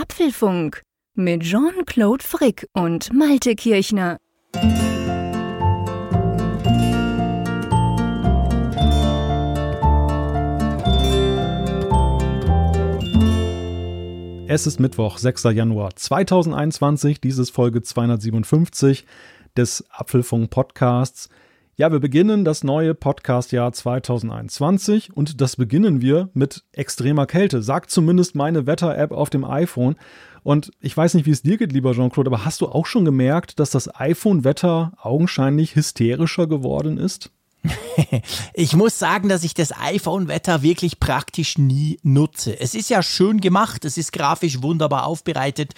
Apfelfunk mit Jean-Claude Frick und Malte Kirchner. Es ist Mittwoch, 6. Januar 2021. Dies ist Folge 257 des Apfelfunk Podcasts. Ja, wir beginnen das neue Podcastjahr 2021 und das beginnen wir mit extremer Kälte, sagt zumindest meine Wetter-App auf dem iPhone. Und ich weiß nicht, wie es dir geht, lieber Jean-Claude, aber hast du auch schon gemerkt, dass das iPhone-Wetter augenscheinlich hysterischer geworden ist? ich muss sagen, dass ich das iPhone-Wetter wirklich praktisch nie nutze. Es ist ja schön gemacht, es ist grafisch wunderbar aufbereitet,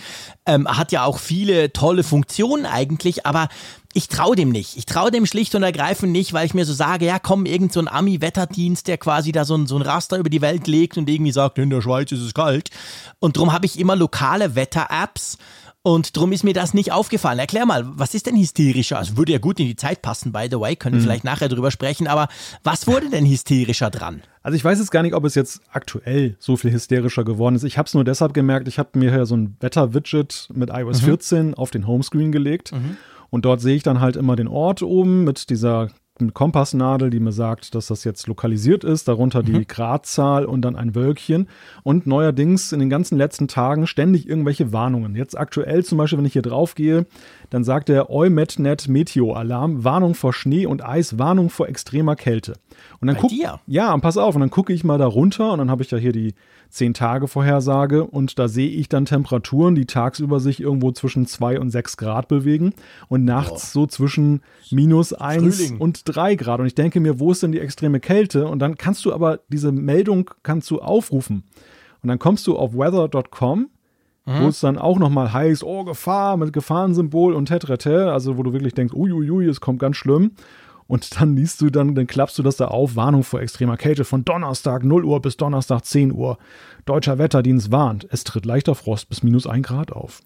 ähm, hat ja auch viele tolle Funktionen eigentlich, aber ich traue dem nicht. Ich traue dem schlicht und ergreifend nicht, weil ich mir so sage, ja komm, irgend so ein Ami-Wetterdienst, der quasi da so ein, so ein Raster über die Welt legt und irgendwie sagt, in der Schweiz ist es kalt. Und darum habe ich immer lokale Wetter-Apps und darum ist mir das nicht aufgefallen. Erklär mal, was ist denn hysterischer? Also würde ja gut in die Zeit passen, by the way, können wir mhm. vielleicht nachher drüber sprechen, aber was wurde denn hysterischer dran? Also ich weiß jetzt gar nicht, ob es jetzt aktuell so viel hysterischer geworden ist. Ich habe es nur deshalb gemerkt, ich habe mir hier so ein Wetter-Widget mit iOS mhm. 14 auf den Homescreen gelegt. Mhm. Und dort sehe ich dann halt immer den Ort oben mit dieser Kompassnadel, die mir sagt, dass das jetzt lokalisiert ist, darunter die mhm. Gradzahl und dann ein Wölkchen. Und neuerdings in den ganzen letzten Tagen ständig irgendwelche Warnungen. Jetzt aktuell zum Beispiel, wenn ich hier drauf gehe, dann sagt der EUMETNET Meteo-Alarm, Warnung vor Schnee und Eis, Warnung vor extremer Kälte. Und dann guck, dir? Ja, und pass auf, und dann gucke ich mal da runter und dann habe ich ja hier die 10-Tage-Vorhersage und da sehe ich dann Temperaturen, die tagsüber sich irgendwo zwischen 2 und 6 Grad bewegen und nachts oh. so zwischen minus 1 Frühling. und 3 Grad. Und ich denke mir, wo ist denn die extreme Kälte? Und dann kannst du aber diese Meldung kannst du aufrufen. Und dann kommst du auf weather.com mhm. wo es dann auch nochmal heißt, oh, Gefahr mit Gefahrensymbol und tetrete, also wo du wirklich denkst, uiuiui, es kommt ganz schlimm. Und dann liest du dann, dann klappst du das da auf, Warnung vor extremer Kälte von Donnerstag 0 Uhr bis Donnerstag 10 Uhr. Deutscher Wetterdienst warnt, es tritt leichter Frost bis minus 1 Grad auf.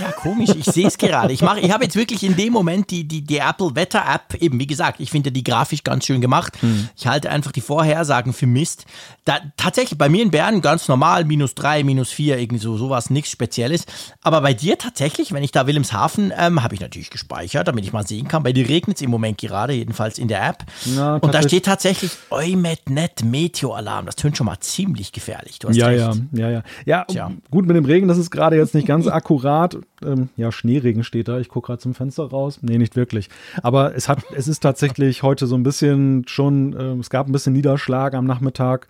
Ja, komisch, ich sehe es gerade. Ich ich habe jetzt wirklich in dem Moment die, die, die Apple Wetter App, eben wie gesagt, ich finde die grafisch ganz schön gemacht. Hm. Ich halte einfach die Vorhersagen für Mist. Da, tatsächlich bei mir in Bern ganz normal, minus drei, minus vier, irgendwie so, sowas, nichts Spezielles. Aber bei dir tatsächlich, wenn ich da Wilhelmshaven, ähm, habe ich natürlich gespeichert, damit ich mal sehen kann. Bei dir regnet es im Moment gerade, jedenfalls in der App. Na, Und da steht tatsächlich EuMetNet Meteo-Alarm. Das tönt schon mal ziemlich gefährlich. ja, recht. ja, ja, ja. Ja, gut mit dem Regen, das ist gerade jetzt nicht ganz akkurat. Grad. Ähm, ja, Schneeregen steht da. Ich gucke gerade zum Fenster raus. Nee, nicht wirklich. Aber es hat, es ist tatsächlich heute so ein bisschen schon, äh, es gab ein bisschen Niederschlag am Nachmittag.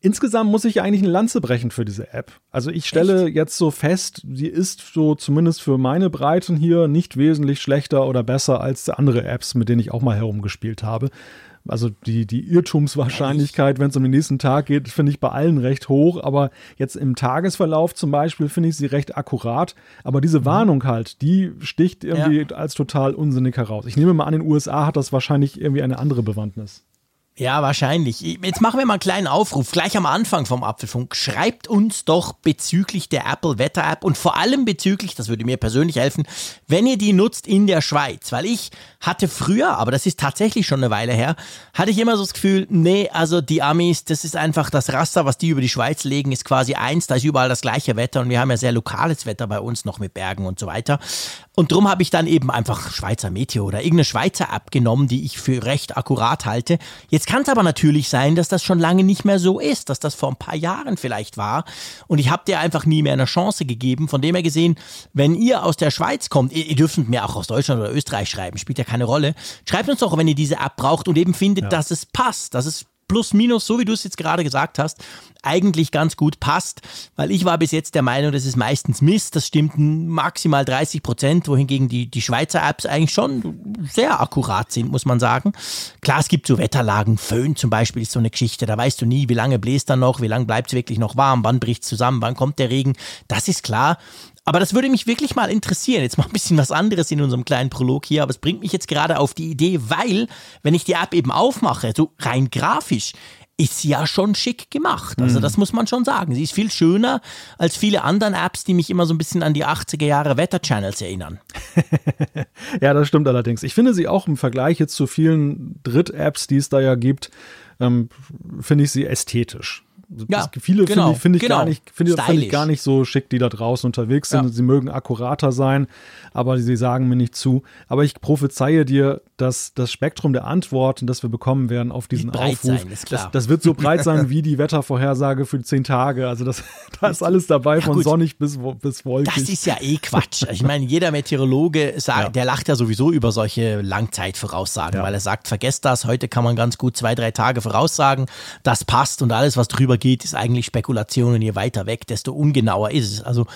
Insgesamt muss ich eigentlich eine Lanze brechen für diese App. Also ich stelle Echt? jetzt so fest, sie ist so zumindest für meine Breiten hier nicht wesentlich schlechter oder besser als andere Apps, mit denen ich auch mal herumgespielt habe. Also die, die Irrtumswahrscheinlichkeit, wenn es um den nächsten Tag geht, finde ich bei allen recht hoch. Aber jetzt im Tagesverlauf zum Beispiel finde ich sie recht akkurat. Aber diese mhm. Warnung halt, die sticht irgendwie ja. als total unsinnig heraus. Ich nehme mal an, in den USA hat das wahrscheinlich irgendwie eine andere Bewandtnis. Ja, wahrscheinlich. Jetzt machen wir mal einen kleinen Aufruf, gleich am Anfang vom Apfelfunk. Schreibt uns doch bezüglich der Apple Wetter App und vor allem bezüglich, das würde mir persönlich helfen, wenn ihr die nutzt in der Schweiz. Weil ich hatte früher, aber das ist tatsächlich schon eine Weile her, hatte ich immer so das Gefühl, nee, also die Amis, das ist einfach das Raster, was die über die Schweiz legen, ist quasi eins, da ist überall das gleiche Wetter und wir haben ja sehr lokales Wetter bei uns noch mit Bergen und so weiter. Und darum habe ich dann eben einfach Schweizer Meteo oder irgendeine Schweizer App genommen, die ich für recht akkurat halte. Jetzt kann es aber natürlich sein, dass das schon lange nicht mehr so ist, dass das vor ein paar Jahren vielleicht war. Und ich habe dir einfach nie mehr eine Chance gegeben. Von dem her gesehen, wenn ihr aus der Schweiz kommt, ihr, ihr dürft mir auch aus Deutschland oder Österreich schreiben, spielt ja keine Rolle. Schreibt uns doch, wenn ihr diese App braucht und eben findet, ja. dass es passt, dass es plus minus, so wie du es jetzt gerade gesagt hast, eigentlich ganz gut passt, weil ich war bis jetzt der Meinung, das ist meistens Mist, das stimmt maximal 30 Prozent, wohingegen die, die Schweizer Apps eigentlich schon sehr akkurat sind, muss man sagen. Klar, es gibt so Wetterlagen, Föhn zum Beispiel ist so eine Geschichte, da weißt du nie, wie lange bläst er noch, wie lange bleibt es wirklich noch warm, wann bricht es zusammen, wann kommt der Regen, das ist klar. Aber das würde mich wirklich mal interessieren. Jetzt mal ein bisschen was anderes in unserem kleinen Prolog hier, aber es bringt mich jetzt gerade auf die Idee, weil, wenn ich die App eben aufmache, so rein grafisch, ist sie ja schon schick gemacht. Also mhm. das muss man schon sagen. Sie ist viel schöner als viele anderen Apps, die mich immer so ein bisschen an die 80er Jahre Wetter-Channels erinnern. ja, das stimmt allerdings. Ich finde sie auch im Vergleich jetzt zu vielen Dritt-Apps, die es da ja gibt, ähm, finde ich sie ästhetisch Ja, viele genau, finde ich, find ich, genau. gar nicht, finde find ich gar nicht so schick, die da draußen unterwegs sind. Ja. Sie mögen akkurater sein, aber sie sagen mir nicht zu. Aber ich prophezeie dir, dass das Spektrum der Antworten, das wir bekommen werden auf diesen Aufruf, sein. Das, das wird so breit sein wie die Wettervorhersage für zehn Tage. Also das, da ist alles dabei, von gut. sonnig bis, bis wolkig. Das ist ja eh Quatsch. Ich meine, jeder Meteorologe sagt, Ja. der lacht ja sowieso über solche Langzeitvoraussagen, Ja. weil er sagt, vergesst das, heute kann man ganz gut zwei, drei Tage voraussagen, das passt und alles, was drüber geht, ist eigentlich Spekulation und je weiter weg, desto ungenauer ist es. Also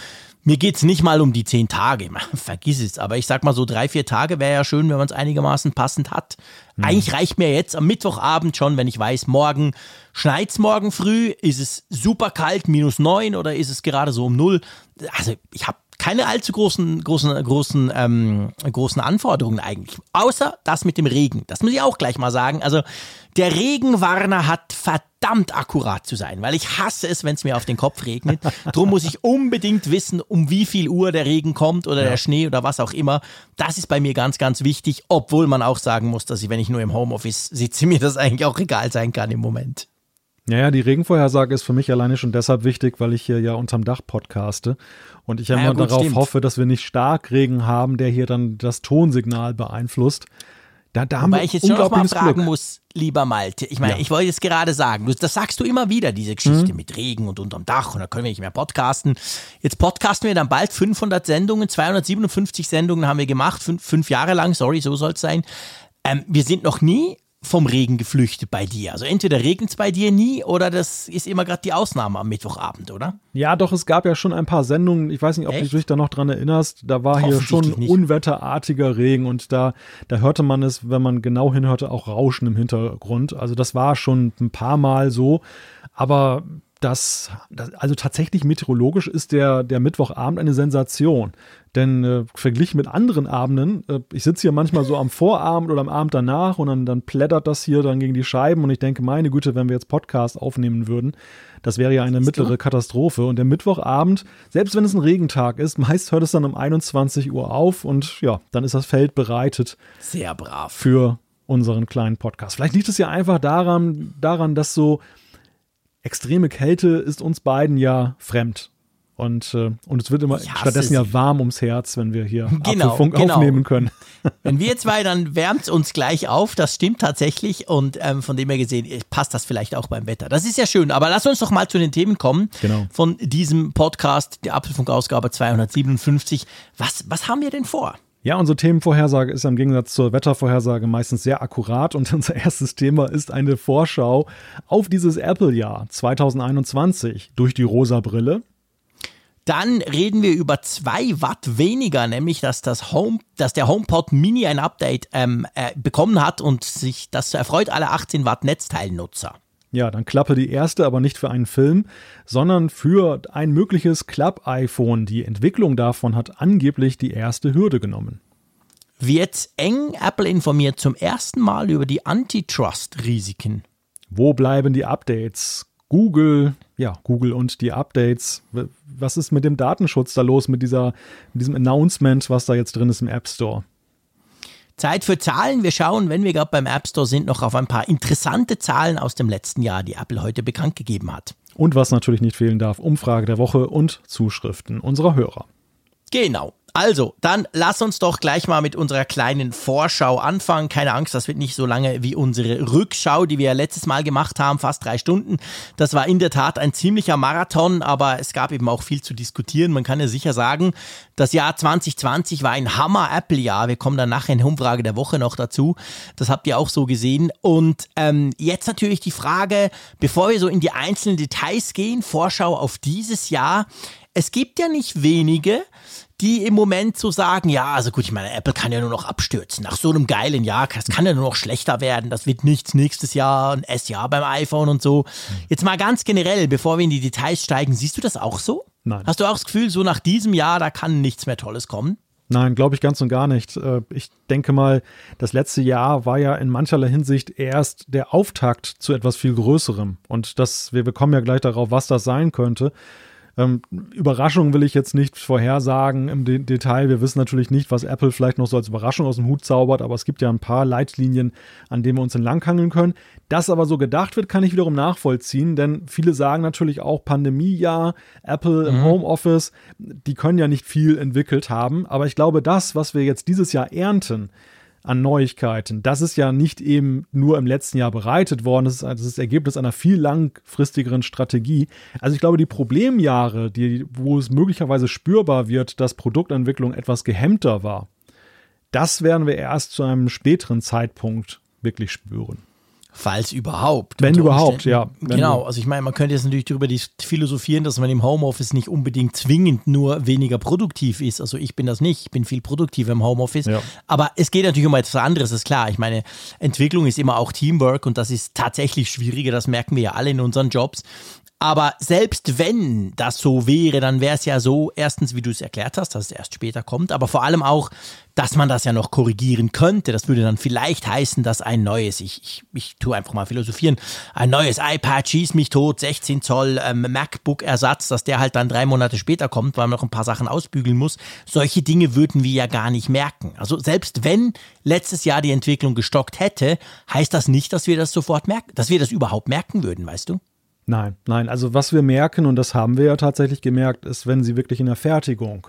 mir geht's nicht mal um die zehn Tage, vergiss es, aber ich sag mal so drei, vier Tage wäre ja schön, wenn man es einigermaßen passend hat. Eigentlich reicht mir jetzt am Mittwochabend schon, wenn ich weiß, morgen schneit's morgen früh, ist es super kalt, minus neun oder ist es gerade so um null. Also ich habe keine allzu großen, großen, großen, ähm, großen Anforderungen eigentlich. Außer das mit dem Regen. Das muss ich auch gleich mal sagen. Also der Regenwarner hat verdammt akkurat zu sein, weil ich hasse es, wenn es mir auf den Kopf regnet. Drum muss ich unbedingt wissen, um wie viel Uhr der Regen kommt oder der Schnee oder was auch immer. Das ist bei mir ganz, ganz wichtig, obwohl man auch sagen muss, dass ich, wenn ich nur im Homeoffice sitze, mir das eigentlich auch egal sein kann im Moment. Ja, ja, die Regenvorhersage ist für mich alleine schon deshalb wichtig, weil ich hier ja unterm Dach podcaste und ich ja immer gut, stimmt. hoffe, dass wir nicht Starkregen haben, der hier dann das Tonsignal beeinflusst. Da, da haben Weil wir ich jetzt schon noch mal fragen Glück. muss, lieber Malte. Ich meine, Ja. ich wollte jetzt gerade sagen, das sagst du immer wieder, diese Mhm. Geschichte mit Regen und unterm Dach und da können wir nicht mehr podcasten. Jetzt podcasten wir dann bald 500 Sendungen, 257 Sendungen haben wir gemacht, fünf, fünf Jahre lang, sorry, so soll es sein. Ähm, wir sind noch nie vom Regen geflüchtet bei dir. Also entweder regnet es bei dir nie oder das ist immer gerade die Ausnahme am Mittwochabend, oder? Ja, doch, es gab ja schon ein paar Sendungen, ich weiß nicht, ob Echt? du dich da noch dran erinnerst, da war hier schon unwetterartiger Regen und da, da hörte man es, wenn man genau hinhörte, auch Rauschen im Hintergrund. Also das war schon ein paar Mal so, aber das, das also tatsächlich meteorologisch ist der, der Mittwochabend eine Sensation. Denn äh, verglichen mit anderen Abenden, äh, ich sitze hier manchmal so am Vorabend oder am Abend danach und dann, dann plättert das hier dann gegen die Scheiben und ich denke, meine Güte, wenn wir jetzt Podcast aufnehmen würden, das wäre ja eine mittlere Katastrophe. Und der Mittwochabend, selbst wenn es ein Regentag ist, meist hört es dann um 21 Uhr auf und ja, dann ist das Feld bereitet Sehr brav. für unseren kleinen Podcast. Vielleicht liegt es ja einfach daran, daran, dass so extreme Kälte ist uns beiden ja fremd. Und, äh, und es wird immer hasse stattdessen ja warm ums Herz, wenn wir hier Genau, Apfelfunk genau. aufnehmen können. Wenn wir zwei, dann wärmt es uns gleich auf. Das stimmt tatsächlich. Und ähm, von dem her gesehen äh, passt das vielleicht auch beim Wetter. Das ist ja schön. Aber lass uns doch mal zu den Themen kommen Genau. von diesem Podcast, der Apfelfunk-Ausgabe 257. Was, was haben wir denn vor? Ja, unsere Themenvorhersage ist im Gegensatz zur Wettervorhersage meistens sehr akkurat und unser erstes Thema ist eine Vorschau auf dieses Apple-Jahr 2021 durch die rosa Brille. Dann reden wir über zwei Watt weniger, nämlich dass, das Home, dass der HomePod Mini ein Update ähm, äh, bekommen hat und sich das erfreut alle 18 Watt Netzteilnutzer. Ja, dann Klappe die erste, aber nicht für einen Film, sondern für ein mögliches Klapp-iPhone. Die Entwicklung davon hat angeblich die erste Hürde genommen. Wird eng Apple informiert zum ersten Mal über die Antitrust-Risiken. Wo bleiben die Updates? Google, ja, Google und die Updates. Was ist mit dem Datenschutz da los, mit, dieser, mit diesem Announcement, was da jetzt drin ist im App Store? Zeit für Zahlen. Wir schauen, wenn wir gerade beim App Store sind, noch auf ein paar interessante Zahlen aus dem letzten Jahr, die Apple heute bekannt gegeben hat. Und was natürlich nicht fehlen darf, Umfrage der Woche und Zuschriften unserer Hörer. Genau. Also, dann lass uns doch gleich mal mit unserer kleinen Vorschau anfangen. Keine Angst, das wird nicht so lange wie unsere Rückschau, die wir ja letztes Mal gemacht haben, fast drei Stunden. Das war in der Tat ein ziemlicher Marathon, aber es gab eben auch viel zu diskutieren. Man kann ja sicher sagen, das Jahr 2020 war ein Hammer-Apple-Jahr. Wir kommen dann nachher in der Umfrage der Woche noch dazu. Das habt ihr auch so gesehen. Und ähm, jetzt natürlich die Frage, bevor wir so in die einzelnen Details gehen, Vorschau auf dieses Jahr. Es gibt ja nicht wenige, die im Moment so sagen, ja, also gut, ich meine, Apple kann ja nur noch abstürzen. Nach so einem geilen Jahr, das kann ja nur noch schlechter werden. Das wird nichts nächstes Jahr, ein S-Jahr beim iPhone und so. Jetzt mal ganz generell, bevor wir in die Details steigen, siehst du das auch so? Nein. Hast du auch das Gefühl, so nach diesem Jahr, da kann nichts mehr Tolles kommen? Nein, glaube ich ganz und gar nicht. Äh, Ich denke mal, das letzte Jahr war ja in mancherlei Hinsicht erst der Auftakt zu etwas viel Größerem. Und das, wir bekommen ja gleich darauf, was das sein könnte. Ähm, Überraschung will ich jetzt nicht vorhersagen im De Detail. Wir wissen natürlich nicht, was Apple vielleicht noch so als Überraschung aus dem Hut zaubert, aber es gibt ja ein paar Leitlinien, an denen wir uns entlanghangeln können. Dass aber so gedacht wird, kann ich wiederum nachvollziehen, denn viele sagen natürlich auch Pandemiejahr, Apple im mhm. Homeoffice, die können ja nicht viel entwickelt haben, aber ich glaube, das, was wir jetzt dieses Jahr ernten, an Neuigkeiten. Das ist ja nicht eben nur im letzten Jahr bereitet worden, das ist das, ist Ergebnis einer viel langfristigeren Strategie. Also ich glaube, die Problemjahre, die, wo es möglicherweise spürbar wird, dass Produktentwicklung etwas gehemmter war, das werden wir erst zu einem späteren Zeitpunkt wirklich spüren. Falls überhaupt. Wenn überhaupt, ja. Wenn genau, also ich meine, man könnte jetzt natürlich darüber philosophieren, dass man im Homeoffice nicht unbedingt zwingend nur weniger produktiv ist. Also ich bin das nicht, ich bin viel produktiver im Homeoffice. Ja. Aber es geht natürlich um etwas anderes, ist klar. Ich meine, Entwicklung ist immer auch Teamwork und das ist tatsächlich schwieriger, das merken wir ja alle in unseren Jobs. Aber selbst wenn das so wäre, dann wäre es ja so, erstens, wie du es erklärt hast, dass es erst später kommt, aber vor allem auch, dass man das ja noch korrigieren könnte. Das würde dann vielleicht heißen, dass ein neues, ich, ich, ich tue einfach mal philosophieren, ein neues iPad schießt mich tot, 16 Zoll ähm, MacBook-Ersatz, dass der halt dann drei Monate später kommt, weil man noch ein paar Sachen ausbügeln muss. Solche Dinge würden wir ja gar nicht merken. Also selbst wenn letztes Jahr die Entwicklung gestockt hätte, heißt das nicht, dass wir das sofort merken, dass wir das überhaupt merken würden, weißt du? Nein, nein. Also was wir merken, und das haben wir ja tatsächlich gemerkt, ist, wenn sie wirklich in der Fertigung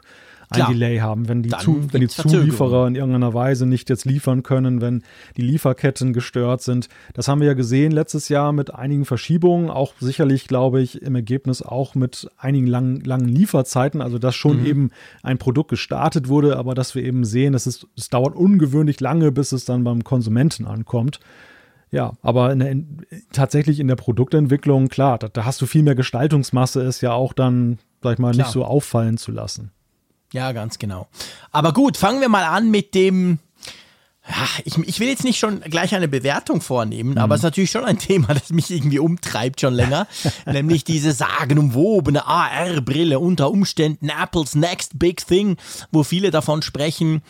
ein Klar. Delay haben, wenn die, zu, wenn die Zulieferer in irgendeiner Weise nicht jetzt liefern können, wenn die Lieferketten gestört sind. Das haben wir ja gesehen letztes Jahr mit einigen Verschiebungen, auch sicherlich, glaube ich, im Ergebnis auch mit einigen langen, langen Lieferzeiten, also dass schon mhm. eben ein Produkt gestartet wurde, aber dass wir eben sehen, dass es, es dauert ungewöhnlich lange, bis es dann beim Konsumenten ankommt. Ja, aber in der, in, tatsächlich in der Produktentwicklung, klar, da, da, hast du viel mehr Gestaltungsmasse, ist ja auch dann, sag ich mal, klar. nicht so auffallen zu lassen. Ja, ganz genau. Aber gut, fangen wir mal an mit dem. Ja, ich, ich will jetzt nicht schon gleich eine Bewertung vornehmen, mhm. aber es ist natürlich schon ein Thema, das mich irgendwie umtreibt schon länger. nämlich diese sagenumwobene AR-Brille unter Umständen Apples Next Big Thing, wo viele davon sprechen.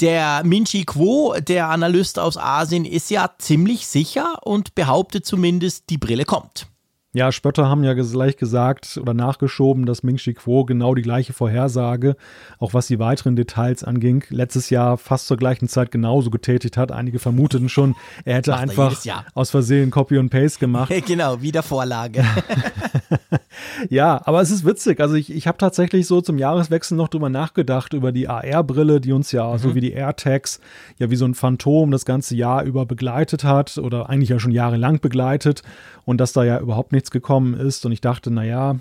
Der Minchi Quo, der Analyst aus Asien, ist ja ziemlich sicher und behauptet zumindest, die Brille kommt. Ja, Spötter haben ja gleich gesagt oder nachgeschoben, dass Ming Chi Kuo genau die gleiche Vorhersage, auch was die weiteren Details anging, letztes Jahr fast zur gleichen Zeit genauso getätigt hat. Einige vermuteten schon, er hätte Macht einfach er aus Versehen Copy und Paste gemacht. genau, wieder Vorlage. ja, aber es ist witzig. Also ich, ich habe tatsächlich so zum Jahreswechsel noch drüber nachgedacht, über die AR-Brille, die uns ja, mhm. so wie die AirTags, ja wie so ein Phantom das ganze Jahr über begleitet hat oder eigentlich ja schon jahrelang begleitet und dass da ja überhaupt nichts gekommen ist. Und ich dachte, naja,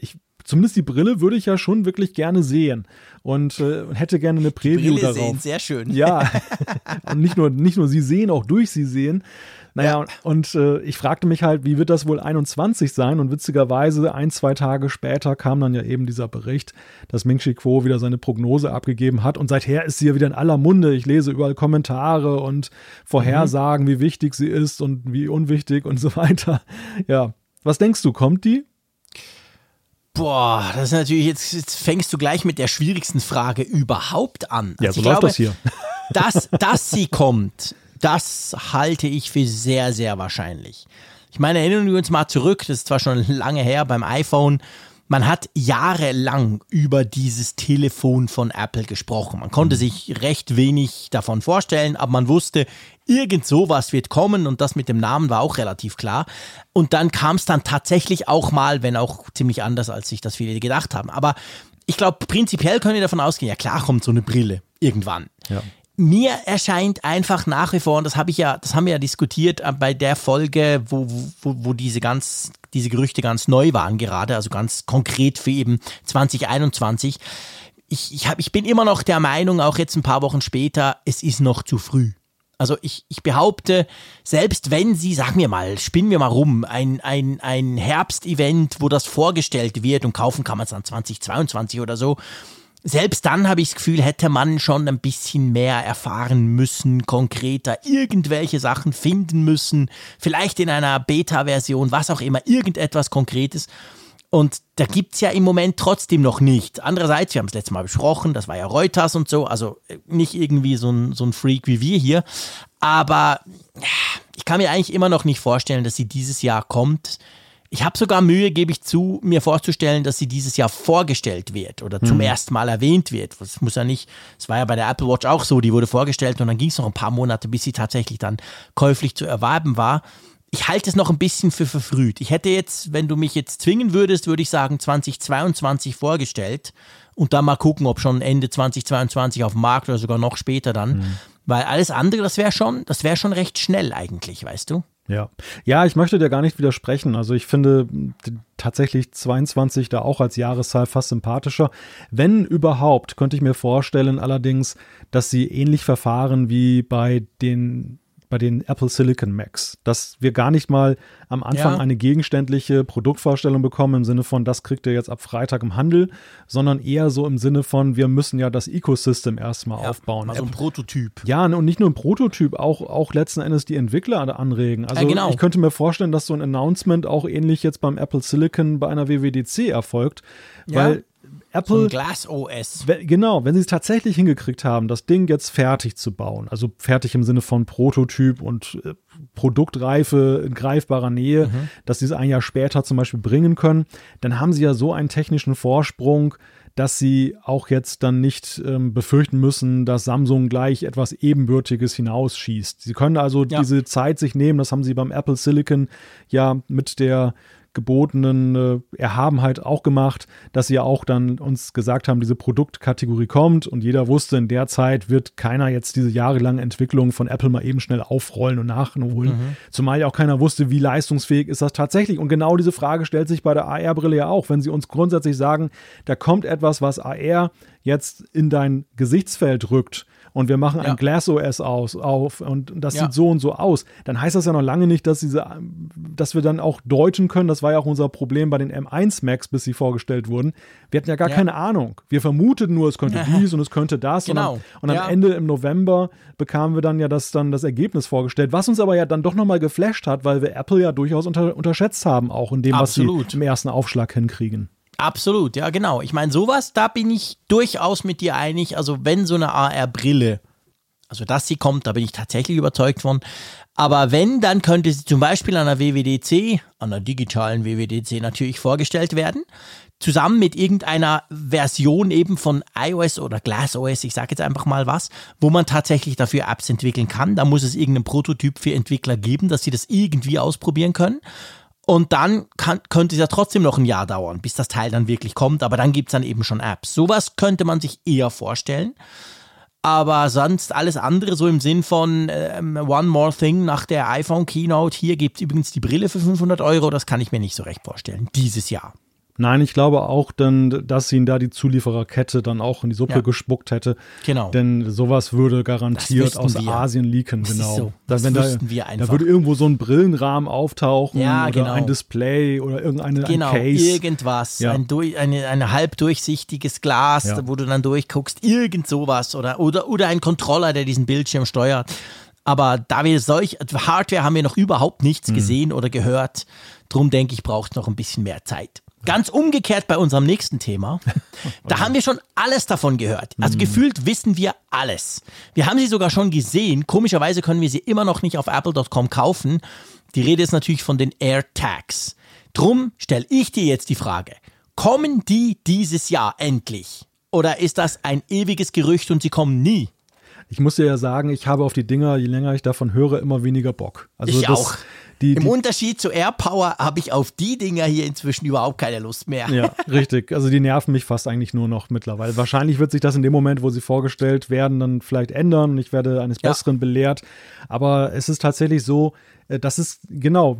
ich, zumindest die Brille würde ich ja schon wirklich gerne sehen und äh, hätte gerne eine Preview Brille darauf. Sehen, sehr schön. Ja, und nicht nur, nicht nur sie sehen, auch durch sie sehen. Naja, ja. und äh, ich fragte mich halt, wie wird das wohl 21 sein? Und witzigerweise, ein, zwei Tage später kam dann ja eben dieser Bericht, dass Ming Chi Kuo wieder seine Prognose abgegeben hat. Und seither ist sie ja wieder in aller Munde. Ich lese überall Kommentare und Vorhersagen, mhm. wie wichtig sie ist und wie unwichtig und so weiter. Ja, was denkst du, kommt die? Boah, das ist natürlich, jetzt, jetzt, fängst du gleich mit der schwierigsten Frage überhaupt an. Also ja, so läuft glaube, das hier. Dass, dass sie kommt, das halte ich für sehr, sehr wahrscheinlich. Ich meine, erinnern wir uns mal zurück, das ist zwar schon lange her beim iPhone, man hat jahrelang über dieses Telefon von Apple gesprochen. Man konnte sich recht wenig davon vorstellen, aber man wusste, irgend sowas wird kommen und das mit dem Namen war auch relativ klar. Und dann kam es dann tatsächlich auch mal, wenn auch ziemlich anders, als sich das viele gedacht haben. Aber ich glaube, prinzipiell können wir davon ausgehen, ja klar kommt so eine Brille irgendwann. Ja mir erscheint einfach nach wie vor, und das habe ich ja, das haben wir ja diskutiert äh, bei der Folge, wo, wo, wo diese ganz, diese Gerüchte ganz neu waren gerade, also ganz konkret für eben 2021. Ich, ich, hab, ich bin immer noch der Meinung, auch jetzt ein paar Wochen später, es ist noch zu früh. Also ich, ich behaupte, selbst wenn sie, sagen wir mal, spinnen wir mal rum, ein, ein, ein Herbstevent, wo das vorgestellt wird und kaufen kann man es dann 2022 oder so, selbst dann habe ich das Gefühl, hätte man schon ein bisschen mehr erfahren müssen, konkreter irgendwelche Sachen finden müssen, vielleicht in einer Beta-Version, was auch immer, irgendetwas Konkretes. Und da gibt es ja im Moment trotzdem noch nicht. Andererseits, wir haben es letztes Mal besprochen, das war ja Reuters und so, also äh, nicht irgendwie so ein, so ein Freak wie wir hier. Aber ich kann mir eigentlich immer noch nicht vorstellen, dass sie dieses Jahr kommt. Ich habe sogar Mühe, gebe ich zu, mir vorzustellen, dass sie dieses Jahr vorgestellt wird oder zum mhm. ersten Mal erwähnt wird. Das muss ja nicht, es war ja bei der Apple Watch auch so, die wurde vorgestellt und dann ging es noch ein paar Monate, bis sie tatsächlich dann käuflich zu erwerben war. Ich halte es noch ein bisschen für verfrüht. Ich hätte jetzt, wenn du mich jetzt zwingen würdest, würde ich sagen 2022 vorgestellt und dann mal gucken, ob schon Ende 2022 auf dem Markt oder sogar noch später dann. Mhm. Weil alles andere, das wäre schon, das wäre schon recht schnell eigentlich, weißt du? Ja. Ja, ich möchte dir gar nicht widersprechen. Also ich finde tatsächlich 22 da auch als Jahreszahl fast sympathischer. Wenn überhaupt, könnte ich mir vorstellen allerdings, dass sie ähnlich verfahren wie bei den bei den Apple Silicon Macs, dass wir gar nicht mal am Anfang ja. eine gegenständliche Produktvorstellung bekommen im Sinne von, das kriegt ihr jetzt ab Freitag im Handel, sondern eher so im Sinne von, wir müssen ja das Ecosystem erstmal ja, aufbauen. Also ein Prototyp. Ja, und nicht nur ein Prototyp, auch, auch letzten Endes die Entwickler anregen. Also ja, genau. ich könnte mir vorstellen, dass so ein Announcement auch ähnlich jetzt beim Apple Silicon bei einer WWDC erfolgt, weil Apple. So Glass OS. Genau, wenn sie es tatsächlich hingekriegt haben, das Ding jetzt fertig zu bauen, also fertig im Sinne von Prototyp und äh, Produktreife in greifbarer Nähe, mhm. dass sie es ein Jahr später zum Beispiel bringen können, dann haben sie ja so einen technischen Vorsprung, dass sie auch jetzt dann nicht ähm, befürchten müssen, dass Samsung gleich etwas Ebenbürtiges hinausschießt. Sie können also ja. diese Zeit sich nehmen, das haben sie beim Apple Silicon ja mit der gebotenen äh, Erhabenheit auch gemacht, dass sie ja auch dann uns gesagt haben, diese Produktkategorie kommt und jeder wusste, in der Zeit wird keiner jetzt diese jahrelange Entwicklung von Apple mal eben schnell aufrollen und nachholen. Mhm. Zumal ja auch keiner wusste, wie leistungsfähig ist das tatsächlich. Und genau diese Frage stellt sich bei der AR-Brille ja auch, wenn sie uns grundsätzlich sagen, da kommt etwas, was AR jetzt in dein Gesichtsfeld rückt und wir machen ja. ein Glass OS aus, auf und das ja. sieht so und so aus, dann heißt das ja noch lange nicht, dass diese, dass wir dann auch deuten können. Das war ja auch unser Problem bei den M1 Max, bis sie vorgestellt wurden. Wir hatten ja gar ja. keine Ahnung. Wir vermuteten nur, es könnte dies und es könnte das. Genau. Und, am, und am Ende im November bekamen wir dann ja das, dann das Ergebnis vorgestellt, was uns aber ja dann doch nochmal geflasht hat, weil wir Apple ja durchaus unter, unterschätzt haben, auch in dem, Absolut. was sie im ersten Aufschlag hinkriegen. Absolut, ja, genau. Ich meine, sowas, da bin ich durchaus mit dir einig. Also, wenn so eine AR-Brille, also dass sie kommt, da bin ich tatsächlich überzeugt von. Aber wenn, dann könnte sie zum Beispiel an der WWDC, an der digitalen WWDC natürlich vorgestellt werden. Zusammen mit irgendeiner Version eben von iOS oder GlassOS, ich sage jetzt einfach mal was, wo man tatsächlich dafür Apps entwickeln kann. Da muss es irgendeinen Prototyp für Entwickler geben, dass sie das irgendwie ausprobieren können. Und dann kann, könnte es ja trotzdem noch ein Jahr dauern, bis das Teil dann wirklich kommt, aber dann gibt es dann eben schon Apps. Sowas könnte man sich eher vorstellen. Aber sonst alles andere, so im Sinn von ähm, One More Thing nach der iPhone Keynote, hier gibt es übrigens die Brille für 500 Euro, das kann ich mir nicht so recht vorstellen. Dieses Jahr. Nein, ich glaube auch dann, dass ihnen da die Zuliefererkette dann auch in die Suppe ja. gespuckt hätte. Genau. Denn sowas würde garantiert aus wir. Asien leaken, das genau. So. Das da, da, wir einfach. Da würde irgendwo so ein Brillenrahmen auftauchen ja, oder genau. ein Display oder irgendeine genau, ein Case. irgendwas. Ja. Ein, eine, eine halb durchsichtiges Glas, ja. wo du dann durchguckst, irgend sowas oder, oder, oder ein Controller, der diesen Bildschirm steuert. Aber da wir solch Hardware haben wir noch überhaupt nichts hm. gesehen oder gehört. Drum denke ich, braucht es noch ein bisschen mehr Zeit. Ganz umgekehrt bei unserem nächsten Thema. Da haben wir schon alles davon gehört. Also mhm. gefühlt wissen wir alles. Wir haben sie sogar schon gesehen. Komischerweise können wir sie immer noch nicht auf apple.com kaufen. Die Rede ist natürlich von den AirTags. Drum stelle ich dir jetzt die Frage. Kommen die dieses Jahr endlich? Oder ist das ein ewiges Gerücht und sie kommen nie? Ich muss dir ja sagen, ich habe auf die Dinger, je länger ich davon höre, immer weniger Bock. Also ich das, auch. Die, Im die, Unterschied zu AirPower habe ich auf die Dinger hier inzwischen überhaupt keine Lust mehr. Ja, richtig. Also die nerven mich fast eigentlich nur noch mittlerweile. Wahrscheinlich wird sich das in dem Moment, wo sie vorgestellt werden, dann vielleicht ändern. Ich werde eines ja. Besseren belehrt. Aber es ist tatsächlich so, das ist genau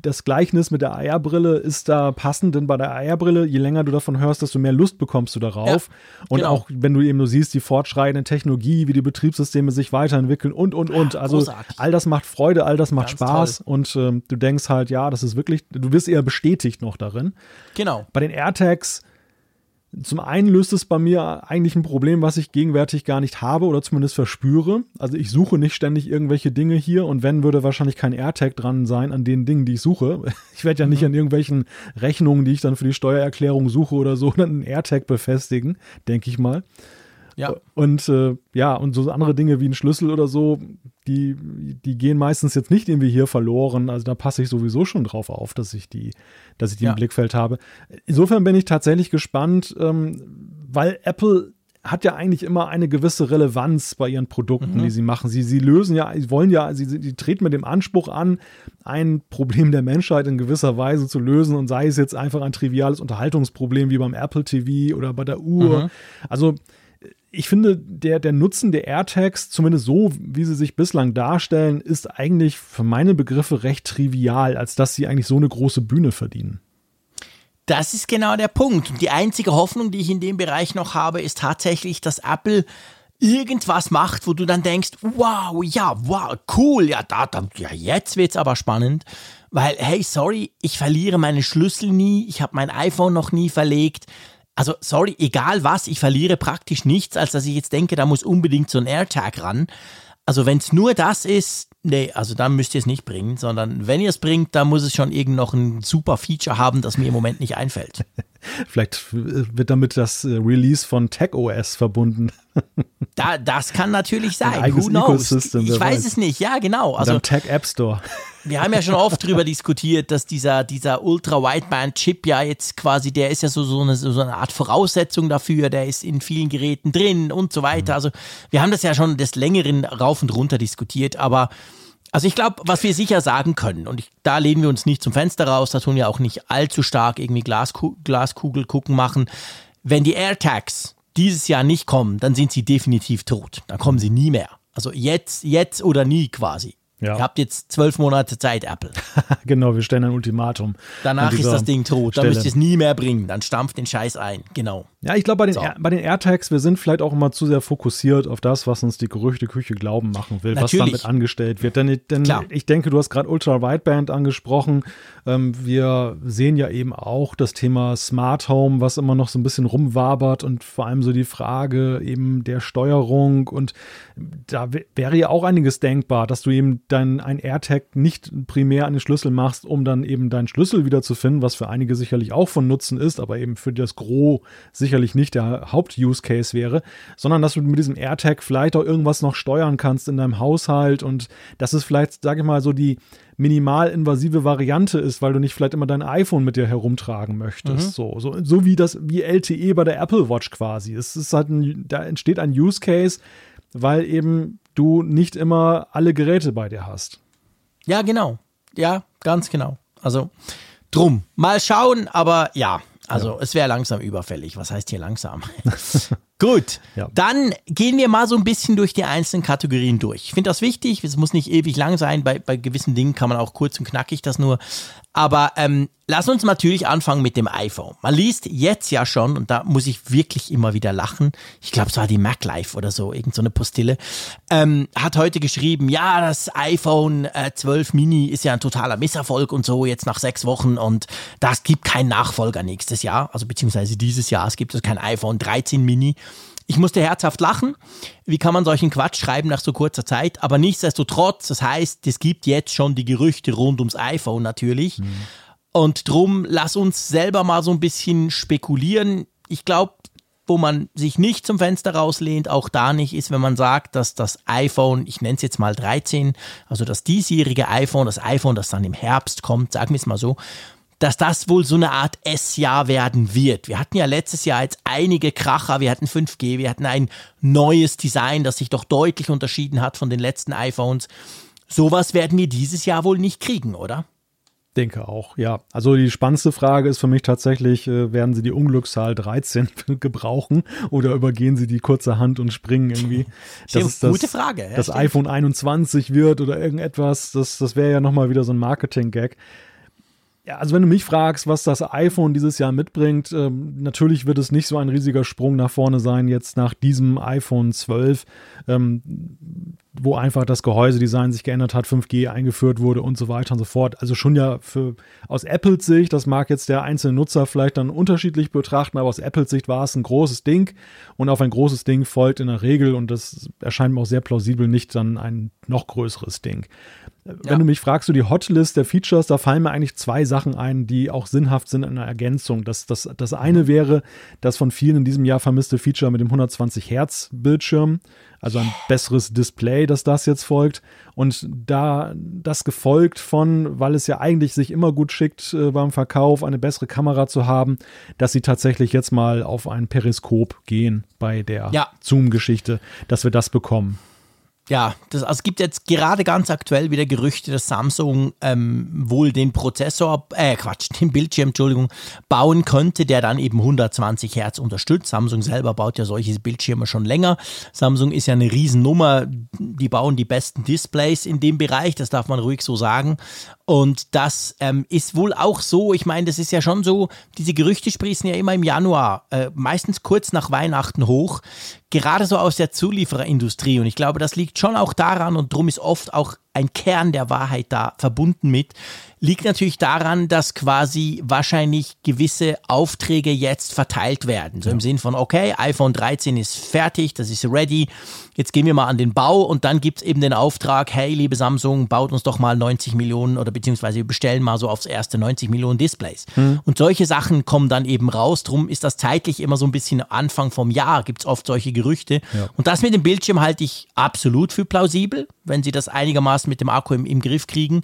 das Gleichnis mit der Eierbrille ist da passend, denn bei der Eierbrille, je länger du davon hörst, desto mehr Lust bekommst du darauf. Ja, und genau. auch wenn du eben nur siehst, die fortschreitende Technologie, wie die Betriebssysteme sich weiterentwickeln und und und. Also Großartig. all das macht Freude, all das macht Ganz Spaß toll. und ähm, du denkst halt, ja, das ist wirklich, du wirst eher bestätigt noch darin. Genau. Bei den AirTags zum einen löst es bei mir eigentlich ein Problem, was ich gegenwärtig gar nicht habe oder zumindest verspüre. Also ich suche nicht ständig irgendwelche Dinge hier und wenn, würde wahrscheinlich kein AirTag dran sein an den Dingen, die ich suche. Ich werde ja nicht mhm. an irgendwelchen Rechnungen, die ich dann für die Steuererklärung suche oder so, dann einen AirTag befestigen, denke ich mal. Ja. Und äh, ja, und so andere Dinge wie ein Schlüssel oder so, die, die gehen meistens jetzt nicht irgendwie hier verloren. Also da passe ich sowieso schon drauf auf, dass ich die, dass ich die Ja. im Blickfeld habe. Insofern bin ich tatsächlich gespannt, ähm, weil Apple hat ja eigentlich immer eine gewisse Relevanz bei ihren Produkten, Mhm. die sie machen. Sie, sie lösen ja, sie wollen ja, sie, sie treten mit dem Anspruch an, ein Problem der Menschheit in gewisser Weise zu lösen und sei es jetzt einfach ein triviales Unterhaltungsproblem wie beim Apple TV oder bei der Uhr. Mhm. Also ich finde, der, der Nutzen der AirTags, zumindest so, wie sie sich bislang darstellen, ist eigentlich für meine Begriffe recht trivial, als dass sie eigentlich so eine große Bühne verdienen. Das ist genau der Punkt. Und die einzige Hoffnung, die ich in dem Bereich noch habe, ist tatsächlich, dass Apple irgendwas macht, wo du dann denkst, wow, ja, wow, cool, ja, da, da ja, jetzt wird's aber spannend, weil, hey, sorry, ich verliere meine Schlüssel nie, ich habe mein iPhone noch nie verlegt. Also, sorry, egal was, ich verliere praktisch nichts, als dass ich jetzt denke, da muss unbedingt so ein AirTag ran. Also, wenn es nur das ist, nee, also dann müsst ihr es nicht bringen, sondern wenn ihr es bringt, dann muss es schon irgend noch ein super Feature haben, das mir im Moment nicht einfällt. Vielleicht wird damit das äh, Release von TagOS verbunden. Da, das kann natürlich sein. Who knows? Ecosystem, ich weiß weiß. es nicht. Ja, genau. Also Tag App Store. Wir haben ja schon oft drüber diskutiert, dass dieser, dieser Ultra-Wideband-Chip ja jetzt quasi, der ist ja so, so, eine, so eine Art Voraussetzung dafür, der ist in vielen Geräten drin und so weiter. Also wir haben das ja schon des Längeren rauf und runter diskutiert, aber also ich glaube, was wir sicher sagen können, und ich, da lehnen wir uns nicht zum Fenster raus, da tun wir auch nicht allzu stark irgendwie Glasku Glaskugel gucken machen. Wenn die AirTags dieses Jahr nicht kommen, dann sind sie definitiv tot. Dann kommen sie nie mehr. Also jetzt, jetzt oder nie quasi. Ja. Ihr habt jetzt zwölf Monate Zeit, Apple. genau, wir stellen ein Ultimatum. Danach an ist das Ding tot. Dann Stelle. müsst ihr es nie mehr bringen. Dann stampft den Scheiß ein. Genau. Ja, ich glaube, bei, den So. Air- bei den AirTags, wir sind vielleicht auch immer zu sehr fokussiert auf das, was uns die Gerüchteküche glauben machen will, was Natürlich. damit angestellt wird. Denn, ich- denn ich denke, du hast gerade Ultra-Wideband angesprochen. Ähm, wir sehen ja eben auch das Thema Smart Home, was immer noch so ein bisschen rumwabert und vor allem so die Frage eben der Steuerung. Und da wäre ja auch einiges denkbar, dass du eben dein ein AirTag nicht primär an den Schlüssel machst, um dann eben deinen Schlüssel wiederzufinden, was für einige sicherlich auch von Nutzen ist, aber eben für das Gros sicherlich nicht der Haupt-Use-Case wäre, sondern dass du mit diesem AirTag vielleicht auch irgendwas noch steuern kannst in deinem Haushalt und dass es vielleicht, sage ich mal, so die minimal-invasive Variante ist, weil du nicht vielleicht immer dein iPhone mit dir herumtragen möchtest. So, so, so wie das, wie LTE bei der Apple Watch quasi. Es ist halt ein, da entsteht ein Use Case, weil eben du nicht immer alle Geräte bei dir hast. Ja, genau. Ja, ganz genau. Also drum. Mal schauen, aber ja. Also es wäre langsam überfällig. Was heißt hier langsam? Gut, Ja. dann gehen wir mal so ein bisschen durch die einzelnen Kategorien durch. Ich finde das wichtig, es muss nicht ewig lang sein, bei, bei gewissen Dingen kann man auch kurz und knackig das nur. Aber ähm, lass uns natürlich anfangen mit dem iPhone. Man liest jetzt ja schon, und da muss ich wirklich immer wieder lachen, ich glaube es war die MacLife oder so, irgend so eine Postille, ähm, hat heute geschrieben, ja, das iPhone äh, 12 Mini ist ja ein totaler Misserfolg und so, jetzt nach sechs Wochen und das gibt keinen Nachfolger nächstes Jahr, also beziehungsweise dieses Jahr, es gibt also kein iPhone 13 Mini. Ich musste herzhaft lachen. Wie kann man solchen Quatsch schreiben nach so kurzer Zeit? Aber nichtsdestotrotz, das heißt, es gibt jetzt schon die Gerüchte rund ums iPhone natürlich. Und drum, lass uns selber mal so ein bisschen spekulieren. Ich glaube, wo man sich nicht zum Fenster rauslehnt, auch da nicht, ist, wenn man sagt, dass das iPhone, ich nenne es jetzt mal 13, also das diesjährige iPhone, das iPhone, das dann im Herbst kommt, sagen wir es mal so, dass das wohl so eine Art S-Jahr werden wird. Wir hatten ja letztes Jahr jetzt einige Kracher, wir hatten 5G, wir hatten ein neues Design, das sich doch deutlich unterschieden hat von den letzten iPhones. Sowas werden wir dieses Jahr wohl nicht kriegen, oder? Denke auch, ja. Also die spannendste Frage ist für mich tatsächlich, äh, werden sie die Unglückszahl 13 gebrauchen oder übergehen sie die kurze Hand und springen irgendwie? Stimmt, es das, gute Frage, ja, das stimmt. iPhone 21 wird oder irgendetwas, das, das wäre ja nochmal wieder so ein Marketing-Gag. Ja, also wenn du mich fragst, was das iPhone dieses Jahr mitbringt, ähm, natürlich wird es nicht so ein riesiger Sprung nach vorne sein jetzt nach diesem iPhone 12. Ähm, wo einfach das Gehäusedesign sich geändert hat, 5G eingeführt wurde und so weiter und so fort. Also schon ja für aus Apples Sicht, das mag jetzt der einzelne Nutzer vielleicht dann unterschiedlich betrachten, aber aus Apples Sicht war es ein großes Ding und auf ein großes Ding folgt in der Regel und das erscheint mir auch sehr plausibel nicht dann ein noch größeres Ding. Wenn ja. du mich fragst, so die Hotlist der Features, da fallen mir eigentlich zwei Sachen ein, die auch sinnhaft sind in der Ergänzung. Das, das, das eine mhm. wäre das von vielen in diesem Jahr vermisste Feature mit dem 120 Hertz Bildschirm, also ein besseres Display, dass das jetzt folgt. Und da das gefolgt von, weil es ja eigentlich sich immer gut schickt äh, beim Verkauf, eine bessere Kamera zu haben, dass sie tatsächlich jetzt mal auf ein Periskop gehen bei der ja. Zoom-Geschichte, dass wir das bekommen ja, das, also es gibt jetzt gerade ganz aktuell wieder Gerüchte, dass Samsung ähm, wohl den Prozessor, äh Quatsch, den Bildschirm, Entschuldigung, bauen könnte, der dann eben 120 Hertz unterstützt. Samsung selber baut ja solche Bildschirme schon länger. Samsung ist ja eine Riesennummer, die bauen die besten Displays in dem Bereich, das darf man ruhig so sagen. Und das ähm, ist wohl auch so, ich meine, das ist ja schon so, diese Gerüchte sprießen ja immer im Januar, äh, meistens kurz nach Weihnachten hoch, gerade so aus der Zuliefererindustrie. Und ich glaube, das liegt schon auch daran und darum ist oft auch ein Kern der Wahrheit da verbunden mit, liegt natürlich daran, dass quasi wahrscheinlich gewisse Aufträge jetzt verteilt werden. So im Sinn von, okay, iPhone 13 ist fertig, das ist ready, jetzt gehen wir mal an den Bau und dann gibt es eben den Auftrag, hey, liebe Samsung, baut uns doch mal 90 Millionen oder beziehungsweise wir bestellen mal so aufs erste 90 Millionen Displays. Mhm. Und solche Sachen kommen dann eben raus. Drum ist das zeitlich immer so ein bisschen Anfang vom Jahr, gibt es oft solche Gerüchte. Ja. Und das mit dem Bildschirm halte ich absolut für plausibel, wenn sie das einigermaßen mit dem Akku im, im Griff kriegen.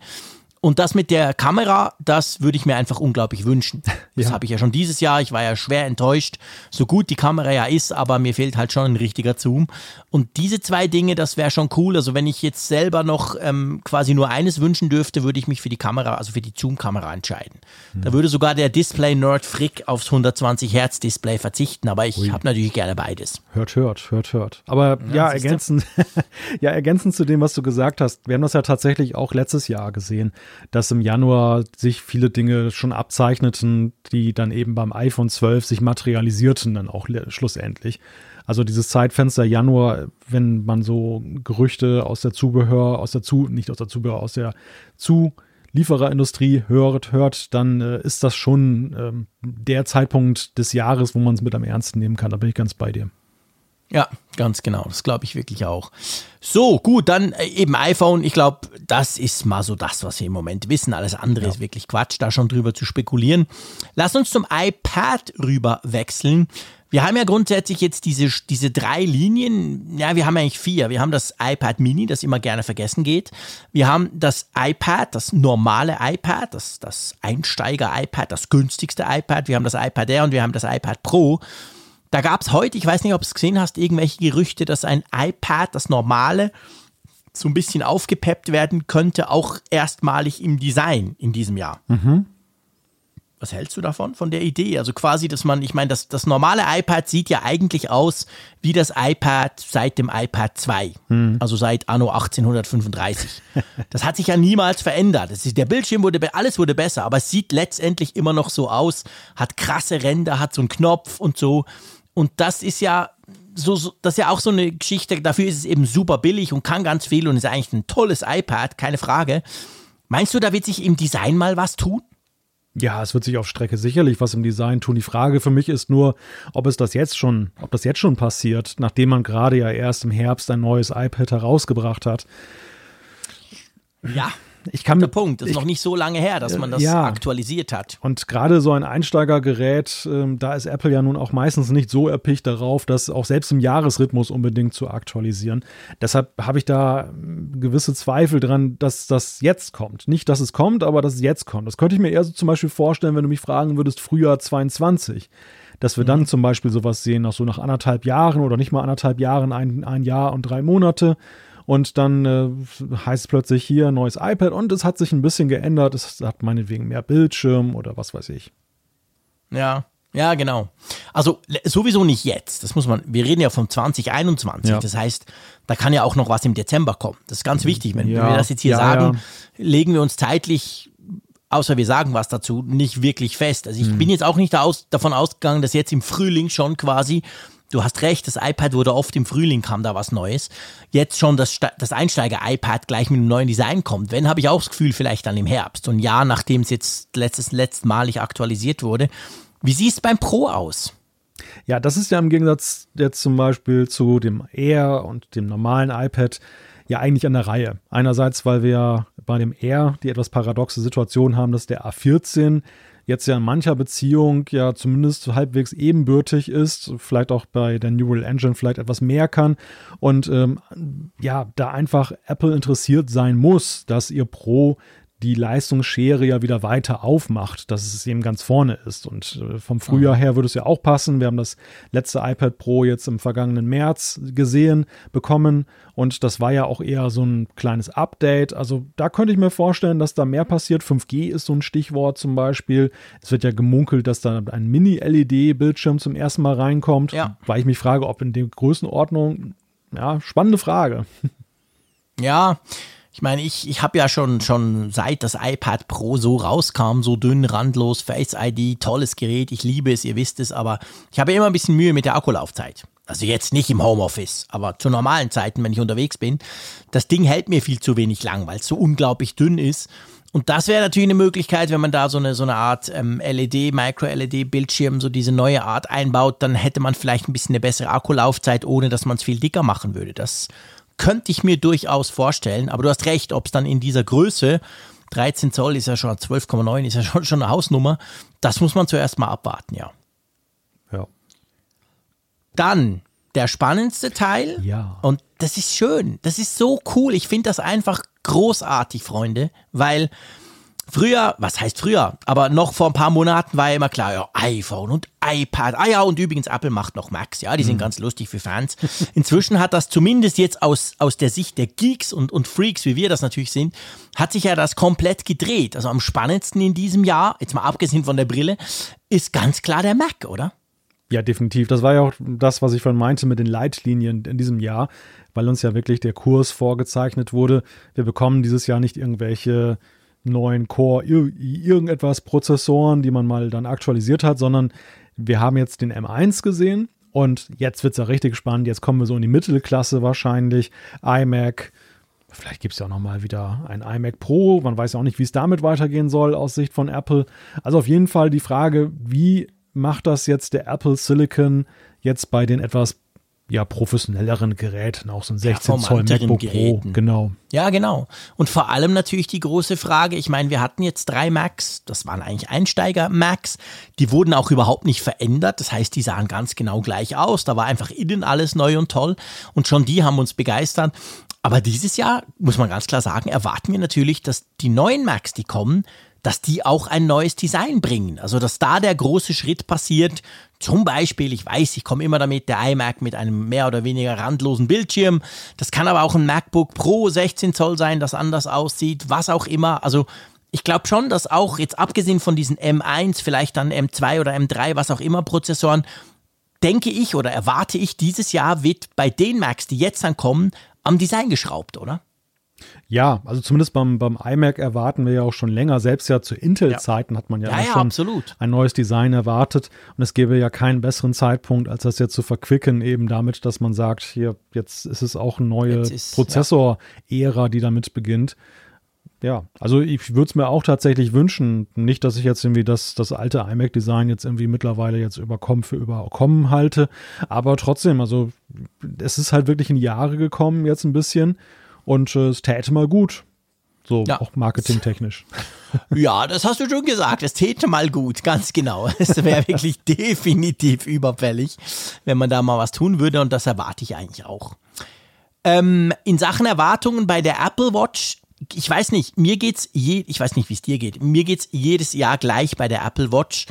Und das mit der Kamera, das würde ich mir einfach unglaublich wünschen. Das ja. habe ich ja schon dieses Jahr. Ich war ja schwer enttäuscht, so gut die Kamera ja ist, aber mir fehlt halt schon ein richtiger Zoom. Und diese zwei Dinge, das wäre schon cool. Also wenn ich jetzt selber noch ähm, quasi nur eines wünschen dürfte, würde ich mich für die Kamera, also für die Zoom-Kamera entscheiden. Hm. Da würde sogar der Display-Nerd Frick aufs 120 Hertz Display verzichten, aber ich habe natürlich gerne beides. Hört, hört, hört, hört. Aber ja, ja ergänzend, ja, ergänzend zu dem, was du gesagt hast, wir haben das ja tatsächlich auch letztes Jahr gesehen dass im Januar sich viele Dinge schon abzeichneten, die dann eben beim iPhone 12 sich materialisierten dann auch schlussendlich. Also dieses Zeitfenster Januar, wenn man so Gerüchte aus der Zubehör, aus der Zu, nicht aus der Zubehör, aus der Zuliefererindustrie hört, hört, dann äh, ist das schon ähm, der Zeitpunkt des Jahres, wo man es mit am ernsten nehmen kann. Da bin ich ganz bei dir. Ja, ganz genau. Das glaube ich wirklich auch. So, gut, dann äh, eben iPhone. Ich glaube, das ist mal so das, was wir im Moment wissen. Alles andere ja. ist wirklich Quatsch, da schon drüber zu spekulieren. Lass uns zum iPad rüber wechseln. Wir haben ja grundsätzlich jetzt diese, diese drei Linien. Ja, wir haben eigentlich vier. Wir haben das iPad Mini, das immer gerne vergessen geht. Wir haben das iPad, das normale iPad, das, das Einsteiger-iPad, das günstigste iPad. Wir haben das iPad Air und wir haben das iPad Pro. Da gab es heute, ich weiß nicht, ob du es gesehen hast, irgendwelche Gerüchte, dass ein iPad, das normale, so ein bisschen aufgepeppt werden könnte, auch erstmalig im Design in diesem Jahr. Mhm. Was hältst du davon, von der Idee? Also quasi, dass man, ich meine, das, das normale iPad sieht ja eigentlich aus wie das iPad seit dem iPad 2, hm. also seit Anno 1835. das hat sich ja niemals verändert. Ist, der Bildschirm wurde, alles wurde besser, aber es sieht letztendlich immer noch so aus, hat krasse Ränder, hat so einen Knopf und so. Und das ist ja so, so, das ist ja auch so eine Geschichte, dafür ist es eben super billig und kann ganz viel und ist eigentlich ein tolles iPad, keine Frage. Meinst du, da wird sich im Design mal was tun? Ja, es wird sich auf Strecke sicherlich was im Design tun. Die Frage für mich ist nur, ob es das jetzt schon, ob das jetzt schon passiert, nachdem man gerade ja erst im Herbst ein neues iPad herausgebracht hat. Ja, ich kann der Punkt. Das ist ich, noch nicht so lange her, dass man das ja. aktualisiert hat. Und gerade so ein Einsteigergerät, äh, da ist Apple ja nun auch meistens nicht so erpicht darauf, das auch selbst im Jahresrhythmus unbedingt zu aktualisieren. Deshalb habe ich da ähm, gewisse Zweifel dran, dass das jetzt kommt. Nicht, dass es kommt, aber dass es jetzt kommt. Das könnte ich mir eher so zum Beispiel vorstellen, wenn du mich fragen würdest, Frühjahr 22 dass wir dann mhm. zum Beispiel sowas sehen, nach so nach anderthalb Jahren oder nicht mal anderthalb Jahren, ein, ein Jahr und drei Monate, und dann äh, heißt es plötzlich hier neues iPad und es hat sich ein bisschen geändert. Es hat meinetwegen mehr Bildschirm oder was weiß ich. Ja, ja, genau. Also sowieso nicht jetzt. Das muss man. Wir reden ja vom 2021. Ja. Das heißt, da kann ja auch noch was im Dezember kommen. Das ist ganz wichtig. Wenn, ja. wir das jetzt hier ja, sagen, legen wir uns zeitlich, außer wir sagen was dazu, nicht wirklich fest. Also ich mhm. bin jetzt auch nicht aus, davon ausgegangen, dass jetzt im Frühling schon quasi Du hast recht, das iPad wurde oft im Frühling, kam da was Neues. Jetzt schon das, das Einsteiger-iPad gleich mit einem neuen Design kommt. Wenn, habe ich auch das Gefühl, vielleicht dann im Herbst. Und ja, nachdem es jetzt letztes, letztmalig aktualisiert wurde. Wie sieht es beim Pro aus? Ja, das ist ja im Gegensatz jetzt zum Beispiel zu dem Air und dem normalen iPad ja eigentlich an der Reihe. Einerseits, weil wir bei dem Air die etwas paradoxe Situation haben, dass der A14 jetzt ja in mancher Beziehung ja zumindest halbwegs ebenbürtig ist, vielleicht auch bei der Neural Engine vielleicht etwas mehr kann und ähm, ja, da einfach Apple interessiert sein muss, dass ihr Pro die Leistungsschere ja wieder weiter aufmacht, dass es eben ganz vorne ist. Und äh, vom Frühjahr her würde es ja auch passen. Wir haben das letzte iPad Pro jetzt im vergangenen März gesehen, bekommen. Und das war ja auch eher so ein kleines Update. Also da könnte ich mir vorstellen, dass da mehr passiert. 5G ist so ein Stichwort zum Beispiel. Es wird ja gemunkelt, dass da ein Mini-LED-Bildschirm zum ersten Mal reinkommt. Ja. Weil ich mich frage, ob in der Größenordnung, ja, spannende Frage. Ja, ich meine, ich, ich habe ja schon, schon seit das iPad Pro so rauskam, so dünn, randlos, Face ID, tolles Gerät, ich liebe es, ihr wisst es, aber ich habe immer ein bisschen Mühe mit der Akkulaufzeit. Also jetzt nicht im Homeoffice, aber zu normalen Zeiten, wenn ich unterwegs bin. Das Ding hält mir viel zu wenig lang, weil es so unglaublich dünn ist. Und das wäre natürlich eine Möglichkeit, wenn man da so eine, so eine Art ähm, LED, Micro-LED-Bildschirm, so diese neue Art einbaut, dann hätte man vielleicht ein bisschen eine bessere Akkulaufzeit, ohne dass man es viel dicker machen würde. Das könnte ich mir durchaus vorstellen. Aber du hast recht, ob es dann in dieser Größe, 13 Zoll ist ja schon 12,9, ist ja schon, schon eine Hausnummer, das muss man zuerst mal abwarten, ja. Ja. Dann der spannendste Teil. Ja. Und das ist schön. Das ist so cool. Ich finde das einfach großartig, Freunde, weil Früher, was heißt früher, aber noch vor ein paar Monaten war ja immer klar, ja, iPhone und iPad. Ah ja, und übrigens, Apple macht noch Macs, ja, die sind mhm. ganz lustig für Fans. Inzwischen hat das zumindest jetzt aus, aus der Sicht der Geeks und, und Freaks, wie wir das natürlich sind, hat sich ja das komplett gedreht. Also am spannendsten in diesem Jahr, jetzt mal abgesehen von der Brille, ist ganz klar der Mac, oder? Ja, definitiv. Das war ja auch das, was ich von meinte mit den Leitlinien in diesem Jahr, weil uns ja wirklich der Kurs vorgezeichnet wurde. Wir bekommen dieses Jahr nicht irgendwelche neuen Core irgendetwas Prozessoren, die man mal dann aktualisiert hat, sondern wir haben jetzt den M1 gesehen und jetzt wird es ja richtig spannend. Jetzt kommen wir so in die Mittelklasse wahrscheinlich. iMac, vielleicht gibt es ja auch nochmal wieder ein iMac Pro. Man weiß ja auch nicht, wie es damit weitergehen soll aus Sicht von Apple. Also auf jeden Fall die Frage, wie macht das jetzt der Apple Silicon jetzt bei den etwas ja, professionelleren Geräten, auch so ein 16 ja, Zoll MacBook Geräten. Pro, genau. Ja, genau. Und vor allem natürlich die große Frage, ich meine, wir hatten jetzt drei Macs, das waren eigentlich Einsteiger-Macs, die wurden auch überhaupt nicht verändert, das heißt, die sahen ganz genau gleich aus, da war einfach innen alles neu und toll und schon die haben uns begeistert. Aber dieses Jahr, muss man ganz klar sagen, erwarten wir natürlich, dass die neuen Macs, die kommen, dass die auch ein neues Design bringen. Also, dass da der große Schritt passiert. Zum Beispiel, ich weiß, ich komme immer damit, der iMac mit einem mehr oder weniger randlosen Bildschirm. Das kann aber auch ein MacBook Pro 16 Zoll sein, das anders aussieht, was auch immer. Also, ich glaube schon, dass auch jetzt abgesehen von diesen M1, vielleicht dann M2 oder M3, was auch immer Prozessoren, denke ich oder erwarte ich, dieses Jahr wird bei den Macs, die jetzt dann kommen, am Design geschraubt, oder? Ja, also zumindest beim, beim iMac erwarten wir ja auch schon länger. Selbst ja zu Intel-Zeiten ja. hat man ja, ja, ja schon absolut. ein neues Design erwartet. Und es gäbe ja keinen besseren Zeitpunkt, als das jetzt zu verquicken, eben damit, dass man sagt, hier, jetzt ist es auch eine neue Prozessor-Ära, die damit beginnt. Ja, also ich würde es mir auch tatsächlich wünschen. Nicht, dass ich jetzt irgendwie das, das alte iMac-Design jetzt irgendwie mittlerweile jetzt überkommen für überkommen halte. Aber trotzdem, also es ist halt wirklich in Jahre gekommen jetzt ein bisschen. Und äh, es täte mal gut. So ja. auch marketingtechnisch. Ja, das hast du schon gesagt. Es täte mal gut, ganz genau. Es wäre wirklich definitiv überfällig, wenn man da mal was tun würde und das erwarte ich eigentlich auch. Ähm, in Sachen Erwartungen bei der Apple Watch, ich weiß nicht, mir geht's je, ich weiß nicht, wie es dir geht. Mir geht's jedes Jahr gleich bei der Apple Watch.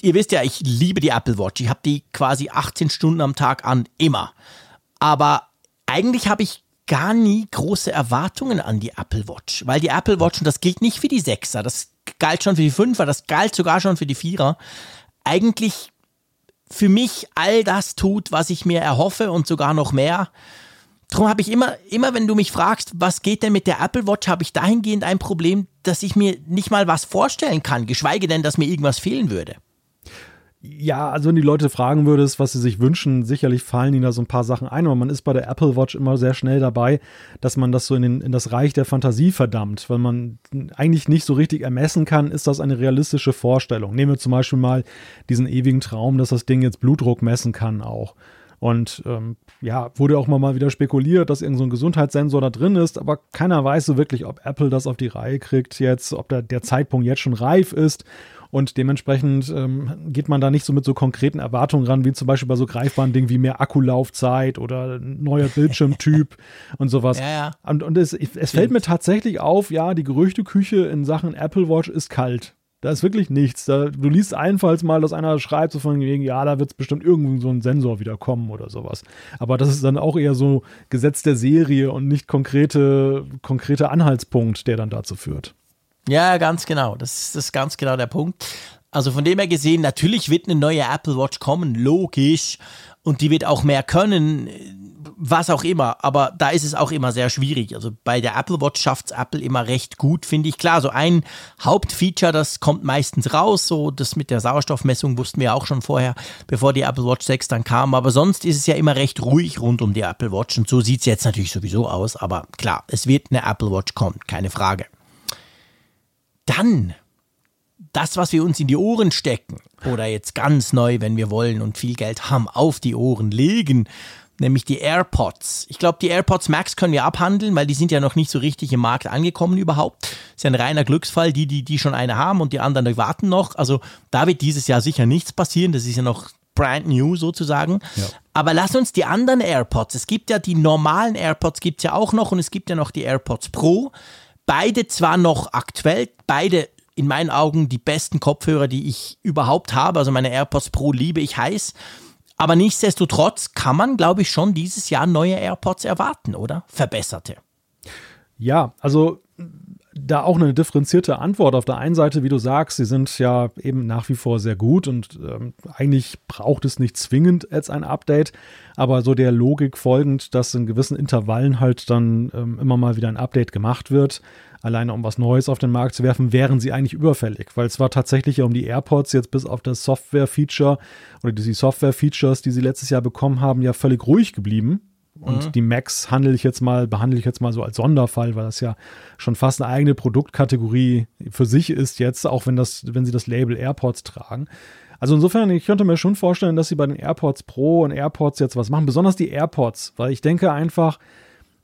Ihr wisst ja, ich liebe die Apple Watch. Ich habe die quasi 18 Stunden am Tag an, immer. Aber eigentlich habe ich gar nie große Erwartungen an die Apple Watch, weil die Apple Watch, und das gilt nicht für die Sechser, das galt schon für die Fünfer, das galt sogar schon für die Vierer, eigentlich für mich all das tut, was ich mir erhoffe und sogar noch mehr. Darum habe ich immer, immer wenn du mich fragst, was geht denn mit der Apple Watch, habe ich dahingehend ein Problem, dass ich mir nicht mal was vorstellen kann, geschweige denn, dass mir irgendwas fehlen würde. Ja, also wenn die Leute fragen würdest, was sie sich wünschen, sicherlich fallen ihnen da so ein paar Sachen ein, aber man ist bei der Apple Watch immer sehr schnell dabei, dass man das so in, den, in das Reich der Fantasie verdammt, weil man eigentlich nicht so richtig ermessen kann, ist das eine realistische Vorstellung. Nehmen wir zum Beispiel mal diesen ewigen Traum, dass das Ding jetzt Blutdruck messen kann auch. Und ähm, ja, wurde auch mal wieder spekuliert, dass irgendein so ein Gesundheitssensor da drin ist, aber keiner weiß so wirklich, ob Apple das auf die Reihe kriegt jetzt, ob da der Zeitpunkt jetzt schon reif ist und dementsprechend ähm, geht man da nicht so mit so konkreten Erwartungen ran, wie zum Beispiel bei so greifbaren Dingen wie mehr Akkulaufzeit oder neuer Bildschirmtyp und sowas. Ja, ja. Und, und es, es fällt mir tatsächlich auf, ja, die Gerüchteküche in Sachen Apple Watch ist kalt. Da ist wirklich nichts. Da, du liest einfalls mal, dass einer schreibt, so von wegen, ja, da wird es bestimmt irgendwie so ein Sensor wieder kommen oder sowas. Aber das ist dann auch eher so Gesetz der Serie und nicht konkrete, konkreter Anhaltspunkt, der dann dazu führt. Ja, ganz genau. Das, das ist ganz genau der Punkt. Also von dem her gesehen, natürlich wird eine neue Apple Watch kommen, logisch. Und die wird auch mehr können, was auch immer. Aber da ist es auch immer sehr schwierig. Also bei der Apple Watch schafft es Apple immer recht gut, finde ich. Klar, so ein Hauptfeature, das kommt meistens raus. So das mit der Sauerstoffmessung wussten wir auch schon vorher, bevor die Apple Watch 6 dann kam. Aber sonst ist es ja immer recht ruhig rund um die Apple Watch. Und so sieht es jetzt natürlich sowieso aus. Aber klar, es wird eine Apple Watch kommen, keine Frage dann das, was wir uns in die Ohren stecken oder jetzt ganz neu, wenn wir wollen und viel Geld haben, auf die Ohren legen, nämlich die AirPods. Ich glaube, die AirPods Max können wir abhandeln, weil die sind ja noch nicht so richtig im Markt angekommen überhaupt. Ist ja ein reiner Glücksfall, die, die, die schon eine haben und die anderen die warten noch. Also da wird dieses Jahr sicher nichts passieren. Das ist ja noch brand new sozusagen. Ja. Aber lass uns die anderen AirPods. Es gibt ja die normalen AirPods, gibt es ja auch noch und es gibt ja noch die AirPods Pro. Beide zwar noch aktuell, beide in meinen Augen die besten Kopfhörer, die ich überhaupt habe. Also meine AirPods Pro liebe ich heiß. Aber nichtsdestotrotz kann man, glaube ich, schon dieses Jahr neue AirPods erwarten, oder? Verbesserte. Ja, also da auch eine differenzierte Antwort. Auf der einen Seite, wie du sagst, sie sind ja eben nach wie vor sehr gut und ähm, eigentlich braucht es nicht zwingend jetzt ein Update, aber so der Logik folgend, dass in gewissen Intervallen halt dann ähm, immer mal wieder ein Update gemacht wird, alleine um was Neues auf den Markt zu werfen, wären sie eigentlich überfällig, weil es war tatsächlich ja um die AirPods jetzt bis auf das Software-Feature oder die Software-Features, die sie letztes Jahr bekommen haben, ja völlig ruhig geblieben. Und mhm. die Macs handle ich jetzt mal, behandle ich jetzt mal so als Sonderfall, weil das ja schon fast eine eigene Produktkategorie für sich ist jetzt, auch wenn das, wenn sie das Label AirPods tragen. Also insofern, ich könnte mir schon vorstellen, dass sie bei den AirPods Pro und AirPods jetzt was machen, besonders die AirPods, weil ich denke einfach,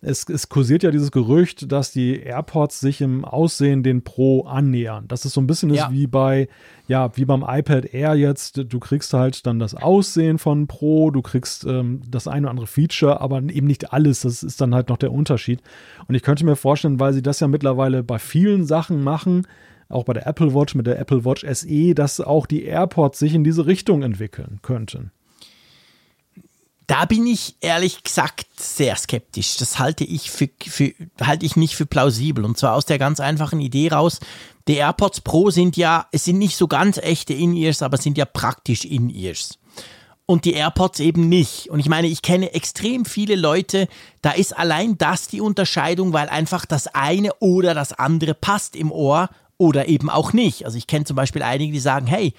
es, es kursiert ja dieses Gerücht, dass die AirPods sich im Aussehen den Pro annähern. Dass es so ein bisschen ja. ist wie bei, ja, wie beim iPad Air jetzt. Du kriegst halt dann das Aussehen von Pro, du kriegst ähm, das eine oder andere Feature, aber eben nicht alles. Das ist dann halt noch der Unterschied. Und ich könnte mir vorstellen, weil sie das ja mittlerweile bei vielen Sachen machen, auch bei der Apple Watch mit der Apple Watch SE, dass auch die AirPods sich in diese Richtung entwickeln könnten. Da bin ich ehrlich gesagt sehr skeptisch. Das halte ich für, für, halte ich nicht für plausibel. Und zwar aus der ganz einfachen Idee raus. Die AirPods Pro sind ja, es sind nicht so ganz echte In-Ears, aber sind ja praktisch In-Ears. Und die AirPods eben nicht. Und ich meine, ich kenne extrem viele Leute, da ist allein das die Unterscheidung, weil einfach das eine oder das andere passt im Ohr oder eben auch nicht. Also ich kenne zum Beispiel einige, die sagen, hey,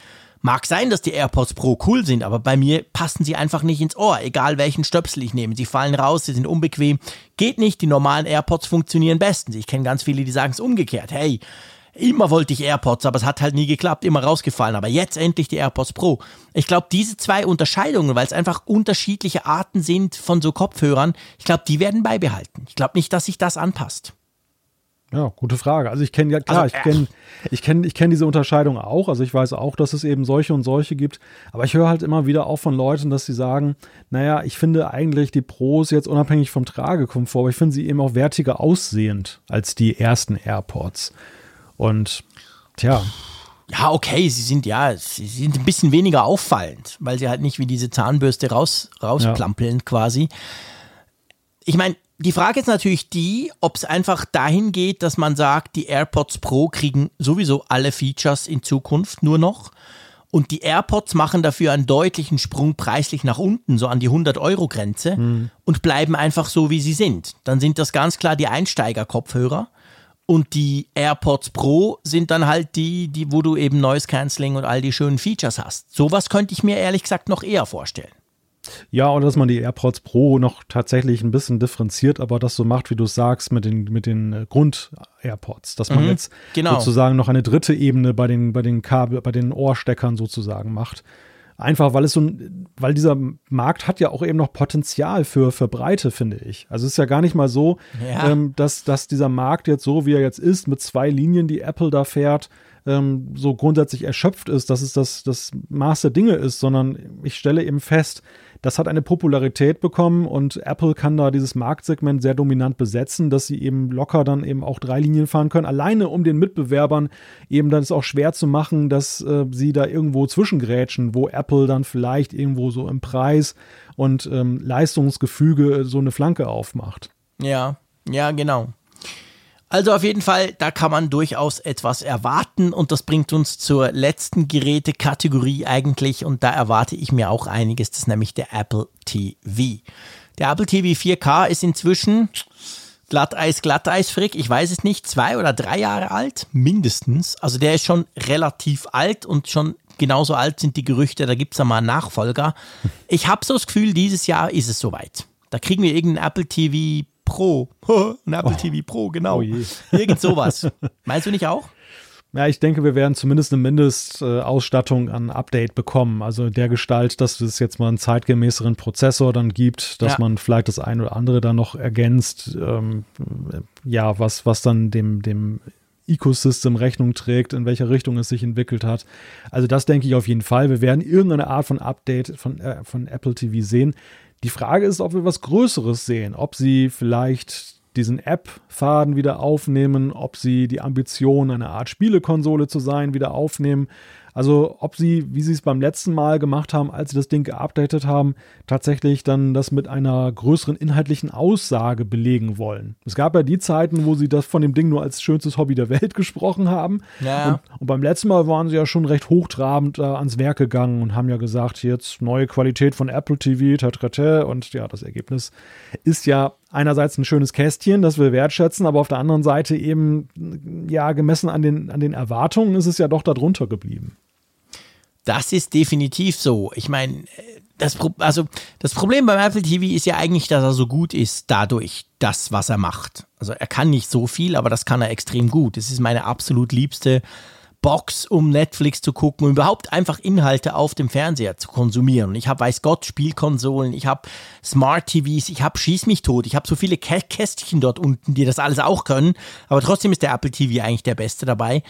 Mag sein, dass die AirPods Pro cool sind, aber bei mir passen sie einfach nicht ins Ohr, egal welchen Stöpsel ich nehme. Sie fallen raus, sie sind unbequem. Geht nicht, die normalen AirPods funktionieren bestens. Ich kenne ganz viele, die sagen es umgekehrt. Hey, immer wollte ich AirPods, aber es hat halt nie geklappt, immer rausgefallen. Aber jetzt endlich die AirPods Pro. Ich glaube, diese zwei Unterscheidungen, weil es einfach unterschiedliche Arten sind von so Kopfhörern, ich glaube, die werden beibehalten. Ich glaube nicht, dass sich das anpasst. Ja, gute Frage. Also ich kenne ja klar, also, ich kenne ich kenne ich kenne diese Unterscheidung auch, also ich weiß auch, dass es eben solche und solche gibt, aber ich höre halt immer wieder auch von Leuten, dass sie sagen, naja, ich finde eigentlich die Pros jetzt unabhängig vom Tragekomfort, aber ich finde sie eben auch wertiger aussehend als die ersten AirPods. Und tja, ja, okay, sie sind ja, sie sind ein bisschen weniger auffallend, weil sie halt nicht wie diese Zahnbürste raus rausplampeln ja. quasi. Ich meine, die Frage ist natürlich die, ob es einfach dahin geht, dass man sagt, die AirPods Pro kriegen sowieso alle Features in Zukunft nur noch. Und die AirPods machen dafür einen deutlichen Sprung preislich nach unten, so an die 100-Euro-Grenze, mhm. und bleiben einfach so, wie sie sind. Dann sind das ganz klar die Einsteiger-Kopfhörer. Und die AirPods Pro sind dann halt die, die, wo du eben Noise Cancelling und all die schönen Features hast. Sowas könnte ich mir ehrlich gesagt noch eher vorstellen. Ja, oder dass man die AirPods Pro noch tatsächlich ein bisschen differenziert, aber das so macht, wie du sagst, mit den, mit den äh, Grund-AirPods, dass man mhm, jetzt genau. sozusagen noch eine dritte Ebene bei den, bei den Kabel, bei den Ohrsteckern sozusagen macht. Einfach weil es so weil dieser Markt hat ja auch eben noch Potenzial für, für Breite, finde ich. Also es ist ja gar nicht mal so, ja. ähm, dass, dass dieser Markt jetzt so, wie er jetzt ist, mit zwei Linien, die Apple da fährt, ähm, so grundsätzlich erschöpft ist, dass es das, das Maß der Dinge ist, sondern ich stelle eben fest, das hat eine Popularität bekommen und Apple kann da dieses Marktsegment sehr dominant besetzen, dass sie eben locker dann eben auch drei Linien fahren können, alleine um den Mitbewerbern eben dann ist auch schwer zu machen, dass äh, sie da irgendwo zwischengrätschen, wo Apple dann vielleicht irgendwo so im Preis und ähm, Leistungsgefüge so eine Flanke aufmacht. Ja, ja, genau. Also auf jeden Fall, da kann man durchaus etwas erwarten und das bringt uns zur letzten Gerätekategorie eigentlich und da erwarte ich mir auch einiges, das ist nämlich der Apple TV. Der Apple TV 4K ist inzwischen Glatteis, Glatteis, Frick, ich weiß es nicht, zwei oder drei Jahre alt, mindestens. Also der ist schon relativ alt und schon genauso alt sind die Gerüchte, da gibt es ja mal Nachfolger. Ich habe so das Gefühl, dieses Jahr ist es soweit. Da kriegen wir irgendeinen Apple TV Pro. Ein Apple oh. TV Pro, genau. Oh Irgend sowas. Meinst du nicht auch? Ja, ich denke, wir werden zumindest eine Mindestausstattung an Update bekommen. Also der Gestalt, dass es jetzt mal einen zeitgemäßeren Prozessor dann gibt, dass ja. man vielleicht das eine oder andere dann noch ergänzt. Ähm, ja, was, was dann dem, dem Ecosystem Rechnung trägt, in welcher Richtung es sich entwickelt hat. Also das denke ich auf jeden Fall. Wir werden irgendeine Art von Update von, äh, von Apple TV sehen. Die Frage ist, ob wir was Größeres sehen, ob sie vielleicht diesen App-Faden wieder aufnehmen, ob sie die Ambition, eine Art Spielekonsole zu sein, wieder aufnehmen. Also ob sie, wie sie es beim letzten Mal gemacht haben, als sie das Ding geupdatet haben, tatsächlich dann das mit einer größeren inhaltlichen Aussage belegen wollen. Es gab ja die Zeiten, wo sie das von dem Ding nur als schönstes Hobby der Welt gesprochen haben. Ja. Und, und beim letzten Mal waren sie ja schon recht hochtrabend äh, ans Werk gegangen und haben ja gesagt, jetzt neue Qualität von Apple TV, tatrate. Und ja, das Ergebnis ist ja einerseits ein schönes Kästchen, das wir wertschätzen, aber auf der anderen Seite eben, ja, gemessen an den, an den Erwartungen ist es ja doch darunter geblieben. Das ist definitiv so. Ich meine, das, also das Problem beim Apple TV ist ja eigentlich, dass er so gut ist dadurch, das, was er macht. Also er kann nicht so viel, aber das kann er extrem gut. Das ist meine absolut liebste Box, um Netflix zu gucken und überhaupt einfach Inhalte auf dem Fernseher zu konsumieren. Ich habe, weiß Gott, Spielkonsolen, ich habe Smart TVs, ich habe Schieß mich tot, ich habe so viele Kästchen dort unten, die das alles auch können. Aber trotzdem ist der Apple TV eigentlich der beste dabei.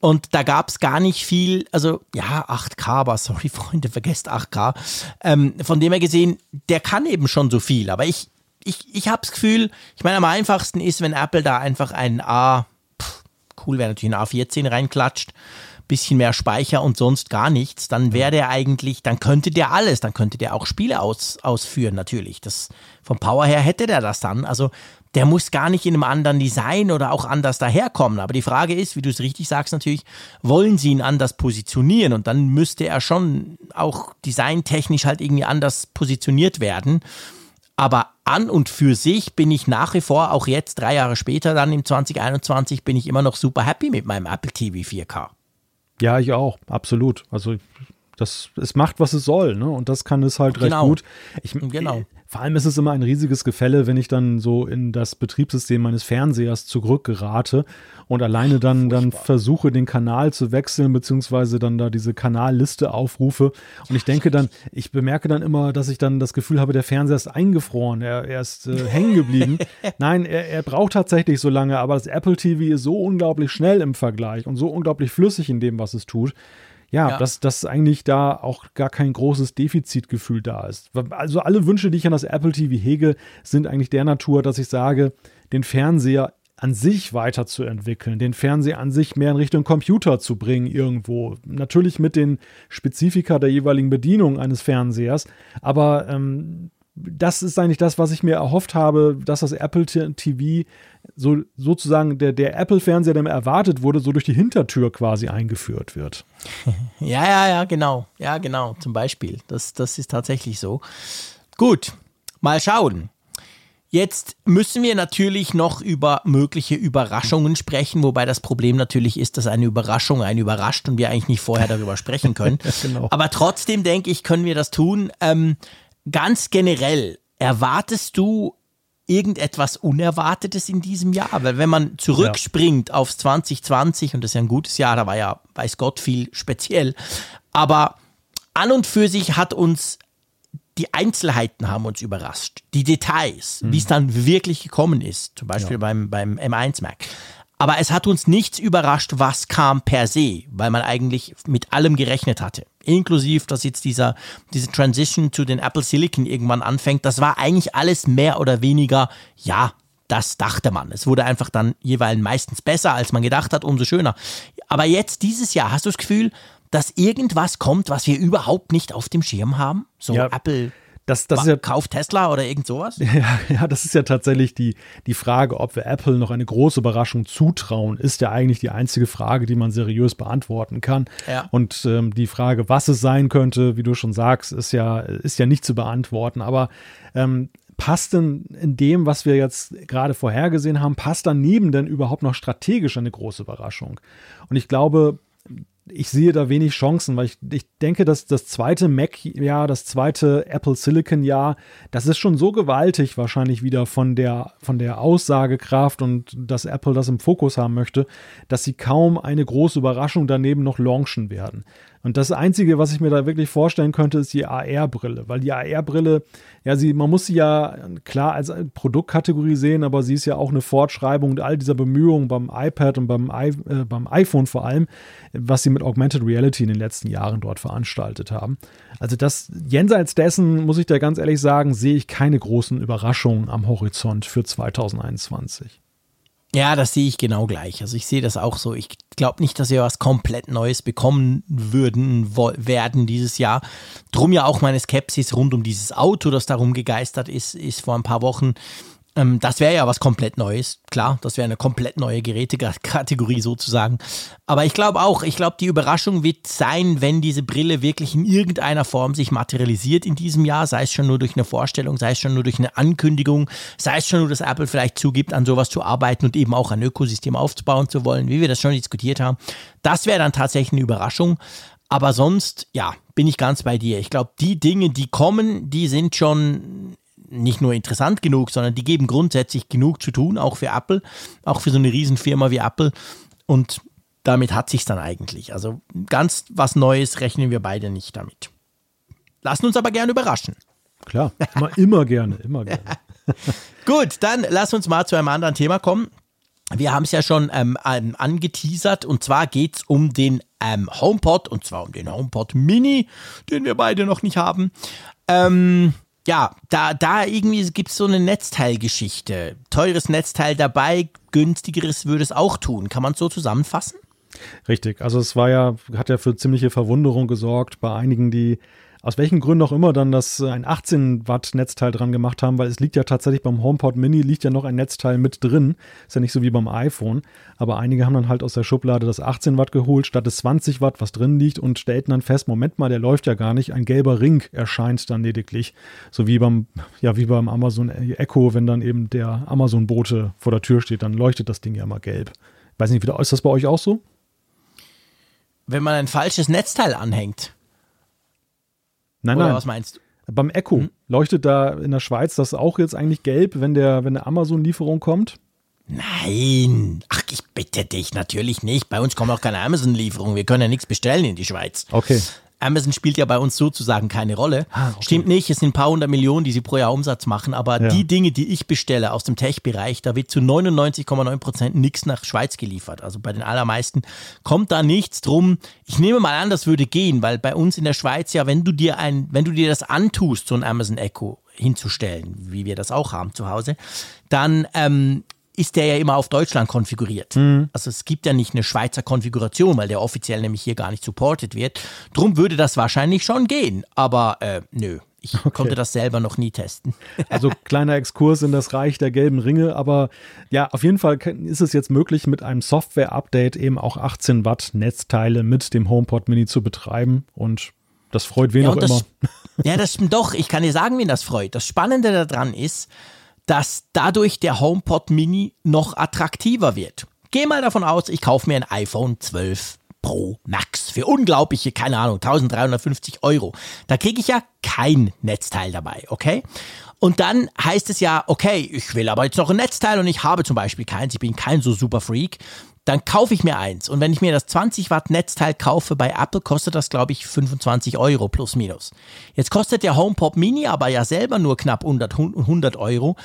Und da gab es gar nicht viel, also ja, 8K, aber sorry, Freunde, vergesst 8K. Ähm, von dem her gesehen, der kann eben schon so viel. Aber ich, ich, ich habe das Gefühl, ich meine, am einfachsten ist, wenn Apple da einfach ein A, pff, cool wäre natürlich ein A14 reinklatscht, bisschen mehr Speicher und sonst gar nichts, dann wäre der eigentlich, dann könnte der alles, dann könnte der auch Spiele aus, ausführen, natürlich. Das, vom Power her hätte der das dann. Also der muss gar nicht in einem anderen Design oder auch anders daherkommen. Aber die Frage ist, wie du es richtig sagst, natürlich, wollen sie ihn anders positionieren? Und dann müsste er schon auch designtechnisch halt irgendwie anders positioniert werden. Aber an und für sich bin ich nach wie vor, auch jetzt drei Jahre später, dann im 2021, bin ich immer noch super happy mit meinem Apple TV 4K. Ja, ich auch, absolut. Also das, es macht, was es soll, ne? Und das kann es halt genau. recht gut. Ich, genau. Vor allem ist es immer ein riesiges Gefälle, wenn ich dann so in das Betriebssystem meines Fernsehers zurückgerate und alleine dann, dann versuche, den Kanal zu wechseln, beziehungsweise dann da diese Kanalliste aufrufe. Und ich denke dann, ich bemerke dann immer, dass ich dann das Gefühl habe, der Fernseher ist eingefroren, er, er ist äh, hängen geblieben. Nein, er, er braucht tatsächlich so lange, aber das Apple TV ist so unglaublich schnell im Vergleich und so unglaublich flüssig in dem, was es tut ja, ja, Dass, dass eigentlich da auch gar kein großes Defizitgefühl da ist. Also alle Wünsche, die ich an das Apple TV hege, sind eigentlich der Natur, dass ich sage, den Fernseher an sich weiterzuentwickeln, den Fernseher an sich mehr in Richtung Computer zu bringen irgendwo. Natürlich mit den Spezifika der jeweiligen Bedienung eines Fernsehers, aber ähm, das ist eigentlich das, was ich mir erhofft habe, dass das Apple TV so sozusagen der, der Apple-Fernseher, der mir erwartet wurde, so durch die Hintertür quasi eingeführt wird. Ja, ja, ja, genau. Ja, genau, zum Beispiel. Das, das ist tatsächlich so. Gut, mal schauen. Jetzt müssen wir natürlich noch über mögliche Überraschungen sprechen, wobei das Problem natürlich ist, dass eine Überraschung einen überrascht und wir eigentlich nicht vorher darüber sprechen können. genau. Aber trotzdem denke ich, können wir das tun. Ähm, ganz generell, erwartest du irgendetwas Unerwartetes in diesem Jahr? Weil wenn man zurückspringt ja. aufs 2020, und das ist ja ein gutes Jahr, da war ja, weiß Gott, viel speziell, aber an und für sich hat uns die Einzelheiten haben uns überrascht, die Details, mhm. wie es dann wirklich gekommen ist, zum Beispiel ja. beim, beim M1 Mac. Aber es hat uns nichts überrascht, was kam per se, weil man eigentlich mit allem gerechnet hatte. Inklusiv, dass jetzt dieser, diese Transition zu den Apple Silicon irgendwann anfängt. Das war eigentlich alles mehr oder weniger, ja, das dachte man. Es wurde einfach dann jeweils meistens besser, als man gedacht hat, umso schöner. Aber jetzt, dieses Jahr, hast du das Gefühl, dass irgendwas kommt, was wir überhaupt nicht auf dem Schirm haben? So ja, Apple. Das, das ist ja, kauft Tesla oder irgend sowas? Ja, ja, das ist ja tatsächlich die, die Frage, ob wir Apple noch eine große Überraschung zutrauen, ist ja eigentlich die einzige Frage, die man seriös beantworten kann. Ja. Und ähm, die Frage, was es sein könnte, wie du schon sagst, ist ja, ist ja nicht zu beantworten. Aber ähm, passt denn in dem, was wir jetzt gerade vorhergesehen haben, passt daneben denn überhaupt noch strategisch eine große Überraschung? Und ich glaube, ich sehe da wenig Chancen, weil ich, ich denke, dass das zweite Mac-Jahr, das zweite Apple Silicon-Jahr, das ist schon so gewaltig wahrscheinlich wieder von der, von der Aussagekraft und dass Apple das im Fokus haben möchte, dass sie kaum eine große Überraschung daneben noch launchen werden. Und das Einzige, was ich mir da wirklich vorstellen könnte, ist die AR-Brille, weil die AR-Brille, ja, sie, man muss sie ja klar als Produktkategorie sehen, aber sie ist ja auch eine Fortschreibung all dieser Bemühungen beim iPad und beim, I, äh, beim iPhone vor allem, was sie mit Augmented Reality in den letzten Jahren dort veranstaltet haben. Also das jenseits dessen, muss ich da ganz ehrlich sagen, sehe ich keine großen Überraschungen am Horizont für 2021. Ja, das sehe ich genau gleich. Also ich sehe das auch so. Ich glaube nicht, dass wir was komplett Neues bekommen würden, werden dieses Jahr. Drum ja auch meine Skepsis rund um dieses Auto, das darum gegeistert ist, ist vor ein paar Wochen ähm, das wäre ja was komplett Neues. Klar, das wäre eine komplett neue Gerätekategorie sozusagen. Aber ich glaube auch, ich glaube, die Überraschung wird sein, wenn diese Brille wirklich in irgendeiner Form sich materialisiert in diesem Jahr, sei es schon nur durch eine Vorstellung, sei es schon nur durch eine Ankündigung, sei es schon nur, dass Apple vielleicht zugibt, an sowas zu arbeiten und eben auch ein Ökosystem aufzubauen zu wollen, wie wir das schon diskutiert haben. Das wäre dann tatsächlich eine Überraschung. Aber sonst, ja, bin ich ganz bei dir. Ich glaube, die Dinge, die kommen, die sind schon nicht nur interessant genug, sondern die geben grundsätzlich genug zu tun, auch für Apple, auch für so eine Riesenfirma wie Apple. Und damit hat sich dann eigentlich. Also ganz was Neues rechnen wir beide nicht damit. Lassen uns aber gerne überraschen. Klar, immer, immer gerne, immer gerne. Gut, dann lass uns mal zu einem anderen Thema kommen. Wir haben es ja schon ähm, angeteasert und zwar geht es um den ähm, HomePod und zwar um den HomePod Mini, den wir beide noch nicht haben. Ähm, ja, da, da irgendwie gibt es so eine Netzteilgeschichte. Teures Netzteil dabei, günstigeres würde es auch tun. Kann man es so zusammenfassen? Richtig, also es war ja, hat ja für ziemliche Verwunderung gesorgt bei einigen, die aus welchen Gründen auch immer dann das äh, ein 18 Watt Netzteil dran gemacht haben, weil es liegt ja tatsächlich beim HomePod Mini liegt ja noch ein Netzteil mit drin. Ist ja nicht so wie beim iPhone. Aber einige haben dann halt aus der Schublade das 18 Watt geholt, statt des 20 Watt, was drin liegt und stellten dann fest, Moment mal, der läuft ja gar nicht. Ein gelber Ring erscheint dann lediglich. So wie beim, ja, wie beim Amazon Echo, wenn dann eben der Amazon-Bote vor der Tür steht, dann leuchtet das Ding ja immer gelb. Weiß nicht, ist das bei euch auch so? Wenn man ein falsches Netzteil anhängt. Nein, Oder nein. was meinst du? Beim Echo hm? leuchtet da in der Schweiz das auch jetzt eigentlich gelb, wenn der, wenn eine Amazon-Lieferung kommt? Nein, ach, ich bitte dich, natürlich nicht. Bei uns kommen auch keine Amazon-Lieferungen. Wir können ja nichts bestellen in die Schweiz. Okay. Amazon spielt ja bei uns sozusagen keine Rolle. Ah, okay. Stimmt nicht, es sind ein paar hundert Millionen, die sie pro Jahr Umsatz machen, aber ja. die Dinge, die ich bestelle aus dem Tech-Bereich, da wird zu 99,9 Prozent nichts nach Schweiz geliefert. Also bei den allermeisten kommt da nichts drum. Ich nehme mal an, das würde gehen, weil bei uns in der Schweiz ja, wenn du dir ein, wenn du dir das antust, so ein Amazon Echo hinzustellen, wie wir das auch haben zu Hause, dann ähm, ist der ja immer auf Deutschland konfiguriert. Mhm. Also es gibt ja nicht eine Schweizer Konfiguration, weil der offiziell nämlich hier gar nicht supported wird. Drum würde das wahrscheinlich schon gehen. Aber äh, nö, ich okay. konnte das selber noch nie testen. Also kleiner Exkurs in das Reich der gelben Ringe, aber ja, auf jeden Fall ist es jetzt möglich, mit einem Software-Update eben auch 18 Watt Netzteile mit dem HomePod Mini zu betreiben und das freut wen ja, auch das, immer. Ja, das stimmt doch. Ich kann dir sagen, wen das freut. Das Spannende daran ist, dass dadurch der HomePod Mini noch attraktiver wird. Geh mal davon aus, ich kaufe mir ein iPhone 12 Pro Max für unglaubliche, keine Ahnung, 1350 Euro. Da kriege ich ja kein Netzteil dabei, okay? Und dann heißt es ja, okay, ich will aber jetzt noch ein Netzteil und ich habe zum Beispiel keins, ich bin kein so super Freak. Dann kaufe ich mir eins. Und wenn ich mir das 20 Watt Netzteil kaufe bei Apple, kostet das, glaube ich, 25 Euro plus minus. Jetzt kostet der HomePod Mini aber ja selber nur knapp 100, 100 Euro.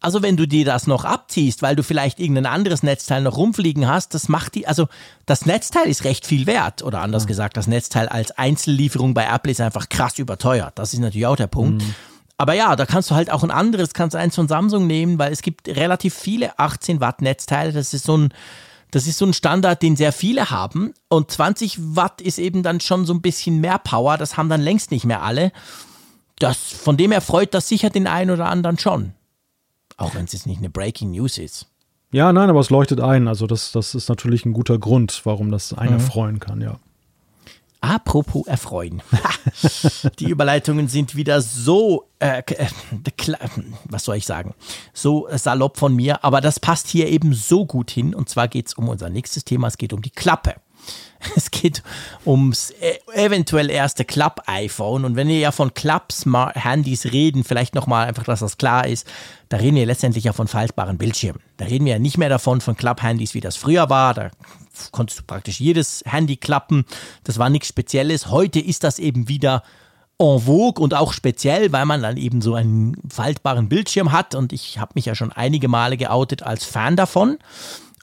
Also wenn du dir das noch abziehst, weil du vielleicht irgendein anderes Netzteil noch rumfliegen hast, das macht die, also das Netzteil ist recht viel wert. Oder anders mhm. gesagt, das Netzteil als Einzellieferung bei Apple ist einfach krass überteuert. Das ist natürlich auch der Punkt. Mhm. Aber ja, da kannst du halt auch ein anderes, kannst du eins von Samsung nehmen, weil es gibt relativ viele 18 Watt Netzteile. Das ist so ein, das ist so ein Standard, den sehr viele haben. Und 20 Watt ist eben dann schon so ein bisschen mehr Power. Das haben dann längst nicht mehr alle. Das, von dem her freut das sicher den einen oder anderen schon. Auch wenn es jetzt nicht eine Breaking News ist. Ja, nein, aber es leuchtet ein. Also das, das ist natürlich ein guter Grund, warum das einer mhm. freuen kann, ja. Apropos erfreuen. Die Überleitungen sind wieder so, äh, äh was soll ich sagen, so salopp von mir, aber das passt hier eben so gut hin. Und zwar geht es um unser nächstes Thema, es geht um die Klappe. Es geht ums e, eventuell erste Club-iPhone. Und wenn wir ja von Club-Handys reden, vielleicht nochmal einfach, dass das klar ist, da reden wir letztendlich ja von faltbaren Bildschirmen. Da reden wir ja nicht mehr davon von Club-Handys, wie das früher war. Da konntest du praktisch jedes Handy klappen. Das war nichts Spezielles. Heute ist das eben wieder en vogue und auch speziell, weil man dann eben so einen faltbaren Bildschirm hat. Und ich habe mich ja schon einige Male geoutet als Fan davon.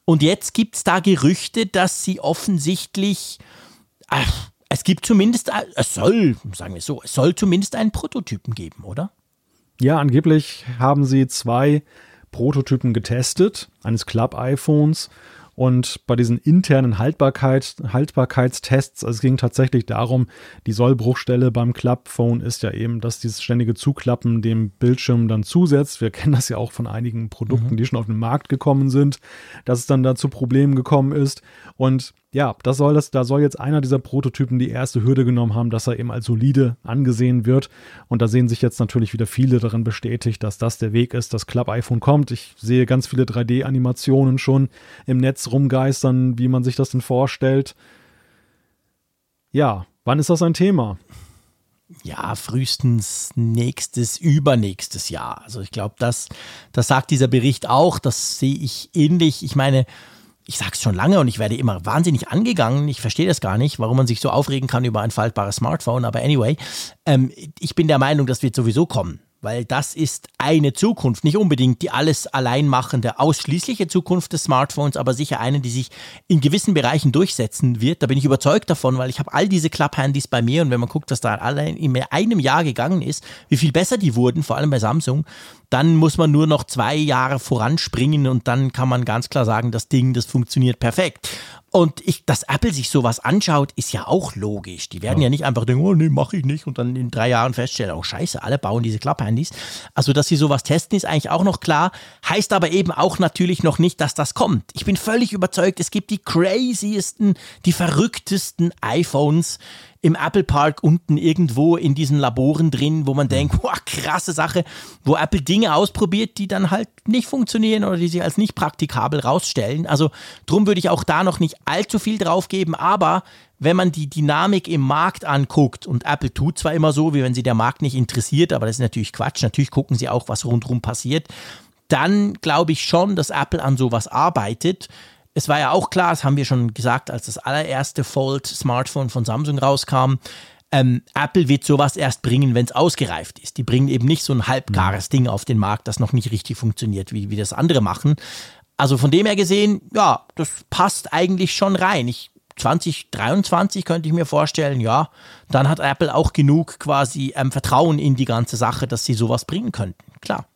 Und jetzt gibt es da Gerüchte, dass sie offensichtlich, ach, es gibt zumindest, es soll, sagen wir so, es soll zumindest einen Prototypen geben, oder? Ja, angeblich haben sie zwei Prototypen getestet, eines Club-iPhones und bei diesen internen Haltbarkeit, Haltbarkeitstests, also es ging tatsächlich darum, die Sollbruchstelle beim Clubphone ist ja eben, dass dieses ständige Zuklappen dem Bildschirm dann zusetzt. Wir kennen das ja auch von einigen Produkten, mhm. die schon auf den Markt gekommen sind, dass es dann da zu Problemen gekommen ist. Und ja, das soll das, da soll jetzt einer dieser Prototypen die erste Hürde genommen haben, dass er eben als solide angesehen wird. Und da sehen sich jetzt natürlich wieder viele darin bestätigt, dass das der Weg ist, dass Club iPhone kommt. Ich sehe ganz viele 3D-Animationen schon im Netz rumgeistern, wie man sich das denn vorstellt. Ja, wann ist das ein Thema? ja, frühestens nächstes, übernächstes Jahr. Also ich glaube, das, das sagt dieser Bericht auch, das sehe ich ähnlich. Ich meine, ich sage es schon lange und ich werde immer wahnsinnig angegangen. Ich verstehe das gar nicht, warum man sich so aufregen kann über ein faltbares Smartphone. Aber anyway, ähm, ich bin der Meinung, das wird sowieso kommen weil das ist eine Zukunft, nicht unbedingt die alles allein machende, ausschließliche Zukunft des Smartphones, aber sicher eine, die sich in gewissen Bereichen durchsetzen wird. Da bin ich überzeugt davon, weil ich habe all diese Club-Handys bei mir und wenn man guckt, was da allein in einem Jahr gegangen ist, wie viel besser die wurden, vor allem bei Samsung, dann muss man nur noch zwei Jahre voranspringen und dann kann man ganz klar sagen, das Ding, das funktioniert perfekt. Und ich, dass Apple sich sowas anschaut, ist ja auch logisch. Die werden ja, ja nicht einfach denken, oh nee, mache ich nicht und dann in drei Jahren feststellen, oh scheiße, alle bauen diese Klapphandys. Also, dass sie sowas testen, ist eigentlich auch noch klar. Heißt aber eben auch natürlich noch nicht, dass das kommt. Ich bin völlig überzeugt, es gibt die craziesten, die verrücktesten iPhones im Apple Park unten irgendwo in diesen Laboren drin, wo man denkt, boah, krasse Sache, wo Apple Dinge ausprobiert, die dann halt nicht funktionieren oder die sich als nicht praktikabel rausstellen. Also drum würde ich auch da noch nicht allzu viel drauf geben, aber wenn man die Dynamik im Markt anguckt, und Apple tut zwar immer so, wie wenn sie der Markt nicht interessiert, aber das ist natürlich Quatsch, natürlich gucken sie auch, was rundherum passiert, dann glaube ich schon, dass Apple an sowas arbeitet es war ja auch klar, das haben wir schon gesagt, als das allererste Fold-Smartphone von Samsung rauskam, ähm, Apple wird sowas erst bringen, wenn es ausgereift ist. Die bringen eben nicht so ein halbgares Ding auf den Markt, das noch nicht richtig funktioniert, wie, wie das andere machen. Also von dem her gesehen, ja, das passt eigentlich schon rein. Ich, 2023 könnte ich mir vorstellen, ja, dann hat Apple auch genug quasi ähm, Vertrauen in die ganze Sache, dass sie sowas bringen könnten. Klar.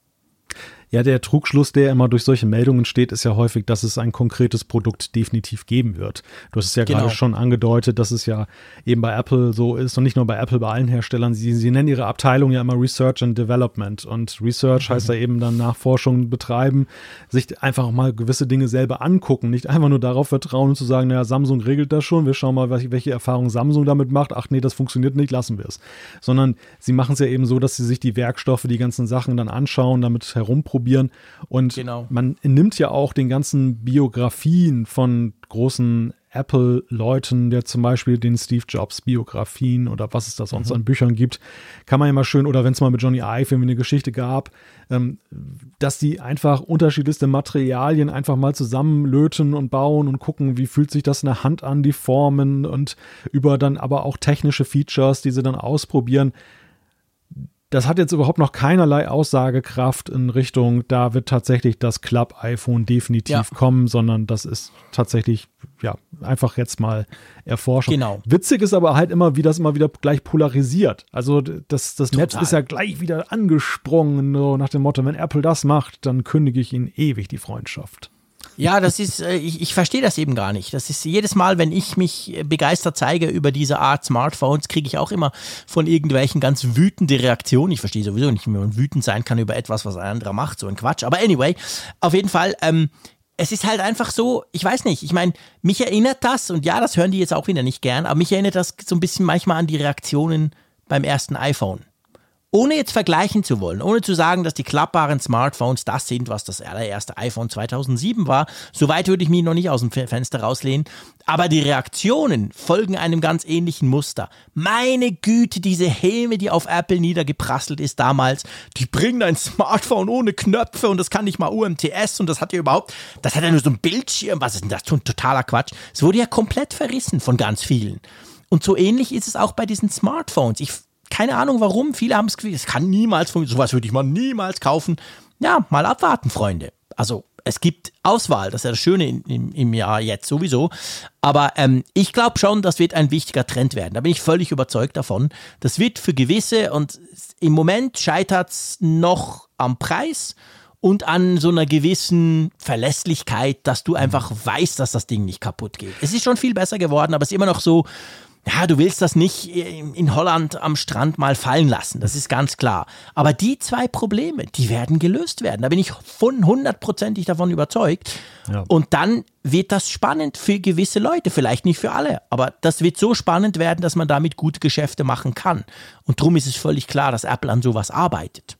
Ja, der Trugschluss, der immer durch solche Meldungen steht, ist ja häufig, dass es ein konkretes Produkt definitiv geben wird. Du hast es ja genau. gerade schon angedeutet, dass es ja eben bei Apple so ist und nicht nur bei Apple, bei allen Herstellern. Sie, sie nennen ihre Abteilung ja immer Research and Development und Research mhm. heißt ja eben dann Nachforschung betreiben, sich einfach mal gewisse Dinge selber angucken, nicht einfach nur darauf vertrauen und zu sagen, naja, Samsung regelt das schon, wir schauen mal, welche Erfahrungen Samsung damit macht. Ach nee, das funktioniert nicht, lassen wir es. Sondern sie machen es ja eben so, dass sie sich die Werkstoffe, die ganzen Sachen dann anschauen, damit herumprobieren ausprobieren. Und Genau. man nimmt ja auch den ganzen Biografien von großen Apple-Leuten, der zum Beispiel den Steve Jobs Biografien oder was es da sonst an Büchern gibt, kann man ja mal schön, oder wenn es mal mit Johnny Ive irgendwie eine Geschichte gab, ähm, dass die einfach unterschiedlichste Materialien einfach mal zusammenlöten und bauen und gucken, wie fühlt sich das in der Hand an, die Formen und über dann aber auch technische Features, die sie dann ausprobieren das hat jetzt überhaupt noch keinerlei Aussagekraft in Richtung, da wird tatsächlich das Club-iPhone definitiv Ja. kommen, sondern das ist tatsächlich, ja, einfach jetzt mal erforschen. Genau. Witzig ist aber halt immer, wie das immer wieder gleich polarisiert. Also das, das Netz ist ja gleich wieder angesprungen, so nach dem Motto, wenn Apple das macht, dann kündige ich ihnen ewig die Freundschaft. Ja, das ist, äh, ich, ich verstehe das eben gar nicht. Das ist jedes Mal, wenn ich mich begeistert zeige über diese Art Smartphones, kriege ich auch immer von irgendwelchen ganz wütende Reaktionen. Ich verstehe sowieso nicht, wie man wütend sein kann über etwas, was ein anderer macht, so ein Quatsch. Aber anyway, auf jeden Fall, ähm, es ist halt einfach so, ich weiß nicht, ich meine, mich erinnert das, und ja, das hören die jetzt auch wieder nicht gern, aber mich erinnert das so ein bisschen manchmal an die Reaktionen beim ersten iPhone ohne jetzt vergleichen zu wollen, ohne zu sagen, dass die klappbaren Smartphones das sind, was das allererste iPhone 2007 war, soweit würde ich mich noch nicht aus dem Fe- Fenster rauslehnen, aber die Reaktionen folgen einem ganz ähnlichen Muster. Meine Güte, diese Helme, die auf Apple niedergeprasselt ist damals, die bringen ein Smartphone ohne Knöpfe und das kann nicht mal UMTS und das hat ja überhaupt, das hat ja nur so ein Bildschirm, was ist denn das totaler Quatsch. Es wurde ja komplett verrissen von ganz vielen. Und so ähnlich ist es auch bei diesen Smartphones. Ich keine Ahnung warum. Viele haben es es kann niemals funktionieren. Sowas würde ich mal niemals kaufen. Ja, mal abwarten, Freunde. Also es gibt Auswahl, das ist ja das Schöne in, im, im Jahr jetzt sowieso. Aber ähm, ich glaube schon, das wird ein wichtiger Trend werden. Da bin ich völlig überzeugt davon. Das wird für gewisse und im Moment scheitert es noch am Preis und an so einer gewissen Verlässlichkeit, dass du einfach weißt, dass das Ding nicht kaputt geht. Es ist schon viel besser geworden, aber es ist immer noch so, ja, du willst das nicht in in Holland am Strand mal fallen lassen, das ist ganz klar. Aber die zwei Probleme, die werden gelöst werden. Da bin ich von hundertprozentig davon überzeugt. Ja. Und dann wird das spannend für gewisse Leute, vielleicht nicht für alle, aber das wird so spannend werden, dass man damit gute Geschäfte machen kann. Und darum ist es völlig klar, dass Apple an sowas arbeitet.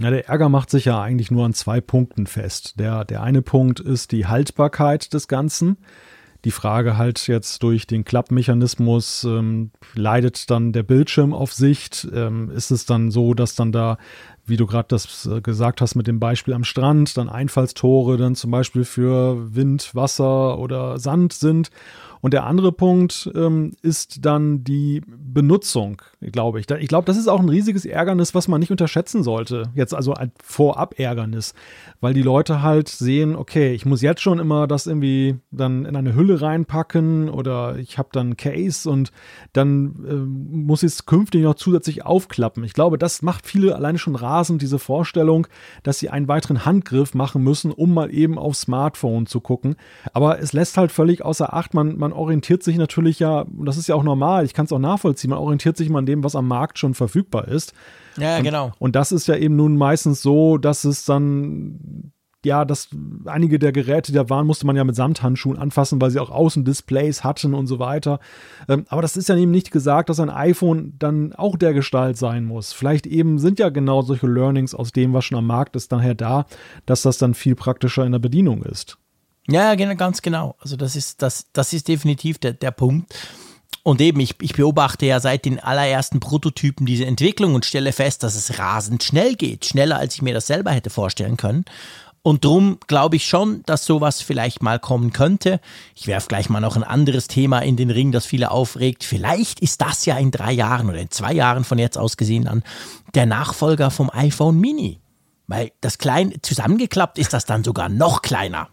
Ja, der Ärger macht sich ja eigentlich nur an zwei Punkten fest. Der, der eine Punkt ist die Haltbarkeit des Ganzen. Die Frage halt jetzt durch den Klappmechanismus, ähm, leidet dann der Bildschirm auf Sicht? Ähm, ist es dann so, dass dann da, wie du gerade das äh, gesagt hast mit dem Beispiel am Strand, dann Einfallstore dann zum Beispiel für Wind, Wasser oder Sand sind? Und der andere Punkt ähm, ist dann die Benutzung, glaube ich. Ich glaube, das ist auch ein riesiges Ärgernis, was man nicht unterschätzen sollte. Jetzt also ein Vorab-Ärgernis, weil die Leute halt sehen, okay, ich muss jetzt schon immer das irgendwie dann in eine Hülle reinpacken oder ich habe dann Case und dann ähm, muss ich es künftig noch zusätzlich aufklappen. Ich glaube, das macht viele alleine schon rasend, diese Vorstellung, dass sie einen weiteren Handgriff machen müssen, um mal eben aufs Smartphone zu gucken. Aber es lässt halt völlig außer Acht, man, man orientiert sich natürlich ja, und das ist ja auch normal, ich kann es auch nachvollziehen, man orientiert sich mal an dem, was am Markt schon verfügbar ist. Ja, genau. Und das ist ja eben nun meistens so, dass es dann, ja, dass einige der Geräte, die da waren, musste man ja mit Samthandschuhen anfassen, weil sie auch Außendisplays hatten und so weiter. Ähm, aber das ist ja eben nicht gesagt, dass ein iPhone dann auch der Gestalt sein muss. Vielleicht eben sind ja genau solche Learnings aus dem, was schon am Markt ist, daher da, dass das dann viel praktischer in der Bedienung ist. Ja, genau, ganz genau. Also das ist, das, das ist definitiv der, der Punkt. Und eben, ich, ich beobachte ja seit den allerersten Prototypen diese Entwicklung und stelle fest, dass es rasend schnell geht. Schneller, als ich mir das selber hätte vorstellen können. Und drum glaube ich schon, dass sowas vielleicht mal kommen könnte. Ich werfe gleich mal noch ein anderes Thema in den Ring, das viele aufregt. Vielleicht ist das ja in drei Jahren oder in zwei Jahren von jetzt aus gesehen dann der Nachfolger vom iPhone Mini. Weil das klein zusammengeklappt ist das dann sogar noch kleiner.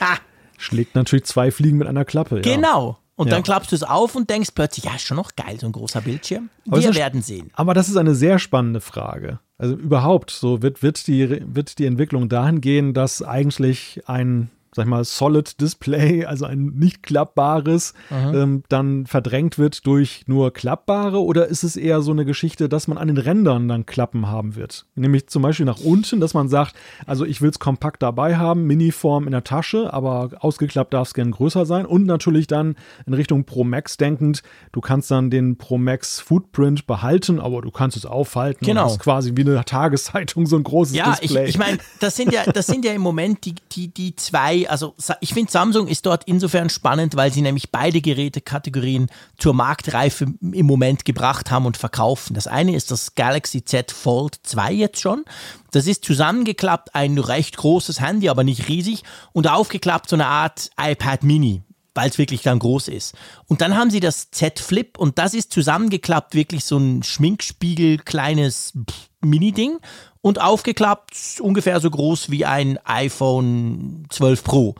Schlägt natürlich zwei Fliegen mit einer Klappe. Ja. Genau. Und Ja. dann klappst du es auf und denkst plötzlich, ja, ist schon noch geil, so ein großer Bildschirm. Aber Wir werden sehen. Aber das ist eine sehr spannende Frage. Also überhaupt, so wird, wird, die, wird die Entwicklung dahin gehen, dass eigentlich ein sag ich mal, Solid Display, also ein nicht klappbares, ähm, dann verdrängt wird durch nur klappbare? Oder ist es eher so eine Geschichte, dass man an den Rändern dann Klappen haben wird? Nämlich zum Beispiel nach unten, dass man sagt, also ich will es kompakt dabei haben, Miniform in der Tasche, aber ausgeklappt darf es gern größer sein. Und natürlich dann in Richtung Pro Max denkend, du kannst dann den Pro Max Footprint behalten, aber du kannst es aufhalten. Genau. Das ist quasi wie eine Tageszeitung, so ein großes Ja, ich, Display. ich meine, das sind ja, das sind ja im Moment die, die, die zwei, also ich finde Samsung ist dort insofern spannend, weil sie nämlich beide Gerätekategorien zur Marktreife im Moment gebracht haben und verkaufen. Das eine ist das Galaxy Z Fold 2 jetzt schon. Das ist zusammengeklappt ein recht großes Handy, aber nicht riesig und aufgeklappt so eine Art iPad Mini weil es wirklich dann groß ist. Und dann haben sie das Z Flip und das ist zusammengeklappt, wirklich so ein Schminkspiegel, kleines Mini-Ding und aufgeklappt ungefähr so groß wie ein iPhone 12 Pro.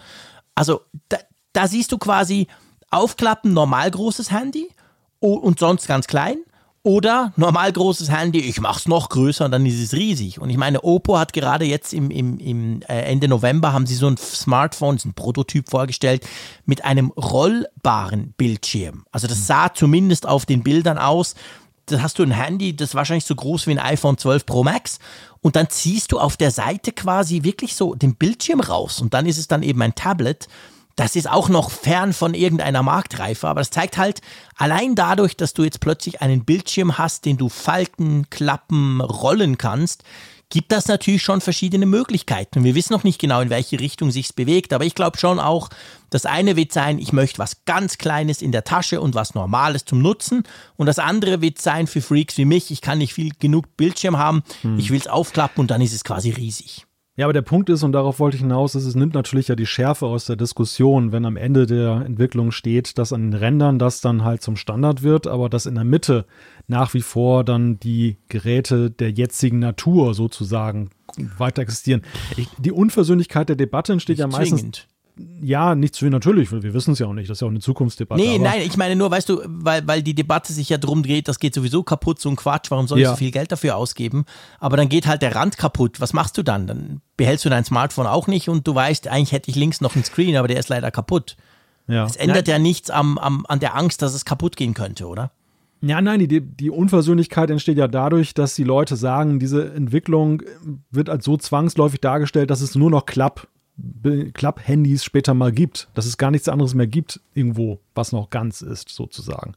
Also da, da siehst du quasi aufklappen, normal großes Handy und sonst ganz klein. Oder normal großes Handy, ich mach's noch größer und dann ist es riesig. Und ich meine, Oppo hat gerade jetzt im, im, im äh, Ende November haben sie so ein Smartphone, so ein Prototyp vorgestellt, mit einem rollbaren Bildschirm. Also das sah zumindest auf den Bildern aus. Da hast du ein Handy, das wahrscheinlich so groß wie ein iPhone 12 Pro Max. Und dann ziehst du auf der Seite quasi wirklich so den Bildschirm raus. Und dann ist es dann eben ein Tablet. Das ist auch noch fern von irgendeiner Marktreife, aber das zeigt halt allein dadurch, dass du jetzt plötzlich einen Bildschirm hast, den du falten, klappen, rollen kannst, gibt das natürlich schon verschiedene Möglichkeiten. Und wir wissen noch nicht genau, in welche Richtung sich's bewegt, aber ich glaube schon auch, das eine wird sein, ich möchte was ganz Kleines in der Tasche und was Normales zum Nutzen. Und das andere wird sein für Freaks wie mich, ich kann nicht viel genug Bildschirm haben, ich will's aufklappen und dann ist es quasi riesig. Ja, aber der Punkt ist, und darauf wollte ich hinaus, ist, es nimmt natürlich ja die Schärfe aus der Diskussion, wenn am Ende der Entwicklung steht, dass an den Rändern das dann halt zum Standard wird, aber dass in der Mitte nach wie vor dann die Geräte der jetzigen Natur sozusagen weiter existieren. Ich, die Unversöhnlichkeit der Debatte entsteht ja meistens. Zwingend. Ja, nicht zwingend, natürlich, wir wissen es ja auch nicht, das ist ja auch eine Zukunftsdebatte. Nee, aber, nein, ich meine nur, weißt du, weil, weil die Debatte sich ja drum dreht, das geht sowieso kaputt, so ein Quatsch, warum soll ich Ja. so viel Geld dafür ausgeben? Aber dann geht halt der Rand kaputt. Was machst du dann? Dann behältst du dein Smartphone auch nicht und du weißt, eigentlich hätte ich links noch einen Screen, aber der ist leider kaputt. Ja. Es ändert ja nichts am, am, an der Angst, dass es kaputt gehen könnte, oder? Ja, nein, die, die Unversöhnlichkeit entsteht ja dadurch, dass die Leute sagen, diese Entwicklung wird als so zwangsläufig dargestellt, dass es nur noch Klapp, Klapp-Handys später mal gibt. Dass es gar nichts anderes mehr gibt, irgendwo, was noch ganz ist, sozusagen.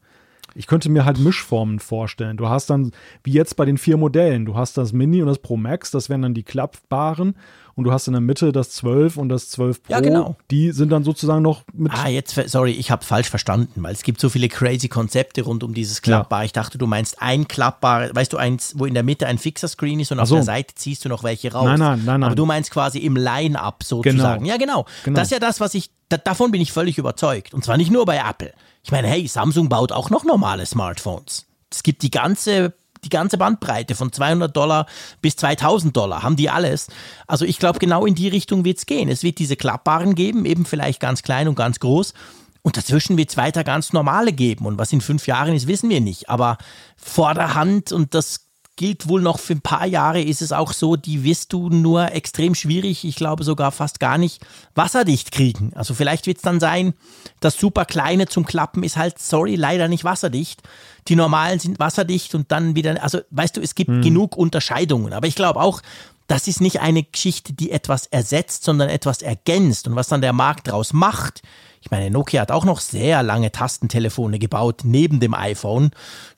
Ich könnte mir halt Mischformen vorstellen. Du hast dann, wie jetzt bei den vier Modellen, du hast das Mini und das Pro Max, das wären dann die klappbaren. Und du hast in der Mitte das 12 und das 12 Pro. Ja, genau. Die sind dann sozusagen noch mit. Ah, jetzt, sorry, ich habe falsch verstanden, weil es gibt so viele crazy Konzepte rund um dieses Klappbar. Ich dachte, du meinst ein klappbar, weißt du, eins, wo in der Mitte ein fixer Screen ist und auf so. der Seite ziehst du noch welche raus. Nein, nein, nein, nein. Aber du meinst quasi im Line-Up sozusagen. Genau. Ja, genau. Genau. Das ist ja das, was ich, da, davon bin ich völlig überzeugt. Und zwar nicht nur bei Apple. Ich meine, hey, Samsung baut auch noch normale Smartphones. Es gibt die ganze die ganze Bandbreite von 200 Dollar bis 2000 Dollar, haben die alles. Also ich glaube, genau in die Richtung wird es gehen. Es wird diese klappbaren geben, eben vielleicht ganz klein und ganz groß. Und dazwischen wird es weiter ganz normale geben. Und was in fünf Jahren ist, wissen wir nicht. Aber vorderhand, und das gilt wohl noch für ein paar Jahre, ist es auch so, die wirst du nur extrem schwierig, ich glaube sogar fast gar nicht, wasserdicht kriegen. Also vielleicht wird es dann sein, das super kleine zum Klappen ist halt, sorry, leider nicht wasserdicht. Die normalen sind wasserdicht und dann wieder, also weißt du, es gibt genug Unterscheidungen. Aber ich glaube auch, das ist nicht eine Geschichte, die etwas ersetzt, sondern etwas ergänzt. Und was dann der Markt draus macht, ich meine, Nokia hat auch noch sehr lange Tastentelefone gebaut, neben dem iPhone.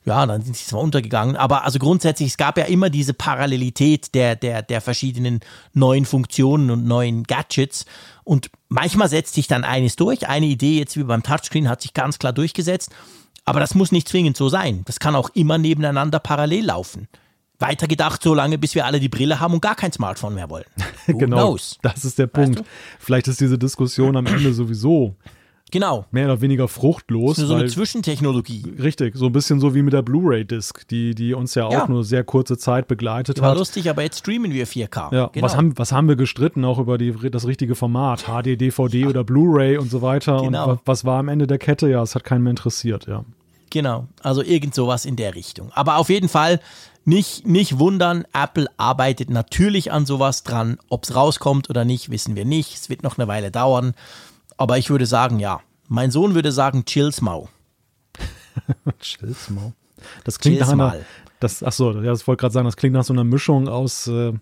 Ja, dann sind sie zwar untergegangen, aber also grundsätzlich, es gab ja immer diese Parallelität der, der, der verschiedenen neuen Funktionen und neuen Gadgets. Und manchmal setzt sich dann eines durch. Eine Idee jetzt wie beim Touchscreen hat sich ganz klar durchgesetzt. Aber das muss nicht zwingend so sein. Das kann auch immer nebeneinander parallel laufen. Weitergedacht so lange, bis wir alle die Brille haben und gar kein Smartphone mehr wollen. Who genau. knows? Das ist der Punkt. du? Vielleicht ist diese Diskussion am Ende sowieso Genau. mehr oder weniger fruchtlos. So eine weil, Zwischentechnologie. richtig, so ein bisschen so wie mit der Blu-ray-Disc, die, die uns ja auch Ja. nur sehr kurze Zeit begleitet War hat. lustig, aber jetzt streamen wir 4K. Ja, genau. was, haben, was haben wir gestritten auch über die, das richtige Format? HD, DVD oder Blu-ray und so weiter. Genau. Und wa- was war am Ende der Kette? Ja, es hat keinen mehr interessiert, ja. Genau, also irgend sowas in der Richtung. Aber auf jeden Fall, nicht, nicht wundern, Apple arbeitet natürlich an sowas dran. Ob es rauskommt oder nicht, wissen wir nicht. Es wird noch eine Weile dauern. Aber ich würde sagen, ja. Mein Sohn würde sagen, chill's mau. chill's mau. Das klingt chill's nach einer. Das, ach so, ja, das wollte gerade sagen, das klingt nach so einer Mischung aus äh,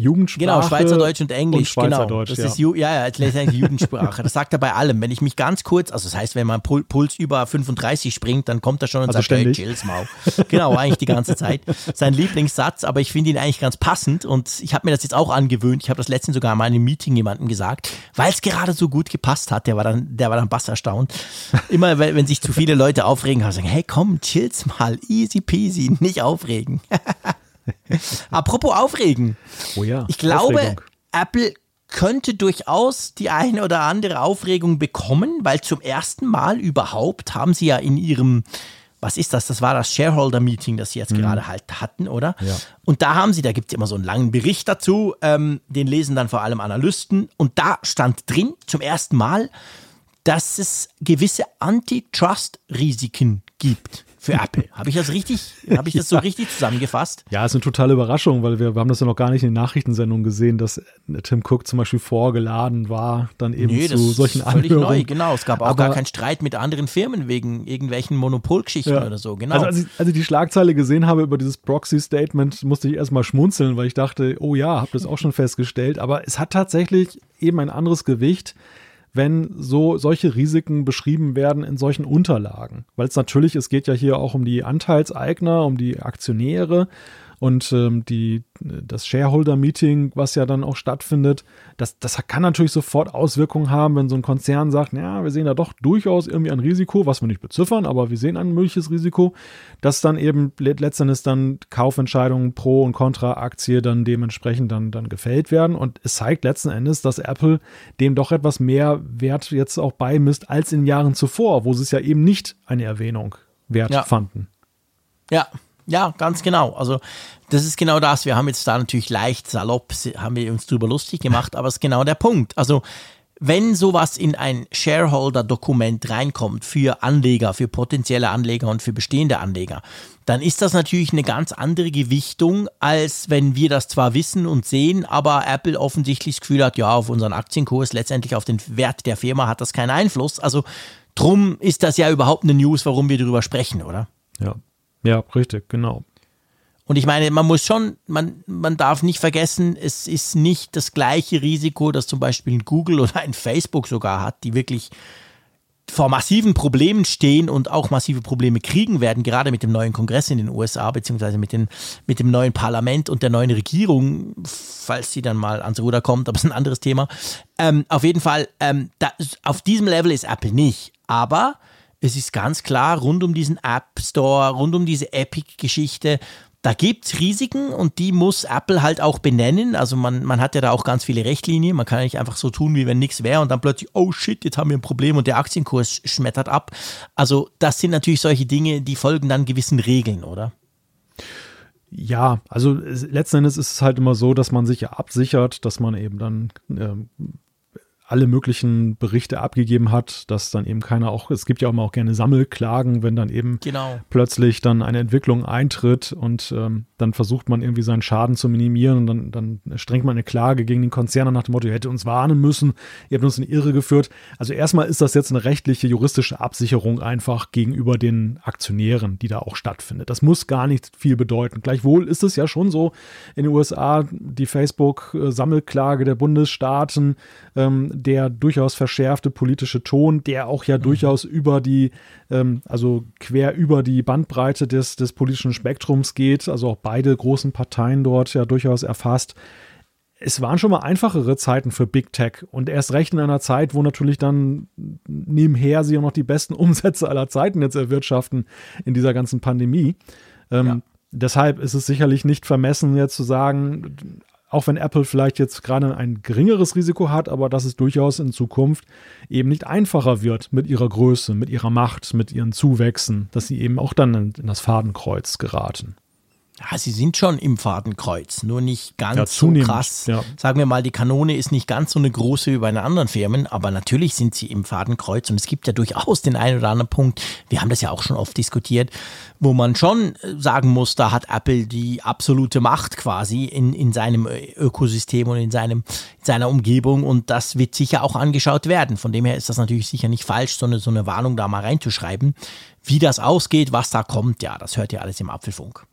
Jugendsprache. Genau, Schweizerdeutsch und Englisch. Und Schweizerdeutsch, genau. Das ja. ist ja, ja, letztendlich Jugendsprache. Das sagt er bei allem. Wenn ich mich ganz kurz, also das heißt, wenn mein Puls über 35 springt, dann kommt er schon und also sagt, hey, chills mau. Genau, eigentlich die ganze Zeit. Sein Lieblingssatz, aber ich finde ihn eigentlich ganz passend und ich habe mir das jetzt auch angewöhnt. Ich habe das letztens sogar in meinem Meeting jemandem gesagt, weil es gerade so gut gepasst hat. Der war dann, der war dann bass erstaunt. Immer, wenn, wenn sich zu viele Leute aufregen, habe ich gesagt, hey, komm, chills mal, easy peasy, nicht aufregen. Apropos Aufregen. Oh ja. Ich glaube, Aufregung. Apple könnte durchaus die eine oder andere Aufregung bekommen, weil zum ersten Mal überhaupt haben sie ja in ihrem was ist das? Das war das Shareholder-Meeting, das sie jetzt mhm. gerade halt hatten, oder? Ja. Und da haben sie, da gibt es immer so einen langen Bericht dazu, ähm, den lesen dann vor allem Analysten. Und da stand drin zum ersten Mal, dass es gewisse Antitrust-Risiken gibt für Apple. Habe ich das richtig, habe ich das ja. so richtig zusammengefasst? Ja, ist eine totale Überraschung, weil wir, wir haben das ja noch gar nicht in den Nachrichtensendungen gesehen, dass Tim Cook zum Beispiel vorgeladen war, dann eben nee, zu solchen völlig Anhörungen. neu, genau. Es gab auch Aber, gar keinen Streit mit anderen Firmen wegen irgendwelchen Monopolgeschichten ja. oder so, genau. Also als ich, als ich die Schlagzeile gesehen habe über dieses Proxy-Statement, musste ich erstmal schmunzeln, weil ich dachte, oh ja, habe das auch schon festgestellt. Aber es hat tatsächlich eben ein anderes Gewicht wenn so solche Risiken beschrieben werden in solchen Unterlagen. Weil es natürlich, es geht ja hier auch um die Anteilseigner, um die Aktionäre und ähm, die, das Shareholder-Meeting, was ja dann auch stattfindet, das, das kann natürlich sofort Auswirkungen haben, wenn so ein Konzern sagt, ja, wir sehen da doch durchaus irgendwie ein Risiko, was wir nicht beziffern, aber wir sehen ein mögliches Risiko, dass dann eben letztendlich dann Kaufentscheidungen pro und contra Aktie dann dementsprechend dann, dann gefällt werden. Und es zeigt letzten Endes, dass Apple dem doch etwas mehr Wert jetzt auch beimisst als in Jahren zuvor, wo sie es ja eben nicht eine Erwähnung wert ja. fanden. Ja, ja, ganz genau. Also das ist genau das. Wir haben jetzt da natürlich leicht salopp, haben wir uns drüber lustig gemacht, aber es ist genau der Punkt. Also wenn sowas in ein Shareholder-Dokument reinkommt für Anleger, für potenzielle Anleger und für bestehende Anleger, dann ist das natürlich eine ganz andere Gewichtung, als wenn wir das zwar wissen und sehen, aber Apple offensichtlich das Gefühl hat, ja, auf unseren Aktienkurs, letztendlich auf den Wert der Firma hat das keinen Einfluss. Also drum ist das ja überhaupt eine News, warum wir darüber sprechen, oder? Ja, ja, richtig, genau. Und ich meine, man muss schon, man, man darf nicht vergessen, es ist nicht das gleiche Risiko, das zum Beispiel ein Google oder ein Facebook sogar hat, die wirklich vor massiven Problemen stehen und auch massive Probleme kriegen werden, gerade mit dem neuen Kongress in den USA, beziehungsweise mit, den, mit dem neuen Parlament und der neuen Regierung, falls sie dann mal ans Ruder kommt, aber es ist ein anderes Thema. Ähm, auf jeden Fall, ähm, da, auf diesem Level ist Apple nicht. Aber es ist ganz klar, rund um diesen App Store, rund um diese Epic-Geschichte, da gibt es Risiken und die muss Apple halt auch benennen. Also man, man hat ja da auch ganz viele Rechtlinien. Man kann ja nicht einfach so tun, wie wenn nichts wäre und dann plötzlich, oh shit, jetzt haben wir ein Problem und der Aktienkurs schmettert ab. Also das sind natürlich solche Dinge, die folgen dann gewissen Regeln, oder? Ja, also letzten Endes ist es halt immer so, dass man sich ja absichert, dass man eben dann ähm, alle möglichen Berichte abgegeben hat, dass dann eben keiner auch, es gibt ja auch immer auch gerne Sammelklagen, wenn dann eben genau. plötzlich dann eine Entwicklung eintritt und ähm, dann versucht man irgendwie seinen Schaden zu minimieren und dann, dann strengt man eine Klage gegen den Konzern nach dem Motto, ihr hättet uns warnen müssen, ihr habt uns in die Irre geführt. Also erstmal ist das jetzt eine rechtliche, juristische Absicherung einfach gegenüber den Aktionären, die da auch stattfindet. Das muss gar nicht viel bedeuten. Gleichwohl ist es ja schon so in den USA, die Facebook-Sammelklage der Bundesstaaten, ähm, der durchaus verschärfte politische Ton, der auch ja mhm. durchaus über die, ähm, also quer über die Bandbreite des, des politischen Spektrums geht, also auch beide großen Parteien dort ja durchaus erfasst. Es waren schon mal einfachere Zeiten für Big Tech und erst recht in einer Zeit, wo natürlich dann nebenher sie auch noch die besten Umsätze aller Zeiten jetzt erwirtschaften in dieser ganzen Pandemie. Ähm, ja. Deshalb ist es sicherlich nicht vermessen, jetzt zu sagen, auch wenn Apple vielleicht jetzt gerade ein geringeres Risiko hat, aber dass es durchaus in Zukunft eben nicht einfacher wird mit ihrer Größe, mit ihrer Macht, mit ihren Zuwächsen, dass sie eben auch dann in, das Fadenkreuz geraten. Ja, sie sind schon im Fadenkreuz, nur nicht ganz Ja, so krass. ja. Sagen wir mal, die Kanone ist nicht ganz so eine große wie bei den anderen Firmen, aber natürlich sind sie im Fadenkreuz und es gibt ja durchaus den einen oder anderen Punkt, wir haben das ja auch schon oft diskutiert, wo man schon äh, sagen muss, da hat Apple die absolute Macht quasi in, in seinem äh, Ökosystem und in, seinem, in seiner Umgebung und das wird sicher auch angeschaut werden. Von dem her ist das natürlich sicher nicht falsch, sondern so eine Warnung da mal reinzuschreiben. Wie das ausgeht, was da kommt, ja, das hört ihr alles im Apfelfunk.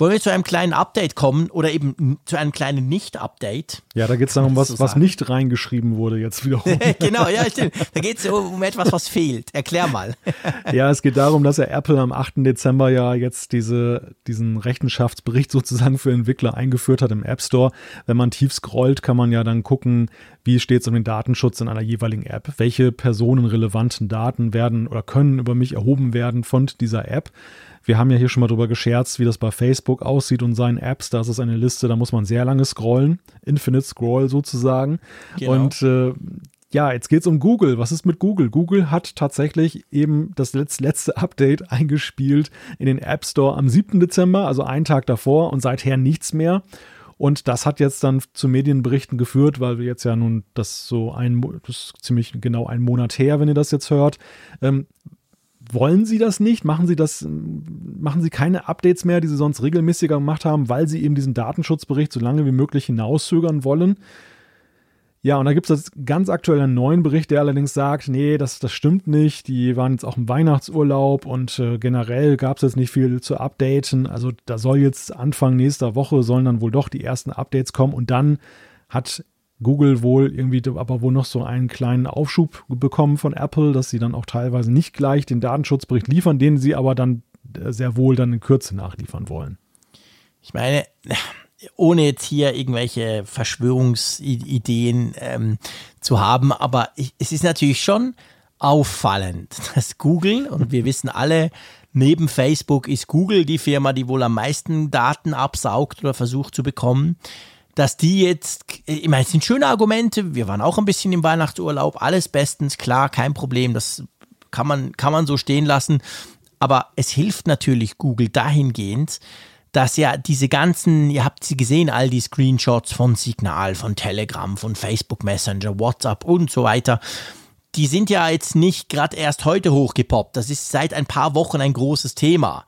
Wollen wir zu einem kleinen Update kommen oder eben zu einem kleinen Nicht-Update? Ja, da geht es dann um was, was nicht reingeschrieben wurde jetzt wiederum. genau, ja, stimmt. Da geht es um etwas, was fehlt. Erklär mal. ja, es geht darum, dass ja Apple am 8. Dezember ja jetzt diese, diesen Rechenschaftsbericht sozusagen für Entwickler eingeführt hat im App Store. Wenn man tief scrollt, kann man ja dann gucken, wie steht es um den Datenschutz in einer jeweiligen App. Welche personenrelevanten Daten werden oder können über mich erhoben werden von dieser App. Wir haben ja hier schon mal drüber gescherzt, wie das bei Facebook aussieht und seinen Apps. Da ist es eine Liste, da muss man sehr lange scrollen. Infinite Scroll sozusagen. Genau. Und äh, ja, jetzt geht's um Google. Was ist mit Google? Google hat tatsächlich eben das letz- letzte Update eingespielt in den App Store am 7. Dezember, also einen Tag davor und seither nichts mehr. Und das hat jetzt dann zu Medienberichten geführt, weil wir jetzt ja nun das so ein, das ist ziemlich genau ein Monat her, wenn ihr das jetzt hört. Ähm, wollen Sie das nicht? Machen Sie das, machen Sie keine Updates mehr, die Sie sonst regelmäßiger gemacht haben, weil Sie eben diesen Datenschutzbericht so lange wie möglich hinauszögern wollen? Ja, und da gibt es jetzt ganz aktuell einen neuen Bericht, der allerdings sagt, nee, das, das stimmt nicht. Die waren jetzt auch im Weihnachtsurlaub und äh, generell gab es jetzt nicht viel zu updaten. Also da soll jetzt Anfang nächster Woche sollen dann wohl doch die ersten Updates kommen und dann hat Google wohl irgendwie aber wohl noch so einen kleinen Aufschub bekommen von Apple, dass sie dann auch teilweise nicht gleich den Datenschutzbericht liefern, den sie aber dann äh, sehr wohl dann in Kürze nachliefern wollen. Ich meine, ohne jetzt hier irgendwelche Verschwörungsideen ähm, zu haben, aber ich, es ist natürlich schon auffallend, dass Google, und wir wissen alle, neben Facebook ist Google die Firma, die wohl am meisten Daten absaugt oder versucht zu bekommen, dass die jetzt, ich meine, es sind schöne Argumente, wir waren auch ein bisschen im Weihnachtsurlaub, alles bestens, klar, kein Problem, das kann man, kann man so stehen lassen, aber es hilft natürlich Google dahingehend, dass ja diese ganzen, ihr habt sie gesehen, all die Screenshots von Signal, von Telegram, von Facebook Messenger, WhatsApp und so weiter, die sind ja jetzt nicht gerade erst heute hochgepoppt. Das ist seit ein paar Wochen ein großes Thema.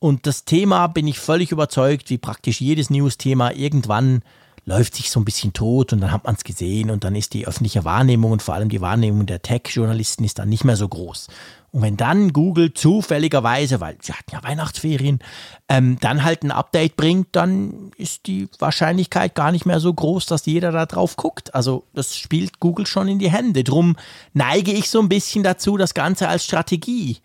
Und das Thema bin ich völlig überzeugt, wie praktisch jedes News-Thema irgendwann läuft sich so ein bisschen tot und dann hat man es gesehen und dann ist die öffentliche Wahrnehmung und vor allem die Wahrnehmung der Tech-Journalisten ist dann nicht mehr so groß. Und wenn dann Google zufälligerweise, weil sie hatten ja Weihnachtsferien, ähm, dann halt ein Update bringt, dann ist die Wahrscheinlichkeit gar nicht mehr so groß, dass jeder da drauf guckt. Also das spielt Google schon in die Hände. Drum neige ich so ein bisschen dazu, das Ganze als Strategie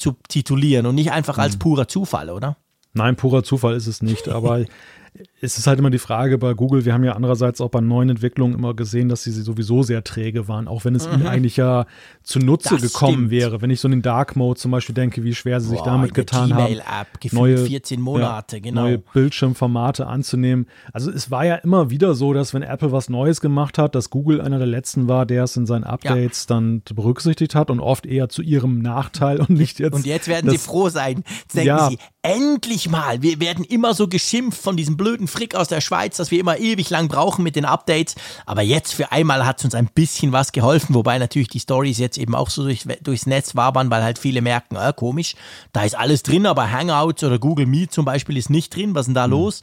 zu titulieren und nicht einfach als purer Zufall, oder? Nein, purer Zufall ist es nicht, aber es ist halt immer die Frage bei Google, wir haben ja andererseits auch bei neuen Entwicklungen immer gesehen, dass sie sowieso sehr träge waren, auch wenn es ihnen eigentlich ja zunutze Das gekommen stimmt. wäre. Wenn ich so in den Dark Mode zum Beispiel denke, wie schwer sie sich Boah, damit getan haben, gefühlt 14 Monate, ja, genau. neue Bildschirmformate anzunehmen. Also es war ja immer wieder so, dass wenn Apple was Neues gemacht hat, dass Google einer der letzten war, der es in seinen Updates dann berücksichtigt hat und oft eher zu ihrem Nachteil und nicht jetzt. Und jetzt werden sie das- froh sein. Jetzt denken Ja. sie, endlich mal. Wir werden immer so geschimpft von diesem blöden Frick aus der Schweiz, dass wir immer ewig lang brauchen mit den Updates. Aber jetzt für einmal hat es uns ein bisschen was geholfen, wobei natürlich die Stories jetzt eben auch so durch, durchs Netz wabern, weil halt viele merken, äh, komisch, da ist alles drin, aber Hangouts oder Google Meet zum Beispiel ist nicht drin. Was ist denn da los?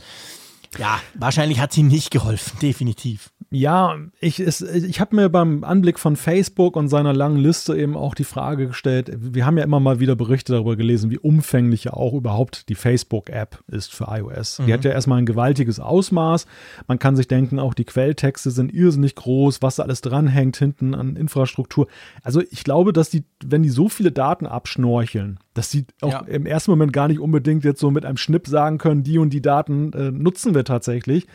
Ja, wahrscheinlich hat ihnen nicht geholfen, definitiv. Ja, ich, es- ich habe mir beim Anblick von Facebook und seiner langen Liste eben auch die Frage gestellt, wir haben ja immer mal wieder Berichte darüber gelesen, wie umfänglich ja auch überhaupt die Facebook-App ist für iOS. Die hat ja erstmal ein gewaltiges Ausmaß. Man kann sich denken, auch die Quelltexte sind irrsinnig groß, was da alles dranhängt hinten an Infrastruktur. Also ich glaube, dass die, wenn die so viele Daten abschnorcheln, dass sie auch Ja. im ersten Moment gar nicht unbedingt jetzt so mit einem Schnipp sagen können, die und die Daten äh, nutzen wir tatsächlich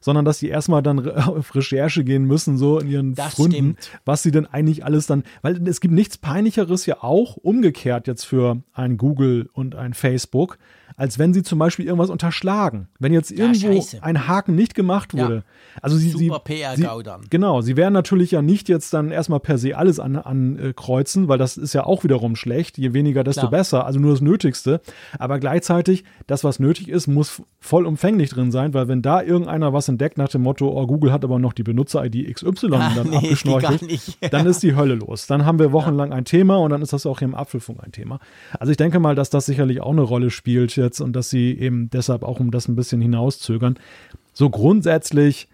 sondern dass die erstmal dann auf Recherche gehen müssen, so in ihren Das Gründen, stimmt. was sie denn eigentlich alles dann, weil es gibt nichts Peinlicheres ja auch umgekehrt jetzt für ein Google und ein Facebook, als wenn sie zum Beispiel irgendwas unterschlagen. Wenn jetzt irgendwo ja, ein Haken nicht gemacht wurde. Ja. Also sie, Super PR-Gau dann. Genau, sie werden natürlich ja nicht jetzt dann erstmal per se alles ankreuzen, an, äh, weil das ist ja auch wiederum schlecht. Je weniger, desto Klar. besser. Also nur das Nötigste. Aber gleichzeitig, das, was nötig ist, muss vollumfänglich drin sein, weil wenn da irgendeiner was entdeckt nach dem Motto, oh, Google hat aber noch die Benutzer-ID XY ah, dann nee, abgeschnorchelt, dann ist die Hölle los. Dann haben wir wochenlang ja. ein Thema und dann ist das auch hier im Apfelfunk ein Thema. Also ich denke mal, dass das sicherlich auch eine Rolle spielt jetzt und dass sie eben deshalb auch um das ein bisschen hinauszögern. So grundsätzlich,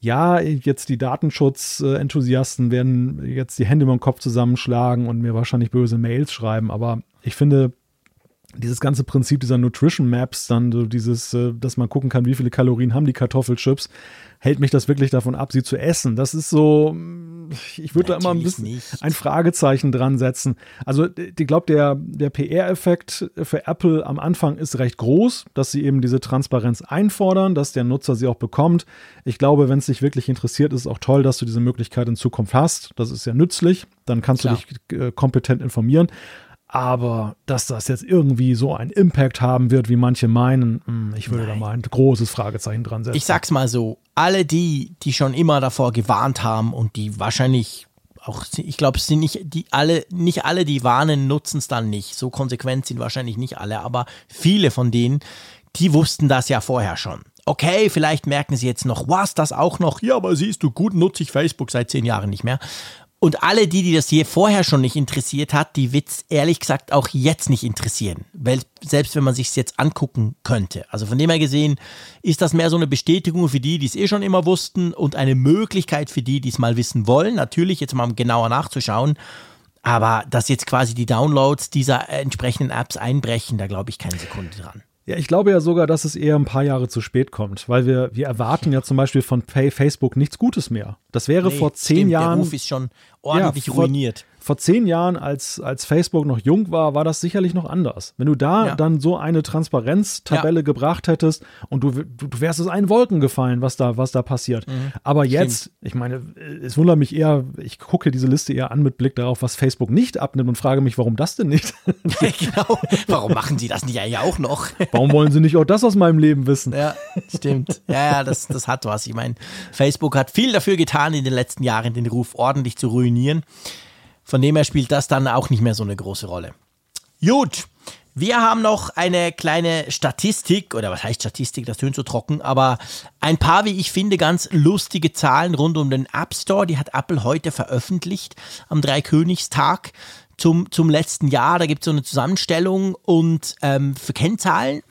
ja, jetzt die Datenschutz-Enthusiasten werden jetzt die Hände über den Kopf zusammenschlagen und mir wahrscheinlich böse Mails schreiben, aber ich finde, dieses ganze Prinzip dieser Nutrition Maps, dann so dieses, äh, dass man gucken kann, wie viele Kalorien haben die Kartoffelchips, hält mich das wirklich davon ab, sie zu essen. Das ist so, ich würde da immer ein bisschen nicht. ein Fragezeichen dran setzen. Also ich glaube, der, der PR-Effekt für Apple am Anfang ist recht groß, dass sie eben diese Transparenz einfordern, dass der Nutzer sie auch bekommt. Ich glaube, wenn es dich wirklich interessiert, ist es auch toll, dass du diese Möglichkeit in Zukunft hast. Das ist ja nützlich. Dann kannst Klar. du dich äh, kompetent informieren. Aber dass das jetzt irgendwie so einen Impact haben wird, wie manche meinen, hm, ich würde Nein. da mal ein großes Fragezeichen dran setzen. Ich sag's mal so: alle die, die schon immer davor gewarnt haben und die wahrscheinlich auch, ich glaube, es sind nicht die alle, nicht alle, die warnen, nutzen es dann nicht. So konsequent sind wahrscheinlich nicht alle, aber viele von denen, die wussten das ja vorher schon. Okay, vielleicht merken sie jetzt noch, was, das auch noch? Ja, aber siehst du, gut nutze ich Facebook seit zehn Jahren nicht mehr. Und alle die, die das hier vorher schon nicht interessiert hat, die wird es ehrlich gesagt auch jetzt nicht interessieren. Weil, selbst wenn man sich jetzt angucken könnte. Also von dem her gesehen ist das mehr so eine Bestätigung für die, die es eh schon immer wussten und eine Möglichkeit für die, die es mal wissen wollen. Natürlich jetzt mal genauer nachzuschauen. Aber dass jetzt quasi die Downloads dieser entsprechenden Apps einbrechen, da glaube ich keine Sekunde dran. Ja, ich glaube ja sogar, dass es eher ein paar Jahre zu spät kommt, weil wir, wir erwarten ja zum Beispiel von Facebook nichts Gutes mehr. Das wäre nee, vor zehn stimmt, Jahren. Der Ruf ist schon ordentlich ja, vor, ruiniert vor zehn Jahren, als, als Facebook noch jung war, war das sicherlich noch anders. Wenn du da ja. dann so eine Transparenztabelle ja. gebracht hättest und du, du, wärst es einen Wolken gefallen, was da, was da passiert. Mhm. Aber jetzt, Stimmt. ich meine, es wundert mich eher, ich gucke diese Liste eher an mit Blick darauf, was Facebook nicht abnimmt und frage mich, warum das denn nicht? genau. Warum machen sie das nicht ja auch noch? warum wollen sie nicht auch das aus meinem Leben wissen? Ja, stimmt. Ja, ja, das, das hat was. Ich meine, Facebook hat viel dafür getan, in den letzten Jahren den Ruf ordentlich zu ruinieren. Von dem her spielt das dann auch nicht mehr so eine große Rolle. Gut, wir haben noch eine kleine Statistik, oder was heißt Statistik, das tönt so trocken, aber ein paar, wie ich finde, ganz lustige Zahlen rund um den App Store. Die hat Apple heute veröffentlicht am Dreikönigstag zum, zum letzten Jahr. Da gibt es so eine Zusammenstellung und ähm, für Kennzahlen.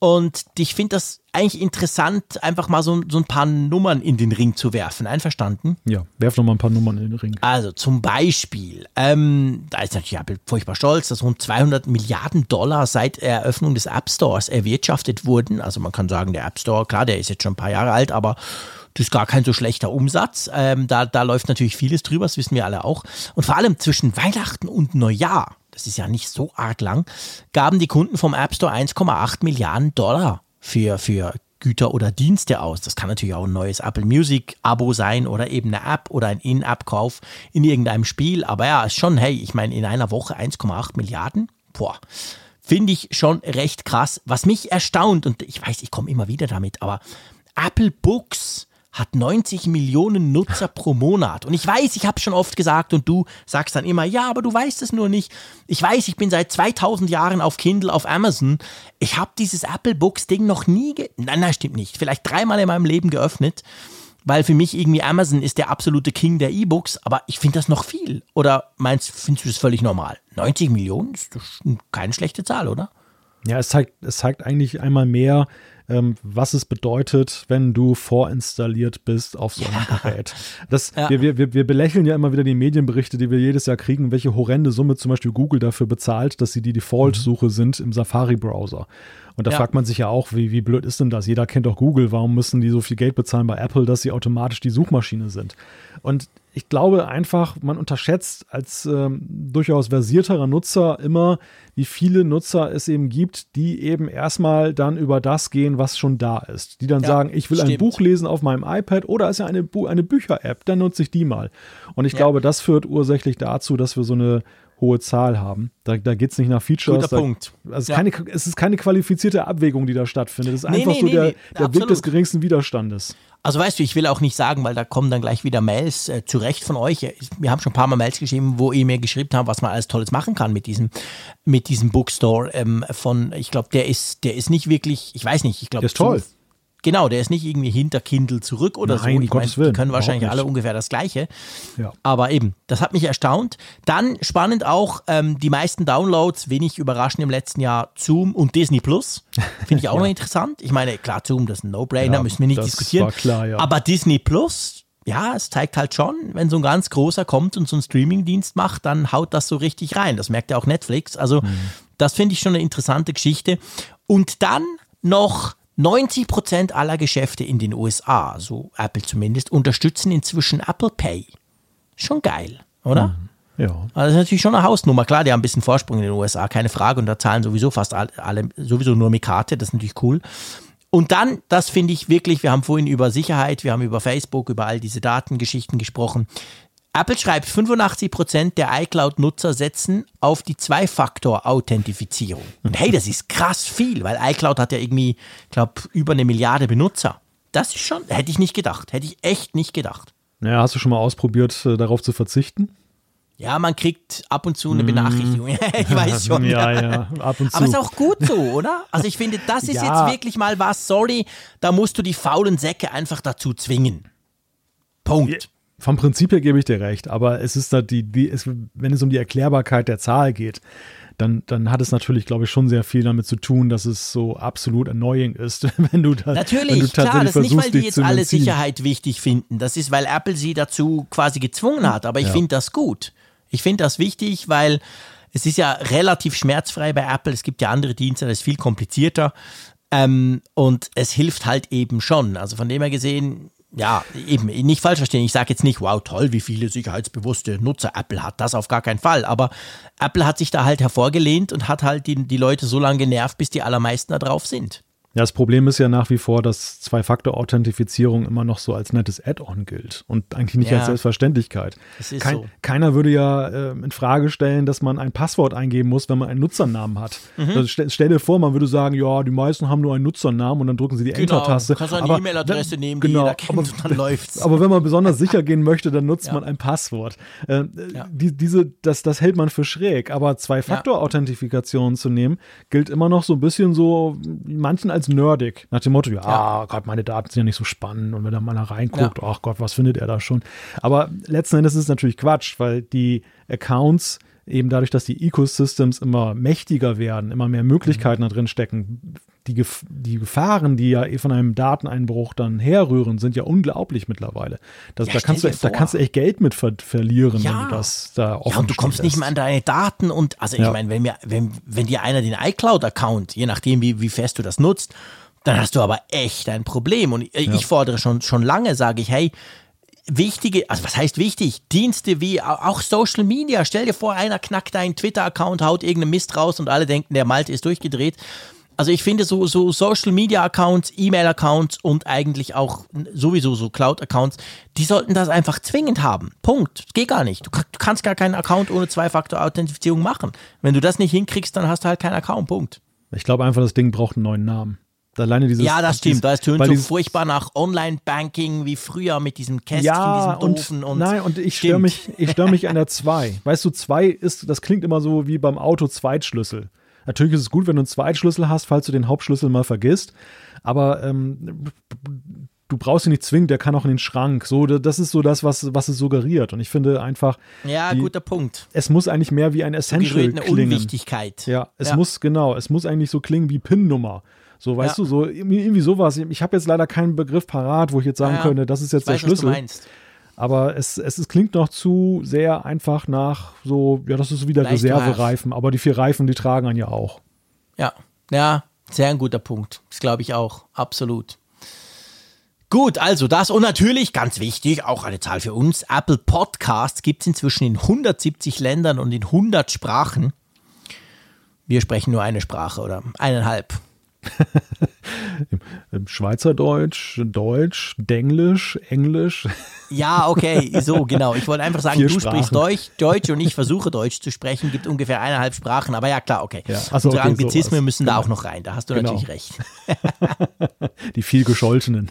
Und ich finde das eigentlich interessant, einfach mal so, so ein paar Nummern in den Ring zu werfen. Einverstanden? Ja, werf noch mal ein paar Nummern in den Ring. Also zum Beispiel, ähm, da ist natürlich Apple furchtbar stolz, dass rund 200 Milliarden Dollar seit Eröffnung des App Stores erwirtschaftet wurden. Also man kann sagen, der App Store, klar, der ist jetzt schon ein paar Jahre alt, aber das ist gar kein so schlechter Umsatz. Ähm, da, da läuft natürlich vieles drüber, das wissen wir alle auch. Und vor allem zwischen Weihnachten und Neujahr das ist ja nicht so arg lang, gaben die Kunden vom App Store 1,8 Milliarden Dollar für, für Güter oder Dienste aus. Das kann natürlich auch ein neues Apple Music Abo sein oder eben eine App oder ein In-App-Kauf in irgendeinem Spiel. Aber ja, ist schon, hey, ich meine, in einer Woche 1,8 Milliarden, boah, finde ich schon recht krass. Was mich erstaunt, und ich weiß, ich komme immer wieder damit, aber Apple Books hat 90 Millionen Nutzer pro Monat. Und ich weiß, ich habe schon oft gesagt und du sagst dann immer, ja, aber du weißt es nur nicht. Ich weiß, ich bin seit 2000 Jahren auf Kindle, auf Amazon. Ich habe dieses Apple Books Ding noch nie, nein, nein, stimmt nicht, vielleicht dreimal in meinem Leben geöffnet, weil für mich irgendwie Amazon ist der absolute King der E-Books, aber ich finde das noch viel. Oder meinst, findest du das völlig normal? 90 Millionen ist keine schlechte Zahl, oder? Ja, es zeigt, es zeigt eigentlich einmal mehr, ähm, was es bedeutet, wenn du vorinstalliert bist auf so einem ja. Gerät. Das, ja. wir, wir, wir belächeln ja immer wieder die Medienberichte, die wir jedes Jahr kriegen, welche horrende Summe zum Beispiel Google dafür bezahlt, dass sie die Default-Suche mhm. sind im Safari-Browser. Und da ja. fragt man sich ja auch, wie, wie blöd ist denn das? Jeder kennt doch Google, warum müssen die so viel Geld bezahlen bei Apple, dass sie automatisch die Suchmaschine sind? Und ich glaube einfach, man unterschätzt als ähm, durchaus versierterer Nutzer immer, wie viele Nutzer es eben gibt, die eben erstmal dann über das gehen, was schon da ist. Die dann ja, sagen, ich will stimmt. ein Buch lesen auf meinem iPad oder ist ja eine, Bu eine Bücher-App, dann nutze ich die mal. Und ich ja. glaube, das führt ursächlich dazu, dass wir so eine hohe Zahl haben. Da, da geht es nicht nach Features. Guter da, Punkt. Also Ja. keine, es ist keine qualifizierte Abwägung, die da stattfindet. Es ist Nee, einfach nee, so nee, der, der Weg des geringsten Widerstandes. Also weißt du, ich will auch nicht sagen, weil da kommen dann gleich wieder Mails äh, zu Recht von euch. Wir haben schon ein paar Mal Mails geschrieben, wo ihr mir geschrieben habt, was man alles Tolles machen kann mit diesem, mit diesem Bookstore ähm, von, ich glaube, der ist, der ist nicht wirklich, ich weiß nicht, ich glaube. Der ist toll. Genau, der ist nicht irgendwie hinter Kindle zurück oder Nein, so. Ich meine, die können wahrscheinlich alle ungefähr das Gleiche. Ja. Aber eben, das hat mich erstaunt. Dann spannend auch, ähm, die meisten Downloads, wenig überraschend im letzten Jahr, Zoom und Disney Plus. Finde ich auch noch interessant. Ich meine, klar, Zoom, das ist ein No-Brainer, Ja, müssen wir nicht diskutieren. klar, ja. Aber Disney Plus, ja, es zeigt halt schon, wenn so ein ganz großer kommt und so einen Streamingdienst macht, dann haut das so richtig rein. Das merkt ja auch Netflix. Also, das finde ich schon eine interessante Geschichte. Und dann noch 90 Prozent aller Geschäfte in den USA, so Apple zumindest, unterstützen inzwischen Apple Pay. Schon geil, oder? Ja. Also das ist natürlich schon eine Hausnummer. Klar, die haben ein bisschen Vorsprung in den USA, keine Frage. Und da zahlen sowieso fast alle, alle sowieso nur mit Karte. Das ist natürlich cool. Und dann, das finde ich wirklich, wir haben vorhin über Sicherheit, wir haben über Facebook, über all diese Datengeschichten gesprochen. Apple schreibt, 85% der iCloud-Nutzer setzen auf die Zwei-Faktor-Authentifizierung. Und hey, das ist krass viel, weil iCloud hat ja irgendwie, ich glaube, über eine Milliarde Benutzer. Das ist schon, hätte ich nicht gedacht. Hätte ich echt nicht gedacht. Naja, hast du schon mal ausprobiert, äh, darauf zu verzichten? Ja, man kriegt ab und zu eine Benachrichtigung. ich weiß schon. Mm. Ja, ja, ab und zu. Aber ist auch gut so, oder? Also ich finde, das ist Ja. jetzt wirklich mal was, sorry, da musst du die faulen Säcke einfach dazu zwingen. Punkt. Vom Prinzip her gebe ich dir recht, aber es ist da die, die es, wenn es um die Erklärbarkeit der Zahl geht, dann, dann hat es natürlich, glaube ich, schon sehr viel damit zu tun, dass es so absolut annoying ist, wenn du da wenn du Natürlich, klar, tatsächlich das ist nicht, weil versuchst, die jetzt alle entziehen. Sicherheit wichtig finden. Das ist, weil Apple sie dazu quasi gezwungen hat. Aber ich finde das gut. Ich finde das wichtig, weil es ist ja relativ schmerzfrei bei Apple. Es gibt ja andere Dienste, das ist viel komplizierter. Ähm, und es hilft halt eben schon. Also von dem her gesehen, ja, eben, nicht falsch verstehen. Ich sage jetzt nicht, wow, toll, wie viele sicherheitsbewusste Nutzer Apple hat. Das auf gar keinen Fall. Aber Apple hat sich da halt hervorgelehnt und hat halt die, die Leute so lange genervt, bis die allermeisten da drauf sind. Ja, das Problem ist ja nach wie vor, dass Zwei-Faktor-Authentifizierung immer noch so als nettes Add-on gilt und eigentlich nicht Ja. als Selbstverständlichkeit. Kein, so. Keiner würde ja äh, in Frage stellen, dass man ein Passwort eingeben muss, wenn man einen Nutzernamen hat. Mhm. Also stell, stell dir vor, man würde sagen, ja, die meisten haben nur einen Nutzernamen und dann drücken sie die Enter-Taste. Genau, kannst du eine Aber E-Mail-Adresse nehmen, die genau, jeder kennt aber, und dann läuft's. Aber wenn man besonders sicher gehen möchte, dann nutzt Ja. man ein Passwort. Äh, Ja. die, diese, das, das hält man für schräg. Aber Zwei-Faktor-Authentifikationen zu nehmen, gilt immer noch so ein bisschen so, manchen als nerdig. Nach dem Motto, ja, Ja. Gott, meine Daten sind ja nicht so spannend. Und wenn da mal da reinguckt, ach Gott, was findet er da schon? Aber letzten Endes ist es natürlich Quatsch, weil die Accounts eben dadurch, dass die Ecosystems immer mächtiger werden, immer mehr Möglichkeiten da drin stecken, die, Gef die Gefahren, die ja eh von einem Dateneinbruch dann herrühren, sind ja unglaublich mittlerweile. Das, Ja, da, kannst du, da kannst du echt Geld mit ver verlieren, Ja. wenn du das da offen Ja, und du kommst stehen nicht mehr lässt. an deine Daten und also ich Ja. meine, wenn mir, wenn, wenn dir einer den iCloud-Account, je nachdem wie, wie fest du das nutzt, dann hast du aber echt ein Problem. Und ich, ich fordere schon, schon lange, sage ich, hey, wichtige, also was heißt wichtig? Dienste wie au- auch Social Media. Stell dir vor, einer knackt deinen Twitter-Account, haut irgendeinen Mist raus und alle denken, der Malte ist durchgedreht. Also ich finde so, so Social Media Accounts, E-Mail-Accounts und eigentlich auch sowieso so Cloud-Accounts, die sollten das einfach zwingend haben. Punkt. Geht gar nicht. Du, du kannst gar keinen Account ohne Zwei-Faktor-Authentifizierung machen. Wenn du das nicht hinkriegst, dann hast du halt keinen Account. Punkt. Ich glaube einfach, das Ding braucht einen neuen Namen. Alleine dieses, ja, das stimmt. Das tönt so furchtbar nach Online-Banking wie früher mit diesem Kästchen, ja, diesem und, doofen und, nein, und ich störe mich, ich störe mich an der 2. Weißt du, 2 ist, das klingt immer so wie beim Auto Zweitschlüssel. Natürlich ist es gut, wenn du einen Zweitschlüssel hast, falls du den Hauptschlüssel mal vergisst. Aber ähm, du brauchst ihn nicht zwingend, der kann auch in den Schrank. So, das ist so das, was, was es suggeriert. Und ich finde einfach, Ja, die, guter Punkt. es muss eigentlich mehr wie ein Essential eine klingen. Unwichtigkeit. Ja, es Ja. muss, genau, es muss eigentlich so klingen wie PIN-Nummer. So, weißt Ja. du, so irgendwie, sowas. Ich habe jetzt leider keinen Begriff parat, wo ich jetzt sagen Ja, könnte, das ist jetzt der weiß, du Schlüssel. Aber es, es, es klingt noch zu sehr einfach nach so, ja, das ist wieder. Reservereifen. Aber die vier Reifen, die tragen einen ja auch. Ja, ja, sehr ein guter Punkt. Das glaube ich auch, absolut. Gut, also das und natürlich, ganz wichtig, auch eine Zahl für uns, Apple Podcasts gibt es inzwischen in 170 Ländern und in 100 Sprachen. Wir sprechen nur eine Sprache oder eineinhalb. Im, Schweizerdeutsch, Deutsch, Denglisch, Englisch. Ja, okay, so genau. Ich wollte einfach sagen, Vier du Sprachen. sprichst Deutsch, Deutsch und ich versuche Deutsch zu sprechen. Gibt ungefähr eineinhalb Sprachen, aber ja klar, okay. Ja, ach so, Unsere okay, Anglizismen sowas. müssen da Genau. auch noch rein. Da hast du Genau. natürlich recht. Die viel gescholtenen.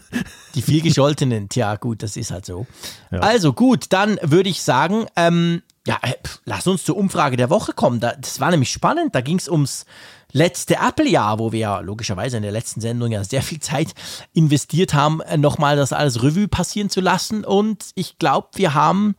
Die viel gescholtenen, tja gut, das ist halt so. Ja. Also gut, dann würde ich sagen, ähm, ja, äh, lass uns zur Umfrage der Woche kommen. Da, das war nämlich spannend. Da ging es ums letzte Apple-Jahr, wo wir ja logischerweise in der letzten Sendung ja sehr viel Zeit investiert haben, äh, nochmal das alles Revue passieren zu lassen. Und ich glaube, wir haben,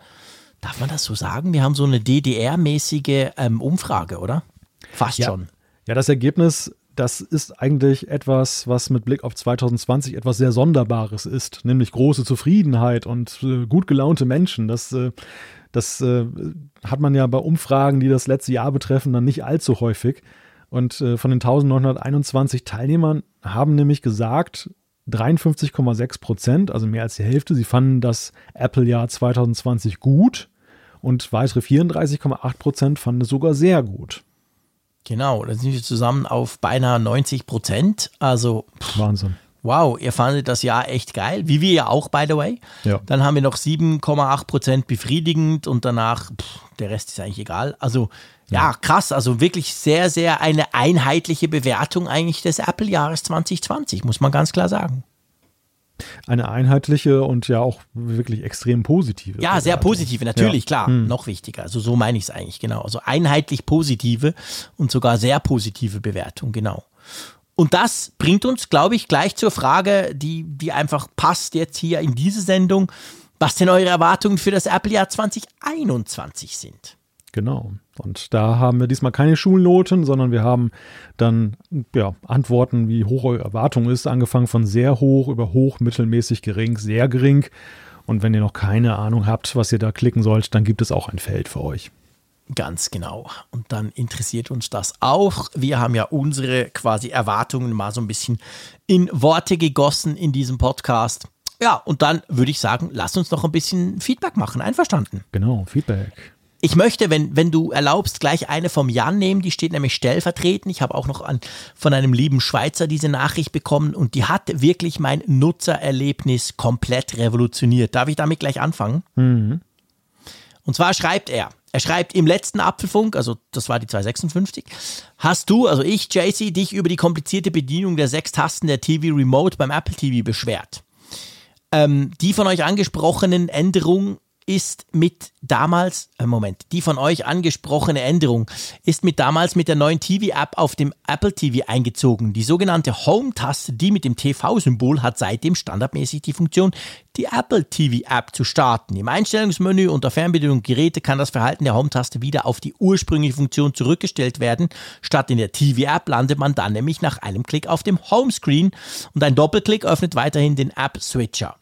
darf man das so sagen, wir haben so eine DDR-mäßige ähm, Umfrage, oder? Fast Ja. schon. Ja, das Ergebnis, das ist eigentlich etwas, was mit Blick auf 2020 etwas sehr Sonderbares ist, nämlich große Zufriedenheit und äh, gut gelaunte Menschen. Das, äh, das äh, hat man ja bei Umfragen, die das letzte Jahr betreffen, dann nicht allzu häufig. Und äh, von den 1921 Teilnehmern haben nämlich gesagt, 53,6 Prozent, also mehr als die Hälfte, sie fanden das Apple-Jahr 2020 gut und weitere 34,8 Prozent fanden es sogar sehr gut. Genau, da sind wir zusammen auf beinahe 90 Prozent. Also Wahnsinn. Wow, ihr fandet das Jahr echt geil, wie wir ja auch, by the way. Ja. Dann haben wir noch 7,8 Prozent befriedigend und danach, pff, der Rest ist eigentlich egal. Also, ja, krass, also wirklich sehr, sehr eine einheitliche Bewertung eigentlich des Apple-Jahres 2020, muss man ganz klar sagen. Eine einheitliche und ja auch wirklich extrem positive. Ja, sehr Bewertung. positive, natürlich, Ja. klar, noch wichtiger. Also so meine ich es eigentlich, genau. Also einheitlich positive und sogar sehr positive Bewertung, genau. Und das bringt uns, glaube ich, gleich zur Frage, die, die einfach passt jetzt hier in diese Sendung. Was denn eure Erwartungen für das Apple-Jahr 2021 sind? Genau. Und da haben wir diesmal keine Schulnoten, sondern wir haben dann ja, Antworten, wie hoch eure Erwartung ist, angefangen von sehr hoch über hoch, mittelmäßig, gering, sehr gering. Und wenn ihr noch keine Ahnung habt, was ihr da klicken sollt, dann gibt es auch ein Feld für euch. Ganz genau. Und dann interessiert uns das auch. Wir haben ja unsere quasi Erwartungen mal so ein bisschen in Worte gegossen in diesem Podcast. Ja, und dann würde ich sagen, lass uns noch ein bisschen Feedback machen. Einverstanden? Genau, Feedback. Ich möchte, wenn, wenn du erlaubst, gleich eine vom Jan nehmen, die steht nämlich stellvertretend. Ich habe auch noch an, von einem lieben Schweizer diese Nachricht bekommen und die hat wirklich mein Nutzererlebnis komplett revolutioniert. Darf ich damit gleich anfangen? Und zwar schreibt er, er schreibt im letzten Apfelfunk, also das war die 256, hast du, also ich, JC, dich über die komplizierte Bedienung der sechs Tasten der TV Remote beim Apple TV beschwert. Ähm, die von euch angesprochenen Änderung ist mit damals, äh Moment, die von euch angesprochene Änderung ist mit damals mit der neuen TV-App auf dem Apple TV eingezogen. Die sogenannte Home-Taste, die mit dem TV-Symbol, hat seitdem standardmäßig die Funktion, die Apple TV-App zu starten. Im Einstellungsmenü unter Fernbedienung und Geräte kann das Verhalten der Home-Taste wieder auf die ursprüngliche Funktion zurückgestellt werden. Statt in der TV-App landet man dann nämlich nach einem Klick auf dem Homescreen und ein Doppelklick öffnet weiterhin den App-Switcher.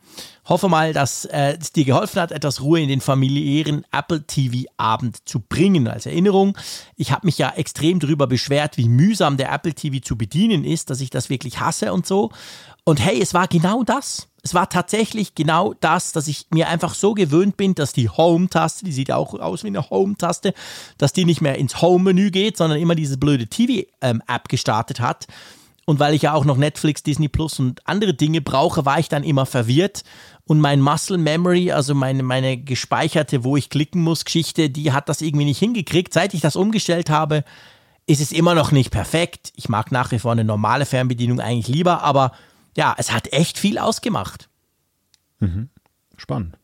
Hoffe mal, dass äh, es dir geholfen hat, etwas Ruhe in den familiären Apple TV-Abend zu bringen. Als Erinnerung, ich habe mich ja extrem darüber beschwert, wie mühsam der Apple TV zu bedienen ist, dass ich das wirklich hasse und so. Und hey, es war genau das. Es war tatsächlich genau das, dass ich mir einfach so gewöhnt bin, dass die Home-Taste, die sieht auch aus wie eine Home-Taste, dass die nicht mehr ins Home-Menü geht, sondern immer diese blöde TV-App gestartet hat. Und weil ich ja auch noch Netflix, Disney Plus und andere Dinge brauche, war ich dann immer verwirrt. Und mein Muscle Memory, also meine, meine gespeicherte, wo ich klicken muss, Geschichte, die hat das irgendwie nicht hingekriegt. Seit ich das umgestellt habe, ist es immer noch nicht perfekt. Ich mag nach wie vor eine normale Fernbedienung eigentlich lieber, aber ja, es hat echt viel ausgemacht. Spannend.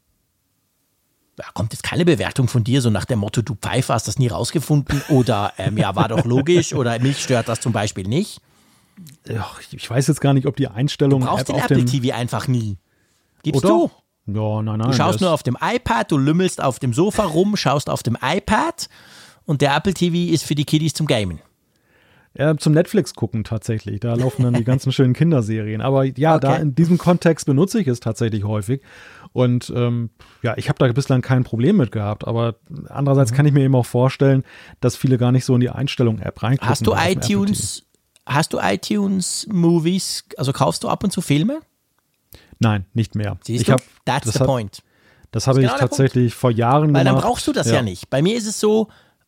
Da kommt jetzt keine Bewertung von dir, so nach dem Motto, du Pfeife hast das nie rausgefunden oder ähm, ja, war doch logisch oder mich stört das zum Beispiel nicht. Ich- weiß jetzt gar nicht, ob die Einstellung Du brauchst App den Apple. TV einfach nie. Gibst Oder? du? Ja, nein, nein. Du schaust nur auf dem iPad, du lümmelst auf dem Sofa rum, schaust auf dem iPad und der Apple TV ist für die Kiddies zum Gamen. Ja, zum Netflix gucken tatsächlich. Da laufen dann die ganzen schönen Kinderserien. Aber ja, da Okay. in diesem Kontext benutze ich es tatsächlich häufig. Und ähm, ja, ich habe da bislang kein Problem mit gehabt. Aber andererseits Mhm. kann ich mir eben auch vorstellen, dass viele gar nicht so in die Einstellung-App reingucken. Hast du iTunes, hast du iTunes Movies, also kaufst du ab und zu Filme? Nein, nicht mehr. Siehst ich du? hab, That's das the hab- point. Das habe ich genau tatsächlich vor Jahren Weil gemacht. dann brauchst du das ja, nicht. Bei mir ist es so,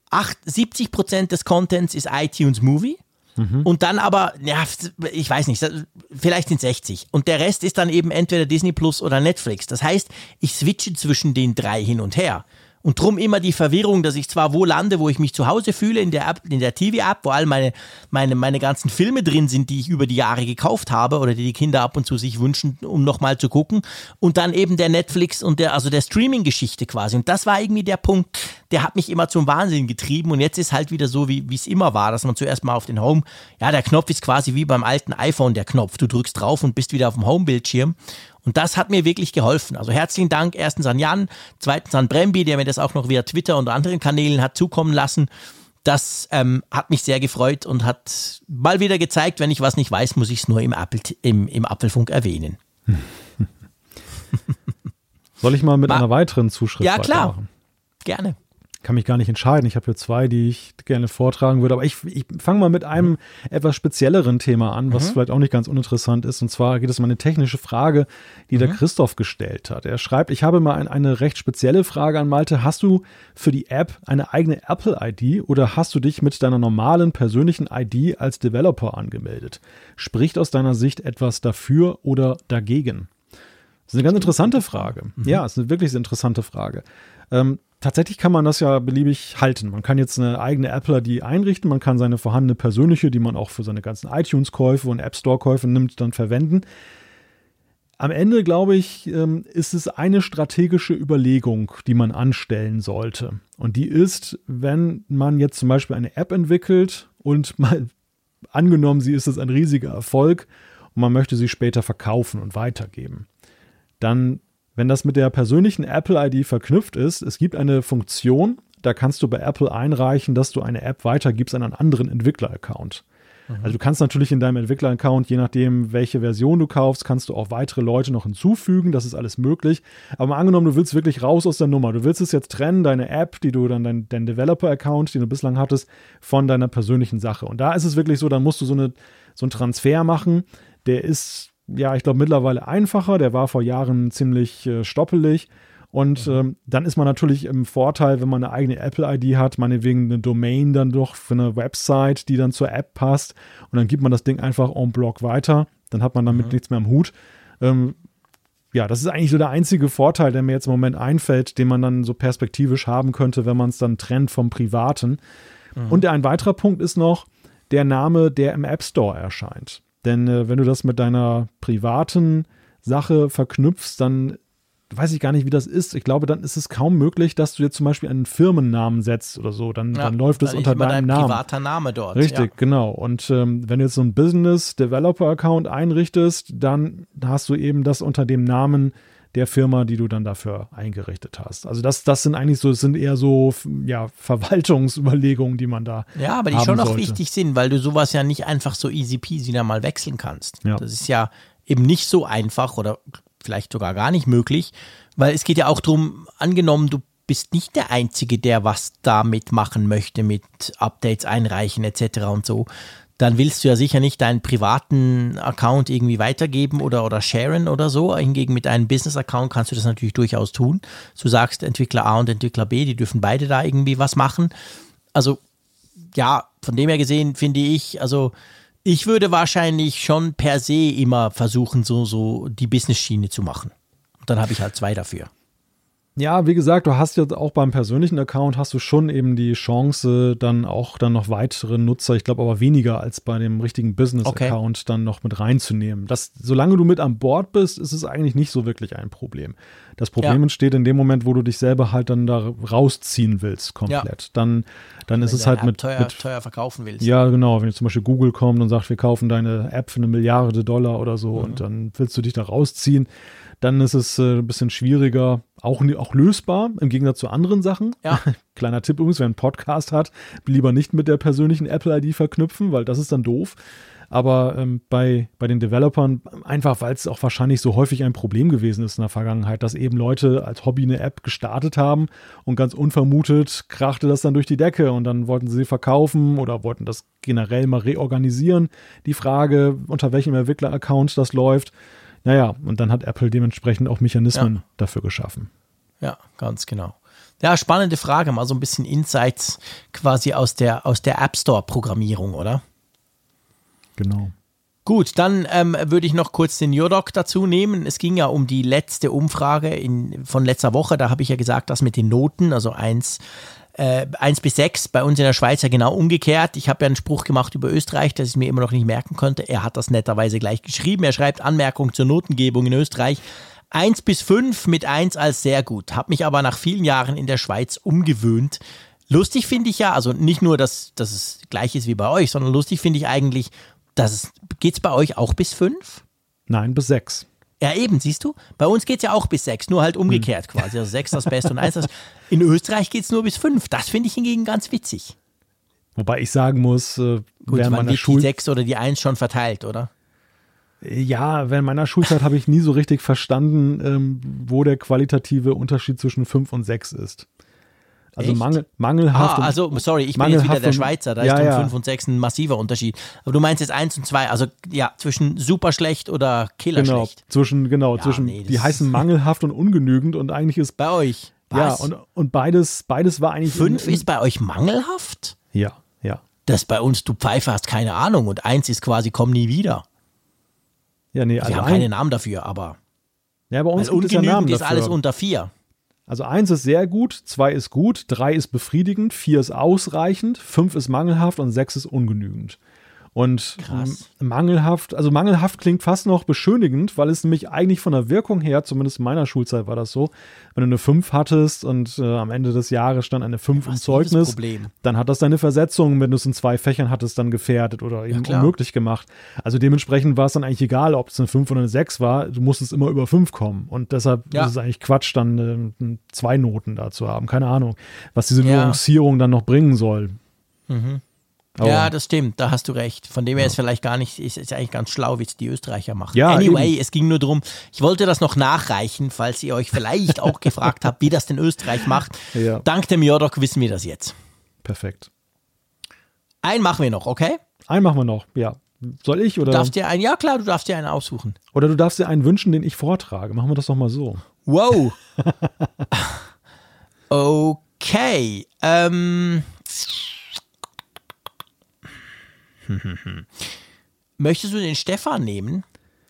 8, 70 Prozent des Contents ist iTunes Movie Mhm. Und dann aber, ja, ich weiß nicht, vielleicht sind 60. Und der Rest ist dann eben entweder Disney Plus oder Netflix. Das heißt, ich switche zwischen den drei hin und her. Und drum immer die Verwirrung, dass ich zwar wo lande, wo ich mich zu Hause fühle, in der App, in der TV-App, wo all meine, meine, meine ganzen Filme drin sind, die ich über die Jahre gekauft habe oder die die Kinder ab und zu sich wünschen, um nochmal zu gucken. Und dann eben der Netflix und der, also der Streaming-Geschichte quasi. Und das war irgendwie der Punkt, der hat mich immer zum Wahnsinn getrieben. Und jetzt ist halt wieder so, wie es immer war, dass man zuerst mal auf den Home, ja, der Knopf ist quasi wie beim alten iPhone der Knopf. Du drückst drauf und bist wieder auf dem Home-Bildschirm. Und das hat mir wirklich geholfen. Also herzlichen Dank erstens an Jan, zweitens an Brembi, der mir das auch noch via Twitter und anderen Kanälen hat zukommen lassen. Das ähm, hat mich sehr gefreut und hat mal wieder gezeigt, wenn ich was nicht weiß, muss ich es nur im, Apple, im, im Apfelfunk erwähnen. Soll ich mal mit Ma einer weiteren Zuschrift Ja, klar. Gerne kann mich gar nicht entscheiden. Ich habe hier zwei, die ich gerne vortragen würde. Aber ich, ich fange mal mit einem mhm. etwas spezielleren Thema an, was mhm. vielleicht auch nicht ganz uninteressant ist. Und zwar geht es um eine technische Frage, die mhm. der Christoph gestellt hat. Er schreibt, ich habe mal ein, eine recht spezielle Frage an Malte. Hast du für die App eine eigene Apple-ID oder hast du dich mit deiner normalen persönlichen ID als Developer angemeldet? Spricht aus deiner Sicht etwas dafür oder dagegen? Das ist eine ganz interessante Frage. Mhm. Ja, es ist eine wirklich interessante Frage. Ähm, Tatsächlich kann man das ja beliebig halten. Man kann jetzt eine eigene Apple-ID einrichten, man kann seine vorhandene persönliche, die man auch für seine ganzen iTunes-Käufe und App Store-Käufe nimmt, dann verwenden. Am Ende, glaube ich, ähm, ist es eine strategische Überlegung, die man anstellen sollte. Und die ist, wenn man jetzt zum Beispiel eine App entwickelt und mal angenommen, sie ist es ein riesiger Erfolg und man möchte sie später verkaufen und weitergeben, dann wenn das mit der persönlichen Apple-ID verknüpft ist, es gibt eine Funktion, da kannst du bei Apple einreichen, dass du eine App weitergibst an einen anderen Entwickler-Account. Mhm. Also du kannst natürlich in deinem Entwickler-Account, je nachdem, welche Version du kaufst, kannst du auch weitere Leute noch hinzufügen. Das ist alles möglich. Aber mal angenommen, du willst wirklich raus aus der Nummer. Du willst es jetzt trennen, deine App, die du dann, dein, dein Developer-Account, den du bislang hattest, von deiner persönlichen Sache. Und da ist es wirklich so, dann musst du so, eine, so einen Transfer machen. Der ist ja, ich glaube, mittlerweile einfacher. Der war vor Jahren ziemlich äh, stoppelig. Und mhm. ähm, dann ist man natürlich im Vorteil, wenn man eine eigene Apple-ID hat, meinetwegen eine Domain dann doch für eine Website, die dann zur App passt. Und dann gibt man das Ding einfach en bloc weiter. Dann hat man damit mhm. nichts mehr am Hut. Ähm, ja, das ist eigentlich so der einzige Vorteil, der mir jetzt im Moment einfällt, den man dann so perspektivisch haben könnte, wenn man es dann trennt vom Privaten. Mhm. Und ein weiterer Punkt ist noch der Name, der im App Store erscheint. Denn äh, wenn du das mit deiner privaten Sache verknüpfst, dann weiß ich gar nicht, wie das ist. Ich glaube, dann ist es kaum möglich, dass du jetzt zum Beispiel einen Firmennamen setzt oder so. Dann, ja, dann läuft es unter deinem Namen. privater Name dort. Richtig, ja. genau. Und ähm, wenn du jetzt so einen Business-Developer-Account einrichtest, dann hast du eben das unter dem Namen der Firma, die du dann dafür eingerichtet hast. Also das, das sind eigentlich so, es sind eher so ja, Verwaltungsüberlegungen, die man da. Ja, aber die schon auch wichtig sind, weil du sowas ja nicht einfach so easy peasy da mal wechseln kannst. Ja. Das ist ja eben nicht so einfach oder vielleicht sogar gar nicht möglich, weil es geht ja auch darum, angenommen, du bist nicht der Einzige, der was damit machen möchte, mit Updates einreichen etc. und so, dann willst du ja sicher nicht deinen privaten Account irgendwie weitergeben oder, oder sharen oder so. Hingegen mit einem Business-Account kannst du das natürlich durchaus tun. Du sagst, Entwickler A und Entwickler B, die dürfen beide da irgendwie was machen. Also, ja, von dem her gesehen finde ich, also ich würde wahrscheinlich schon per se immer versuchen, so, so die Business-Schiene zu machen. Und dann habe ich halt zwei dafür. Ja, wie gesagt, du hast jetzt auch beim persönlichen Account hast du schon eben die Chance, dann auch dann noch weitere Nutzer, ich glaube aber weniger als bei dem richtigen Business-Account, okay. dann noch mit reinzunehmen. Das, solange du mit an Bord bist, ist es eigentlich nicht so wirklich ein Problem. Das Problem ja. entsteht in dem Moment, wo du dich selber halt dann da rausziehen willst, komplett. Ja. Dann, dann ist es halt mit teuer, mit teuer verkaufen willst. Ja, genau. Wenn jetzt zum Beispiel Google kommt und sagt, wir kaufen deine App für eine Milliarde Dollar oder so mhm. und dann willst du dich da rausziehen dann ist es äh, ein bisschen schwieriger, auch, auch lösbar, im Gegensatz zu anderen Sachen. Ja. Kleiner Tipp übrigens, wer einen Podcast hat, lieber nicht mit der persönlichen Apple-ID verknüpfen, weil das ist dann doof. Aber ähm, bei, bei den Developern, einfach weil es auch wahrscheinlich so häufig ein Problem gewesen ist in der Vergangenheit, dass eben Leute als Hobby eine App gestartet haben und ganz unvermutet krachte das dann durch die Decke und dann wollten sie sie verkaufen oder wollten das generell mal reorganisieren. Die Frage, unter welchem Entwickler-Account das läuft. Naja, und dann hat Apple dementsprechend auch Mechanismen ja. dafür geschaffen. Ja, ganz genau. Ja, spannende Frage, mal so ein bisschen Insights quasi aus der, aus der App Store-Programmierung, oder? Genau. Gut, dann ähm, würde ich noch kurz den Jodok dazu nehmen. Es ging ja um die letzte Umfrage in, von letzter Woche. Da habe ich ja gesagt, das mit den Noten, also eins, äh, 1 bis 6, bei uns in der Schweiz ja genau umgekehrt. Ich habe ja einen Spruch gemacht über Österreich, das ich mir immer noch nicht merken konnte. Er hat das netterweise gleich geschrieben. Er schreibt Anmerkung zur Notengebung in Österreich. 1 bis 5 mit 1 als sehr gut. Habe mich aber nach vielen Jahren in der Schweiz umgewöhnt. Lustig finde ich ja, also nicht nur, dass, dass es gleich ist wie bei euch, sondern lustig finde ich eigentlich, das geht es bei euch auch bis fünf? Nein, bis sechs. Ja, eben, siehst du? Bei uns geht es ja auch bis sechs, nur halt umgekehrt hm. quasi. Also sechs das Beste und eins das. In Österreich geht es nur bis fünf. Das finde ich hingegen ganz witzig. Wobei ich sagen muss, äh, Gut, während meiner Schul die sechs oder die eins schon verteilt, oder? Ja, während meiner Schulzeit habe ich nie so richtig verstanden, ähm, wo der qualitative Unterschied zwischen fünf und sechs ist. Also mangel, mangelhaft. Ah, also, sorry, ich bin jetzt wieder der Schweizer, da ja, ist ja. 5 und 6 ein massiver Unterschied. Aber du meinst jetzt 1 und 2, also ja, zwischen super schlecht oder killer genau, schlecht. Zwischen, genau, ja, zwischen, nee, die heißen mangelhaft und ungenügend und eigentlich ist. Bei euch. Was? Ja, und, und beides, beides war eigentlich. 5 ist bei euch mangelhaft? Ja, ja. Das bei uns, du Pfeife hast keine Ahnung und 1 ist quasi komm nie wieder. Ja, nee, also. Wir haben keinen Namen dafür, aber. Ja, bei uns gibt es ja Namen ist dafür. alles unter 4. Also eins ist sehr gut, zwei ist gut, drei ist befriedigend, vier ist ausreichend, fünf ist mangelhaft und sechs ist ungenügend. Und Krass. mangelhaft, also mangelhaft klingt fast noch beschönigend, weil es nämlich eigentlich von der Wirkung her, zumindest in meiner Schulzeit war das so, wenn du eine 5 hattest und äh, am Ende des Jahres stand eine 5 im Zeugnis, dann hat das deine Versetzung, wenn du es in zwei Fächern hattest, dann gefährdet oder eben ja, unmöglich gemacht. Also dementsprechend war es dann eigentlich egal, ob es eine 5 oder eine 6 war, du musstest immer über 5 kommen. Und deshalb ja. ist es eigentlich Quatsch, dann äh, zwei Noten da zu haben. Keine Ahnung, was diese ja. Nuancierung dann noch bringen soll. Mhm. Aber ja, das stimmt, da hast du recht. Von dem her ja. ist vielleicht gar nicht, ist, ist eigentlich ganz schlau, wie es die Österreicher machen. Ja, anyway, eben. es ging nur darum, ich wollte das noch nachreichen, falls ihr euch vielleicht auch gefragt habt, wie das denn Österreich macht. Ja. Dank dem Jodok wissen wir das jetzt. Perfekt. Einen machen wir noch, okay? Einen machen wir noch, ja. Soll ich oder? Du darfst dir einen, ja klar, du darfst dir einen aussuchen. Oder du darfst dir einen wünschen, den ich vortrage. Machen wir das doch mal so. Wow. okay. Ähm. Möchtest du den Stefan nehmen?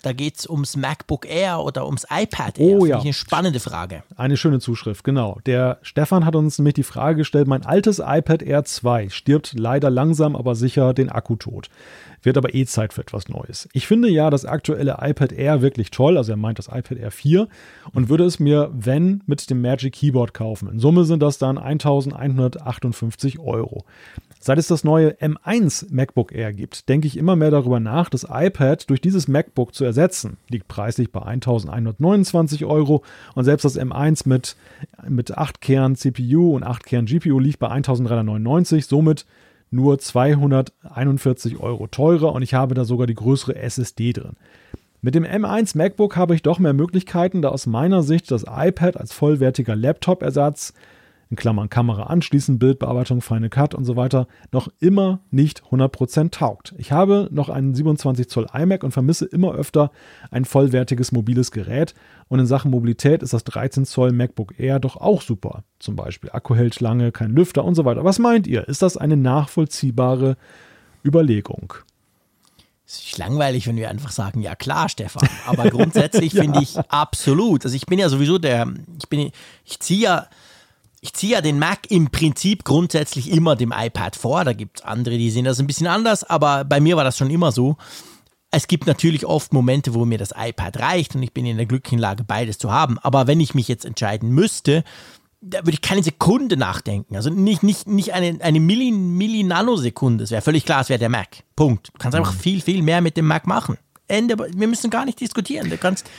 Da geht es ums MacBook Air oder ums iPad Air. Oh ja. Eine spannende Frage. Eine schöne Zuschrift, genau. Der Stefan hat uns nämlich die Frage gestellt: Mein altes iPad Air 2 stirbt leider langsam, aber sicher den Akku tot. Wird aber eh Zeit für etwas Neues. Ich finde ja das aktuelle iPad Air wirklich toll, also er meint das iPad Air 4 und würde es mir, wenn, mit dem Magic Keyboard kaufen. In Summe sind das dann 1158 Euro. Seit es das neue M1 MacBook Air gibt, denke ich immer mehr darüber nach, das iPad durch dieses MacBook zu ersetzen. Liegt preislich bei 1129 Euro und selbst das M1 mit, mit 8 Kern CPU und 8 Kern GPU liegt bei 1399, somit nur 241 Euro teurer und ich habe da sogar die größere SSD drin. Mit dem M1 MacBook habe ich doch mehr Möglichkeiten, da aus meiner Sicht das iPad als vollwertiger Laptop-Ersatz in Klammern Kamera anschließen, Bildbearbeitung, Final Cut und so weiter, noch immer nicht 100% taugt. Ich habe noch einen 27 Zoll iMac und vermisse immer öfter ein vollwertiges mobiles Gerät und in Sachen Mobilität ist das 13 Zoll MacBook Air doch auch super. Zum Beispiel Akku hält lange, kein Lüfter und so weiter. Was meint ihr? Ist das eine nachvollziehbare Überlegung? Es ist langweilig, wenn wir einfach sagen, ja klar, Stefan. Aber grundsätzlich ja. finde ich absolut. Also ich bin ja sowieso der, ich bin, ich ziehe ja ich ziehe ja den Mac im Prinzip grundsätzlich immer dem iPad vor. Da gibt es andere, die sehen das ein bisschen anders, aber bei mir war das schon immer so. Es gibt natürlich oft Momente, wo mir das iPad reicht und ich bin in der glücklichen Lage, beides zu haben. Aber wenn ich mich jetzt entscheiden müsste, da würde ich keine Sekunde nachdenken. Also nicht, nicht, nicht eine, eine Milli, Milli Nanosekunde. Es wäre völlig klar, es wäre der Mac. Punkt. Du kannst einfach mhm. viel, viel mehr mit dem Mac machen. Ende. Wir müssen gar nicht diskutieren. Du kannst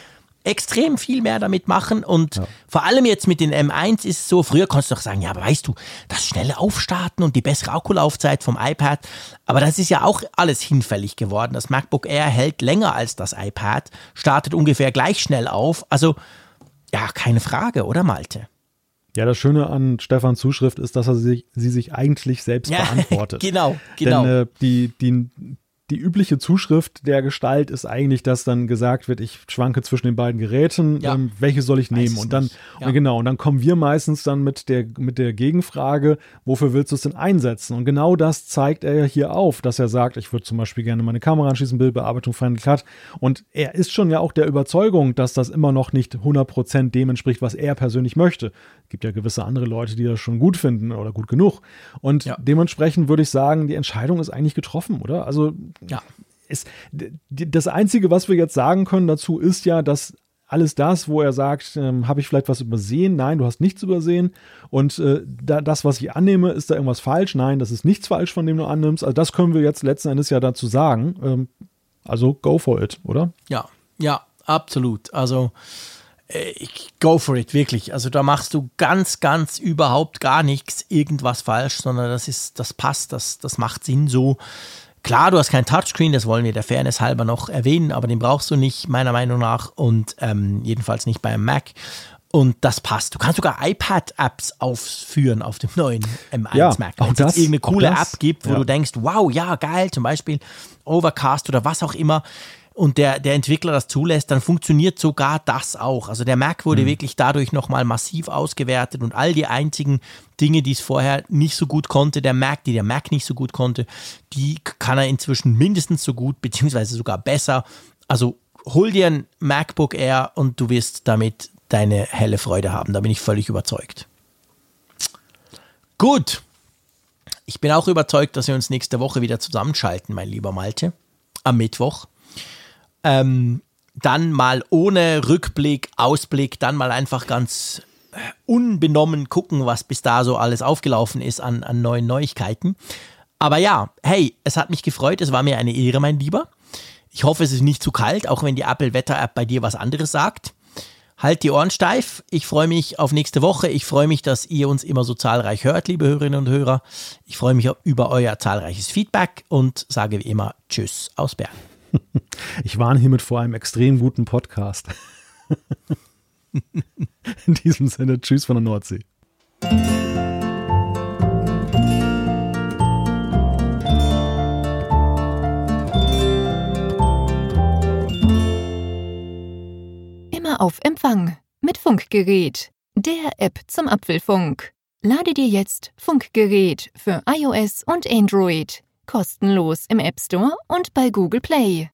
extrem viel mehr damit machen und ja. vor allem jetzt mit den M1 ist es so, früher konntest du doch sagen, ja, aber weißt du, das schnelle Aufstarten und die bessere Akkulaufzeit vom iPad, aber das ist ja auch alles hinfällig geworden. Das MacBook Air hält länger als das iPad, startet ungefähr gleich schnell auf, also ja, keine Frage, oder Malte? Ja, das Schöne an Stefans Zuschrift ist, dass er sich, sie sich eigentlich selbst ja, beantwortet. genau, genau. Denn äh, die, die die übliche Zuschrift der Gestalt ist eigentlich, dass dann gesagt wird, ich schwanke zwischen den beiden Geräten, Ja. ähm, welche soll ich nehmen? Und dann. Ja. und genau, und dann kommen wir meistens dann mit der, mit der Gegenfrage, wofür willst du es denn einsetzen? Und genau das zeigt er ja hier auf, dass er sagt, ich würde zum Beispiel gerne meine Kamera anschließen, Bildbearbeitung, Final Cut. Und er ist schon ja auch der Überzeugung, dass das immer noch nicht 100% dem entspricht, was er persönlich möchte. Gibt ja gewisse andere Leute, die das schon gut finden oder gut genug. Und Ja. dementsprechend würde ich sagen, die Entscheidung ist eigentlich getroffen, oder? Also Ja. d- das Einzige, was wir jetzt sagen können dazu, ist ja, dass alles das, wo er sagt, ähm, habe ich vielleicht was übersehen? Nein, du hast nichts übersehen. Und äh, da, das, was ich annehme, ist da irgendwas falsch? Nein, das ist nichts falsch, von dem du annimmst. Also das können wir jetzt letzten Endes ja dazu sagen. Ähm, also go for it, oder? Ja, ja, absolut. Also äh, go for it, wirklich. Also da machst du ganz, ganz überhaupt gar nichts, irgendwas falsch, sondern das ist, das passt, das, das macht Sinn so. Klar, du hast kein Touchscreen, das wollen wir der Fairness halber noch erwähnen, aber den brauchst du nicht, meiner Meinung nach, und ähm, jedenfalls nicht beim Mac. Und das passt. Du kannst sogar iPad-Apps aufführen auf dem neuen M1 Ja, Mac. auch Wenn es irgendeine coole App gibt, wo ja. du denkst, wow, ja, geil, zum Beispiel Overcast oder was auch immer, und der, der Entwickler das zulässt, dann funktioniert sogar das auch. Also der Mac wurde wirklich dadurch nochmal massiv ausgewertet und all die einzigen Dinge, die es vorher nicht so gut konnte, der Mac, die der Mac nicht so gut konnte, die kann er inzwischen mindestens so gut, beziehungsweise sogar besser. Also hol dir ein MacBook Air und du wirst damit deine helle Freude haben. Da bin ich völlig überzeugt. Gut. Ich bin auch überzeugt, dass wir uns nächste Woche wieder zusammenschalten, mein lieber Malte. Am Mittwoch. Ähm, dann mal ohne Rückblick, Ausblick, dann mal einfach ganz äh, unbenommen gucken, was bis da so alles aufgelaufen ist an, an neuen Neuigkeiten. Aber ja, hey, es hat mich gefreut, es war mir eine Ehre, mein Lieber. Ich hoffe, es ist nicht zu kalt, auch wenn die Apple Wetter App bei dir was anderes sagt. Halt die Ohren steif. Ich freue mich auf nächste Woche. Ich freue mich, dass ihr uns immer so zahlreich hört, liebe Hörerinnen und Hörer. Ich freue mich über euer zahlreiches Feedback und sage wie immer Tschüss aus Bern. Ich warne hiermit vor einem extrem guten Podcast. In diesem Sinne, tschüss von der Nordsee. Immer auf Empfang mit Funkgerät, der App zum Apfelfunk. Lade dir jetzt Funkgerät für iOS und Android kostenlos im App Store und bei Google Play.